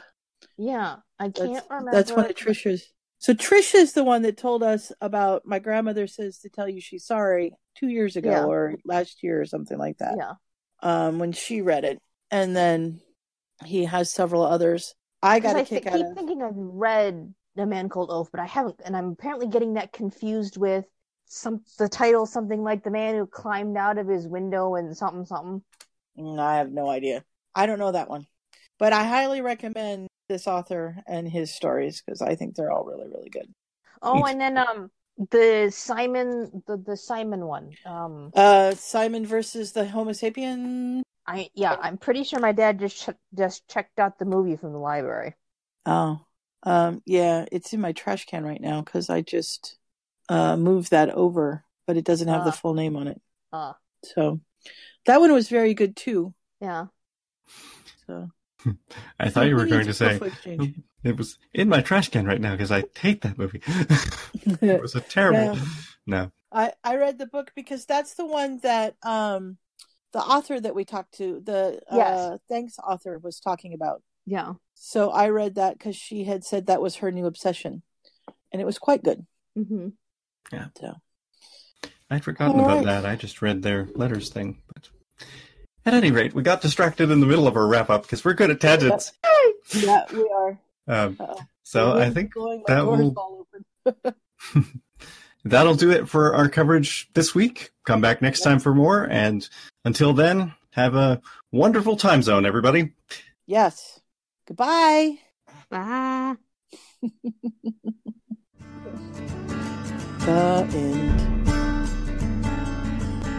[SPEAKER 3] Yeah, I can't
[SPEAKER 1] That's,
[SPEAKER 3] remember.
[SPEAKER 1] that's one of Trisha's. So Trisha's the one that told us about my grandmother says to tell you she's sorry two years ago
[SPEAKER 3] Yeah.
[SPEAKER 1] or last year or something like that.
[SPEAKER 3] Yeah.
[SPEAKER 1] Um, when she read it, and then he has several others. I got a kick
[SPEAKER 3] thi-
[SPEAKER 1] out
[SPEAKER 3] keep
[SPEAKER 1] of.
[SPEAKER 3] thinking I've read A Man Called Ove, but I haven't, and I'm apparently getting that confused with some the title, something like The Man Who Climbed Out of His Window and something something.
[SPEAKER 1] Mm, I have no idea. I don't know that one, but I highly recommend this author and his stories because I think they're all really, really good.
[SPEAKER 3] Oh, and then um the Simon the the Simon one. Um,
[SPEAKER 1] Uh, Simon versus the Homo sapien.
[SPEAKER 3] I yeah, I'm pretty sure my dad just ch- just checked out the movie from the library.
[SPEAKER 1] Oh, um, yeah, it's in my trash can right now because I just uh moved that over but it doesn't have the
[SPEAKER 3] Ah.
[SPEAKER 1] full name on it.
[SPEAKER 3] Ah,
[SPEAKER 1] So that one was very good too.
[SPEAKER 3] yeah.
[SPEAKER 1] So
[SPEAKER 4] I thought you were going to say it was in my trash can right now because I hate that movie. it was a terrible.
[SPEAKER 1] Yeah.
[SPEAKER 4] No.
[SPEAKER 1] I I read the book because that's the one that um the author that we talked to the
[SPEAKER 3] Yes.
[SPEAKER 1] uh thanks author was talking about.
[SPEAKER 3] Yeah.
[SPEAKER 1] So I read that because she had said that was her new obsession, and it was quite good.
[SPEAKER 3] hmm
[SPEAKER 4] Yeah.
[SPEAKER 1] So
[SPEAKER 4] I'd forgotten
[SPEAKER 1] All
[SPEAKER 4] about
[SPEAKER 1] right.
[SPEAKER 4] that. I just read their letters thing. But at any rate, we got distracted in the middle of our wrap up because we're good at tangents.
[SPEAKER 1] yeah, we are.
[SPEAKER 4] Um, so I think
[SPEAKER 1] blowing,
[SPEAKER 4] that will. that'll do it for our coverage this week. Come back next time for more, and until then, have a wonderful time zone, everybody.
[SPEAKER 1] Yes. Goodbye.
[SPEAKER 3] Bye.
[SPEAKER 1] The end.